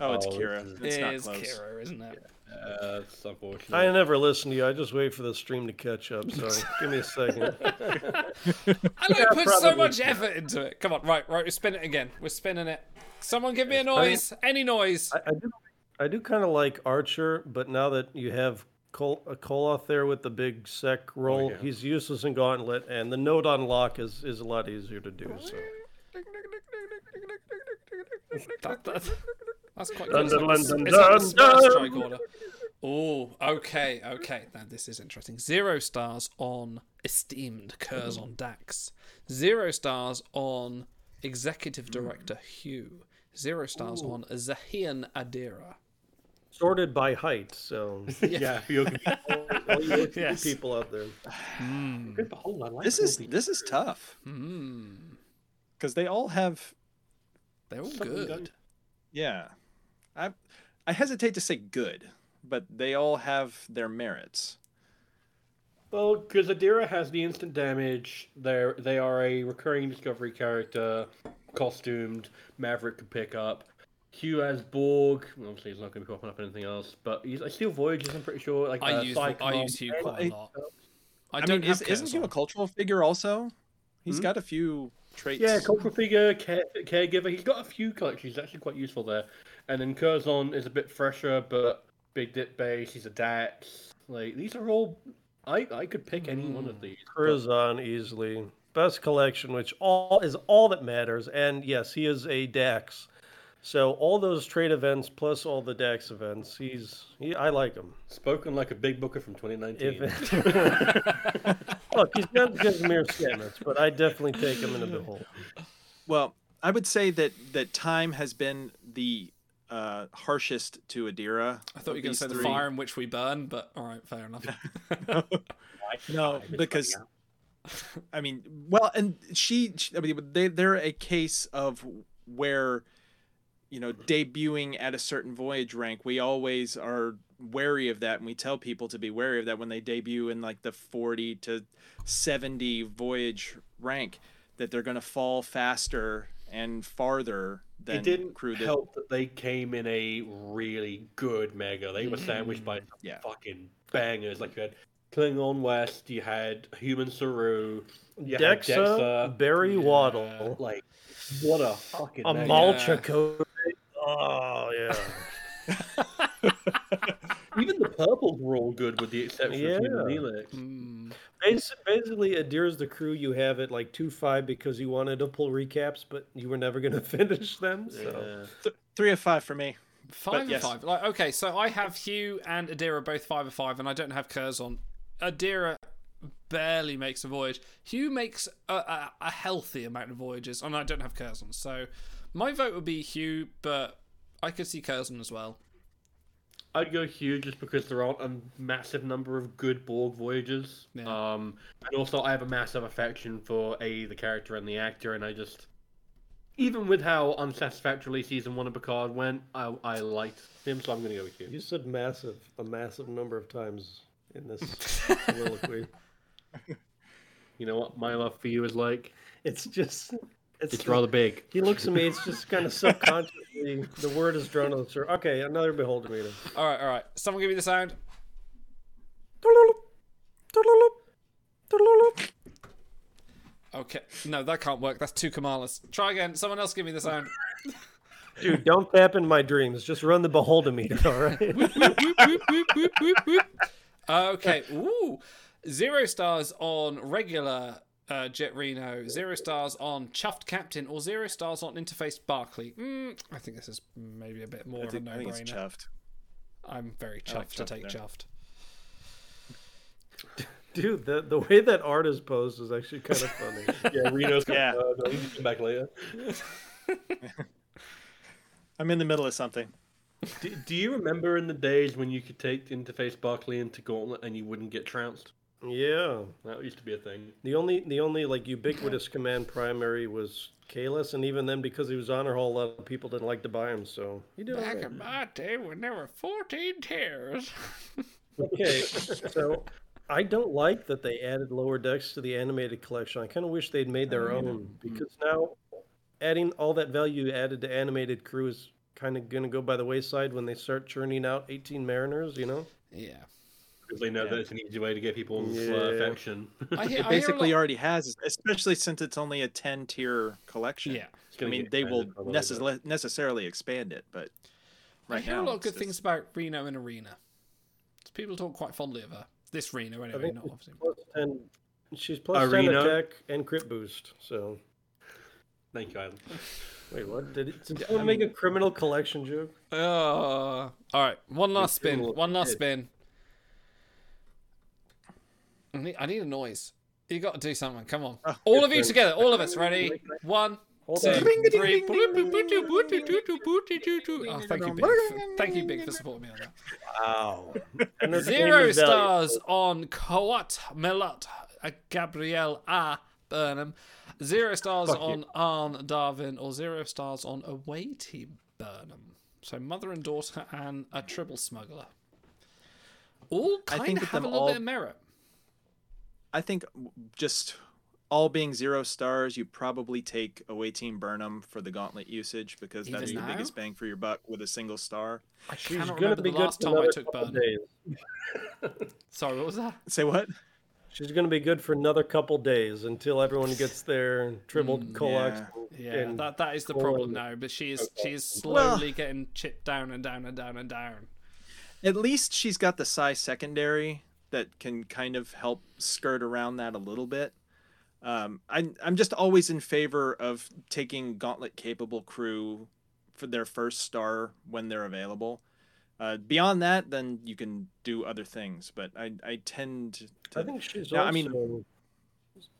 Oh, it's Oh, Kira. It It's not is close. Kira, isn't it? Uh, it's unfortunate. I never listen to you. I just wait for the stream to catch up. So give me a second. I know, put so much effort into it. Come on, right, right. We're spinning it again. We're spinning it. Someone give me a noise. Any noise. I, I do, I do kind of like Archer, but now that you have Kol, uh, Koloth there with the big sec roll, yeah. he's useless in Gauntlet, and the node unlock is, is a lot easier to do. So That, that, that's quite Dun, good. dun, It's dun, like dun, dun. Oh, okay, okay. Now this is interesting. Zero stars on esteemed Curzon Dax. Zero stars on executive director Hugh. Zero stars on Zahian Adira. Sorted by height. So yeah, you're all you Yes. people out there. good behold. I like This is these. this is tough Hmm. because they all have. They're all good. good. Yeah, I I hesitate to say good, but they all have their merits. Well, because Adira has the instant damage. They're they are a recurring discovery character, costumed. Maverick could pick up. Hugh has Borg. Obviously, he's not going to be popping up anything else. But he's I steal Voyages. I'm pretty sure. Like I uh, use I use Hugh quite a lot. I I, don't mean, is, isn't he a cultural figure also? He's Hmm? got a few traits. Yeah, cultural figure, care, caregiver. He's got a few collections. He's actually quite useful there. And then Curzon is a bit fresher, but big dip base. He's a Dax. Like these are all. I I could pick any one of these. but- Curzon easily best collection, which all is all that matters. And yes, he is a Dax. So all those trade events plus all the Dax events, he's he, I like him. Spoken like a big booker from 2019. If, look, he's not Casimir Stamets, but I definitely take him into the hole. Well, I would say that that time has been the uh, harshest to Adira. I thought you were going to say the fire in which we burn, but all right, fair enough. No, because I mean, well, and she, she- I mean, they they're a case of where you know debuting at a certain voyage rank. We always are wary of that, and we tell people to be wary of that when they debut in like the forty to seventy voyage rank, that they're going to fall faster and farther than it didn't crew that help that they came in a really good mega. They were sandwiched by mm-hmm. Yeah. fucking bangers. Like you had Klingon West, you had Human Saru, you had Dexa, Dexa. Barry Waddle, Like, what a fucking a mega. Malcha Code. Oh yeah. Even the purples were all good, with the exception of Human Yeah. Helix. Hmm. Basi- Basically, Adir's the crew you have at like two five because you wanted to pull recaps, but you were never going to finish them. So Th- three of five for me. Five But and yes. five. Like, okay, so I have Hugh and Adira both five and five, and I don't have Curzon. Adira barely makes a voyage. Hugh makes a, a, a healthy amount of voyages, and I don't have Curzon. So my vote would be Hugh, but I could see Curzon as well. I'd go Hugh just because there aren't a massive number of good Borg voyages. Um, and also I have a massive affection for a the character and the actor, and I just, even with how unsatisfactorily season one of Picard went, I I liked him, so I'm going to go with Hugh. you said massive a massive number of times in this soliloquy. You know what my love for you is like? It's just it's, It's rather big. He looks at me. It's just kind of subconsciously the word is drawn to the surface. Okay, another beholder meter. All right, all right. Someone give me the sound. Okay, no, that can't work. That's two Kamalas. Try again. Someone else give me the sound. Dude, don't tap in my dreams. Just run the beholder meter. All right. Okay. Ooh. zero stars on regular uh, Jett Reno, zero stars on Chuffed Captain, or zero stars on Interface Barkley. Mm, I think this is maybe a bit more I of think, a I think it's no-brainer. chuffed. I'm very chuffed like to take there. chuffed. Dude, the the way that art is posed is actually kind of funny. Yeah, Reno's come, Yeah. uh, no, come back later. I'm in the middle of something. Do, do you remember in the days when you could take Interface Barkley into Gauntlet and you wouldn't get trounced? Yeah, That used to be a thing. the only the only like ubiquitous command primary was Kalis, and even then, because he was honor hall, a lot of people didn't like to buy him. So he did Back right. in my day when there were 14 tiers. Okay, so I don't like that they added lower decks to the animated collection. I kind of wish they'd made their own mm-hmm. because now adding all that value added to animated crew is kind of going to go by the wayside when they start churning out 18 Mariners. You know? Yeah. Because they know that it's an easy way to get people's uh, affection. I hear, It I basically lot- already has, especially since it's only a 10 tier collection. Yeah. I mean, they will expanded necess- necessarily expand it, but I right hear now a lot of good just- things about Reno and Arena. People talk quite fondly of her. This Reno, I anyway, think not she's obviously. plus 10. She's plus 10 Arena? attack and crit boost. So Thank you, Adam. wait, what did it? Did someone make a criminal collection joke? Uh, all right, one last spin. One last spin. I need, I need a noise. You got to do something. Come on. all of you together. All of us. Ready? One, Hold two, three. Oh, thank you, Big. for- Thank you, Big, for supporting me on that. Wow. Zero Entertainment value. stars on Kawat Melat uh, Gabrielle A. Burnham. Zero stars Fuck you. on Arn Darvin, or zero stars on Away Team Burnham. So mother and daughter and a triple smuggler. All I kind think of with have a them little all- bit of merit. I think just all being zero stars, you probably take away Team Burnham for the gauntlet usage because that's Even the biggest bang for your buck with a single star. I She's cannot gonna remember be the good last for time I another took couple days. Sorry, what was that? Say what? She's going to be good for another couple days until everyone gets their tripled mm, coax. Yeah, and that that is the problem now. But she is she is Well- slowly getting chipped down and down and down and down. At least she's got the sci secondary that can kind of help skirt around that a little bit. Um, I'm I'm just always in favor of taking gauntlet capable crew for their first star when they're available. Uh, beyond that, then you can do other things. But I I tend to. I think she's Now, also I mean,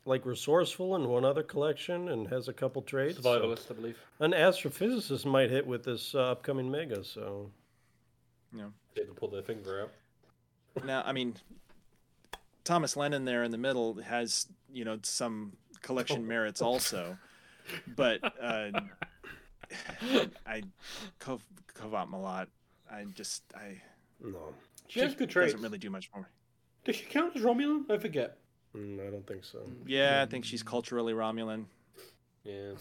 like resourceful in one other collection and has a couple traits. so- I believe. An astrophysicist might hit with this uh, upcoming mega. So Yeah. know, They can pull their finger out. Now I mean, Thomas Lennon there in the middle has you know some collection merits also, but uh, I Kov, Kovat Malat, I just I no, She has good traits. doesn't really do much for me. Does she count as Romulan? I forget. Mm, I don't think so. Yeah, I think she's culturally Romulan. Yeah.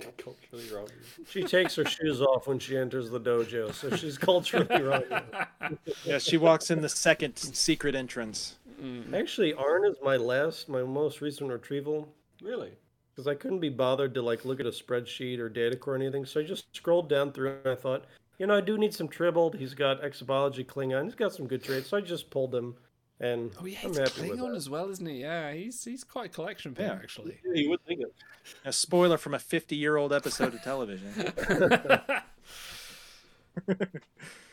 Culturally Romulan. She takes her shoes off when she enters the dojo, so she's culturally wrong. Yeah, she walks in the second secret entrance. Mm. Actually, Arn is my last, my most recent retrieval. Really? Because I couldn't be bothered to like look at a spreadsheet or data core or anything, so I just scrolled down through and I thought, you know, I do need some tribbled. He's got exobiology Klingon. He's got some good traits, so I just pulled him, and Oh, he I'm hates Klingon as well, isn't he? Yeah, he's he's quite a collection pick Yeah. actually. You would think it. A spoiler from a 50 year old episode of television.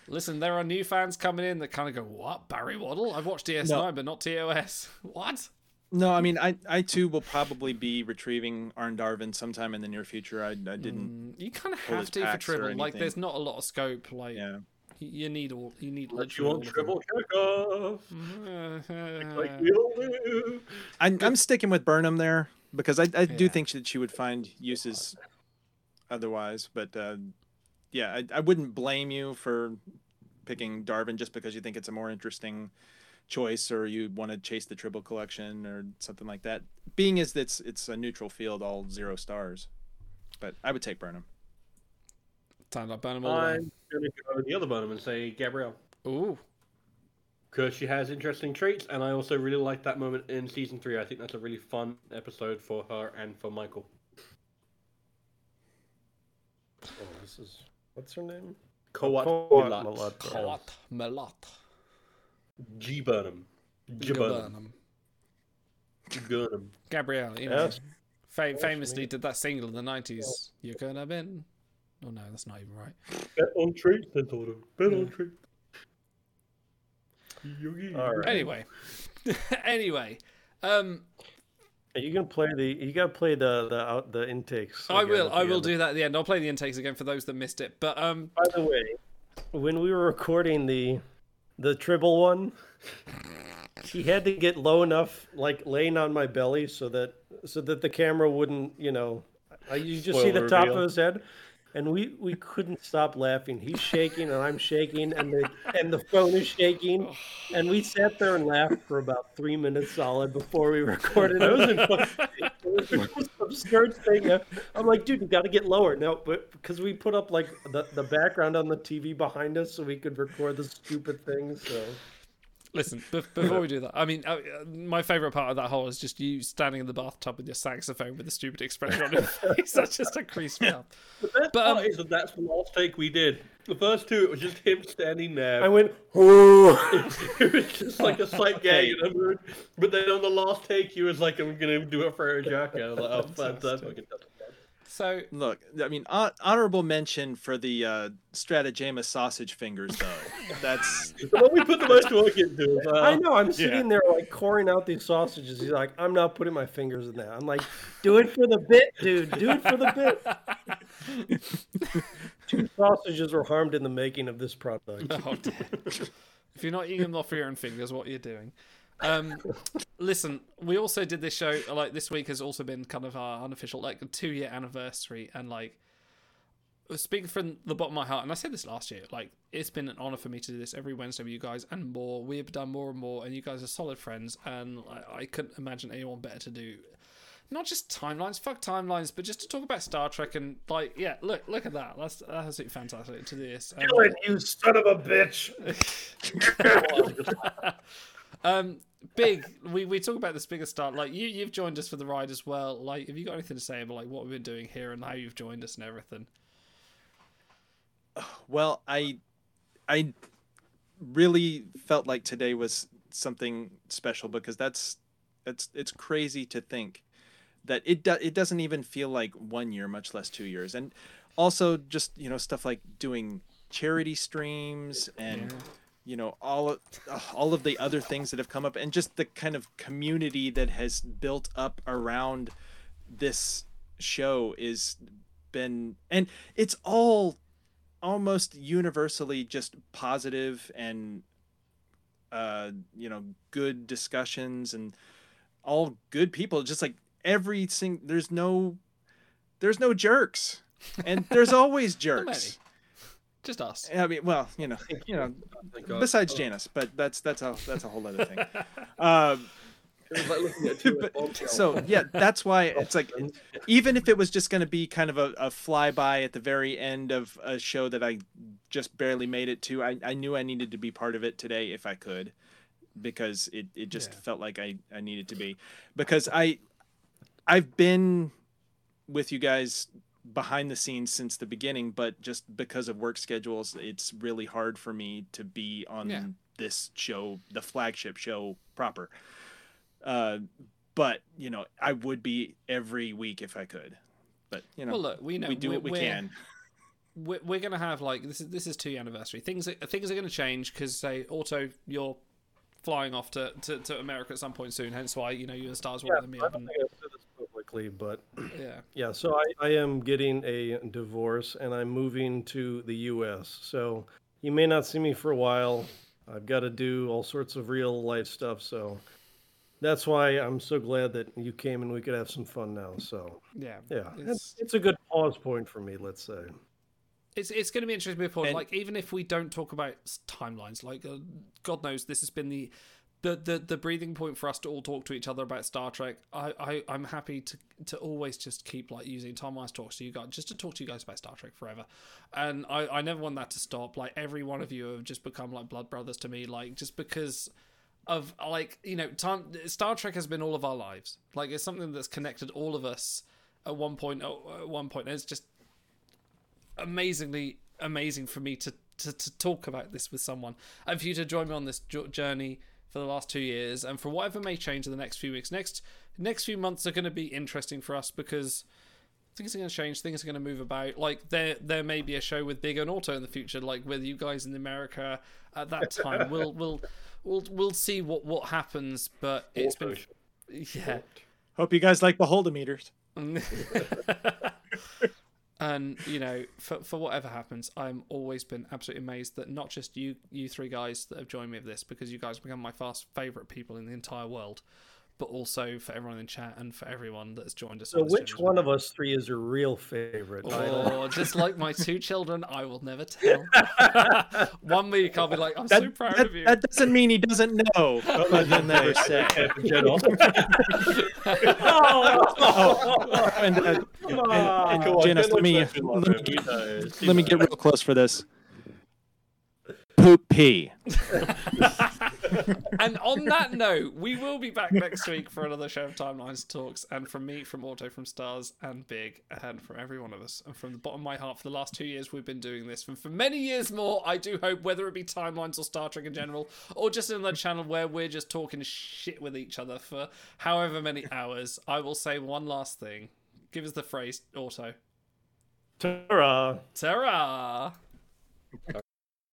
Listen, there are new fans coming in that kind of go, "What Barry Waddle? I've watched DS9, No. but not TOS. What?" No, I mean, I, I too will probably be retrieving Arn Darvin sometime in the near future. I, I didn't. Mm, you kind of have to for Tribble. Like, there's not a lot of scope. Like, Yeah. You, you need all. You need But you literally want triple Chekhov. of. Like we all do. I, I'm sticking with Burnham there because I, I do think that she would find uses otherwise. But uh, yeah, I, I wouldn't blame you for picking Darvin just because you think it's a more interesting choice or you want to chase the triple collection or something like that. Being as it's it's a neutral field, all zero stars. But I would take Burnham. Sound like Burnham all the. I'm going to go the other Burnham and say Gabrielle. Ooh. Because she has interesting traits, and I also really like that moment in season three. I think that's a really fun episode for her and for Michael. Oh, this is what's her name? Kawat Kawat Milat. Milat. Melat. G Burnham. G Burnham. Burnham. Gurnham. Gabrielle, you know, Yes. fa- famously did that single in the nineties. You're gonna been. Oh no, that's not even right. Bet on treats, they told him. Bet on treats. All right. Anyway, anyway, um, You can play the. You got to play the the out the intakes. I will. I will end. do that at the end. I'll play the intakes again for those that missed it. But um, By the way, when we were recording the the tribble one, he had to get low enough, like laying on my belly, so that so that the camera wouldn't, you know, you just see the top reveal. of his head, and we we couldn't stop laughing. He's shaking and I'm shaking, and the and the phone is shaking, and we sat there and laughed for about three minutes solid before we recorded. It was, absurd thing. I'm like, dude, you got to get lower. No, but because we put up like the, the background on the TV behind us so we could record the stupid things. So listen, be- before we do that, I mean, uh, uh, my favorite part of that whole is just you standing in the bathtub with your saxophone with a stupid expression on your face. That just a crease me up. The best But, um, part is that that's the last take we did. The first two, it was just him standing there. I went, "Ooh." it was just like a slight gay, you know. But then on the last take, he was like, "I'm gonna do it for Jacka." I was like, "Oh, fantastic!" So look, I mean, hon- honorable mention for the uh, Stratagemus sausage fingers, though. That's what we put the most work into. Uh, I know. I'm sitting there like coring out these sausages. He's like, I'm not putting my fingers in that. I'm like, do it for the bit, dude. Do it for the bit. Two sausages were harmed in the making of this product. Oh, if you're not eating them off your own fingers, what are you doing? Um, listen, we also did this show. Like this week has also been kind of our unofficial like two year anniversary, and like speaking from the bottom of my heart, and I said this last year, like it's been an honor for me to do this every Wednesday with you guys and more. We've done more and more, and you guys are solid friends, and I, I couldn't imagine anyone better to do. Not just timelines, fuck timelines, but just to talk about Star Trek and like, yeah, look, look at that. That's that's absolutely fantastic to do this. It, you son of a bitch. um, big. We we talk about this bigger start. Like you, you've joined us for the ride as well. Like, have you got anything to say about like what we've been doing here and how you've joined us and everything? well, I, I really felt like today was something special because that's it's it's crazy to think that it do, it doesn't even feel like one year, much less two years, and also just you know stuff like doing charity streams and you know all of, all of the other things that have come up and just the kind of community that has built up around this show is been and it's all almost universally just positive and uh you know good discussions and all good people. Just like every sing there's no there's no jerks. And there's always jerks Just us. I mean, well, you know, you know, besides Janus, but that's that's a that's a whole other thing. Um, but- so yeah, that's why it's like, even if it was just going to be kind of a, a flyby at the very end of a show that I just barely made it to, I, I knew I needed to be part of it today if I could, because it, it just felt like I, I needed to be, because I I've been with you guys behind the scenes since the beginning, but just because of work schedules, it's really hard for me to be on Yeah. this show, the flagship show proper. Uh, but you know, I would be every week if I could. But you know, well, look, we know we do what we can. We're, we're gonna have like this is this is two year anniversary. Things are, things are gonna change because say Auto, you're flying off to, to, to America at some point soon. Hence why you know you and Stars Yeah, wanted me I up. And, think I've said this publicly, but yeah, yeah. So I, I am getting a divorce, and I'm moving to the U.S. So you may not see me for a while. I've got to do all sorts of real life stuff. So that's why I'm so glad that you came and we could have some fun now. So yeah, yeah, It's- it's, it's a good pause point for me. Let's say. It's it's going to be interesting before, And- like even if we don't talk about timelines, like uh, God knows this has been the, the the the breathing point for us to all talk to each other about Star Trek. I, I I'm happy to to always just keep like using Tom Wise talks to you guys, just to talk to you guys about Star Trek forever, and I I never want that to stop. Like every one of you have just become like blood brothers to me, like just because of like you know time Star Trek has been all of our lives. Like it's something that's connected all of us at one point. Oh, at one point, and it's just amazingly amazing for me to, to, to talk about this with someone and for you to join me on this journey for the last two years, and for whatever may change in the next few weeks. Next next few months are going to be interesting for us because things are going to change. Things are going to move about. Like there there may be a show with Big and Auto in the future, like with you guys in America at that time. we'll we'll we'll we'll see what what happens. But it's been yeah. Hope you guys like the holdometers. and you know for, for whatever happens i'm always been absolutely amazed that not just you you three guys that have joined me of this because you guys become my fast favorite people in the entire world but also for everyone in chat and for everyone that's joined us So, which one of us three is your real favorite? Oh, just like my two children, I will never tell. one week I'll be like, I'm That, so proud that, of you. that doesn't mean he doesn't know, but he'll never say. oh, and, uh, and, and Come on, Janice, let me looks like we let me, get, let me get real close for this. Poop pee. and on that note, we will be back next week for another show of Timelines Talks. And from me, from Auto, from Stars, and Big, and from every one of us, and from the bottom of my heart, for the last two years we've been doing this, and for many years more, I do hope, whether it be Timelines or Star Trek in general, or just another channel where we're just talking shit with each other for however many hours, I will say one last thing. Give us the phrase, Auto. Ta-ra. Ta-ra!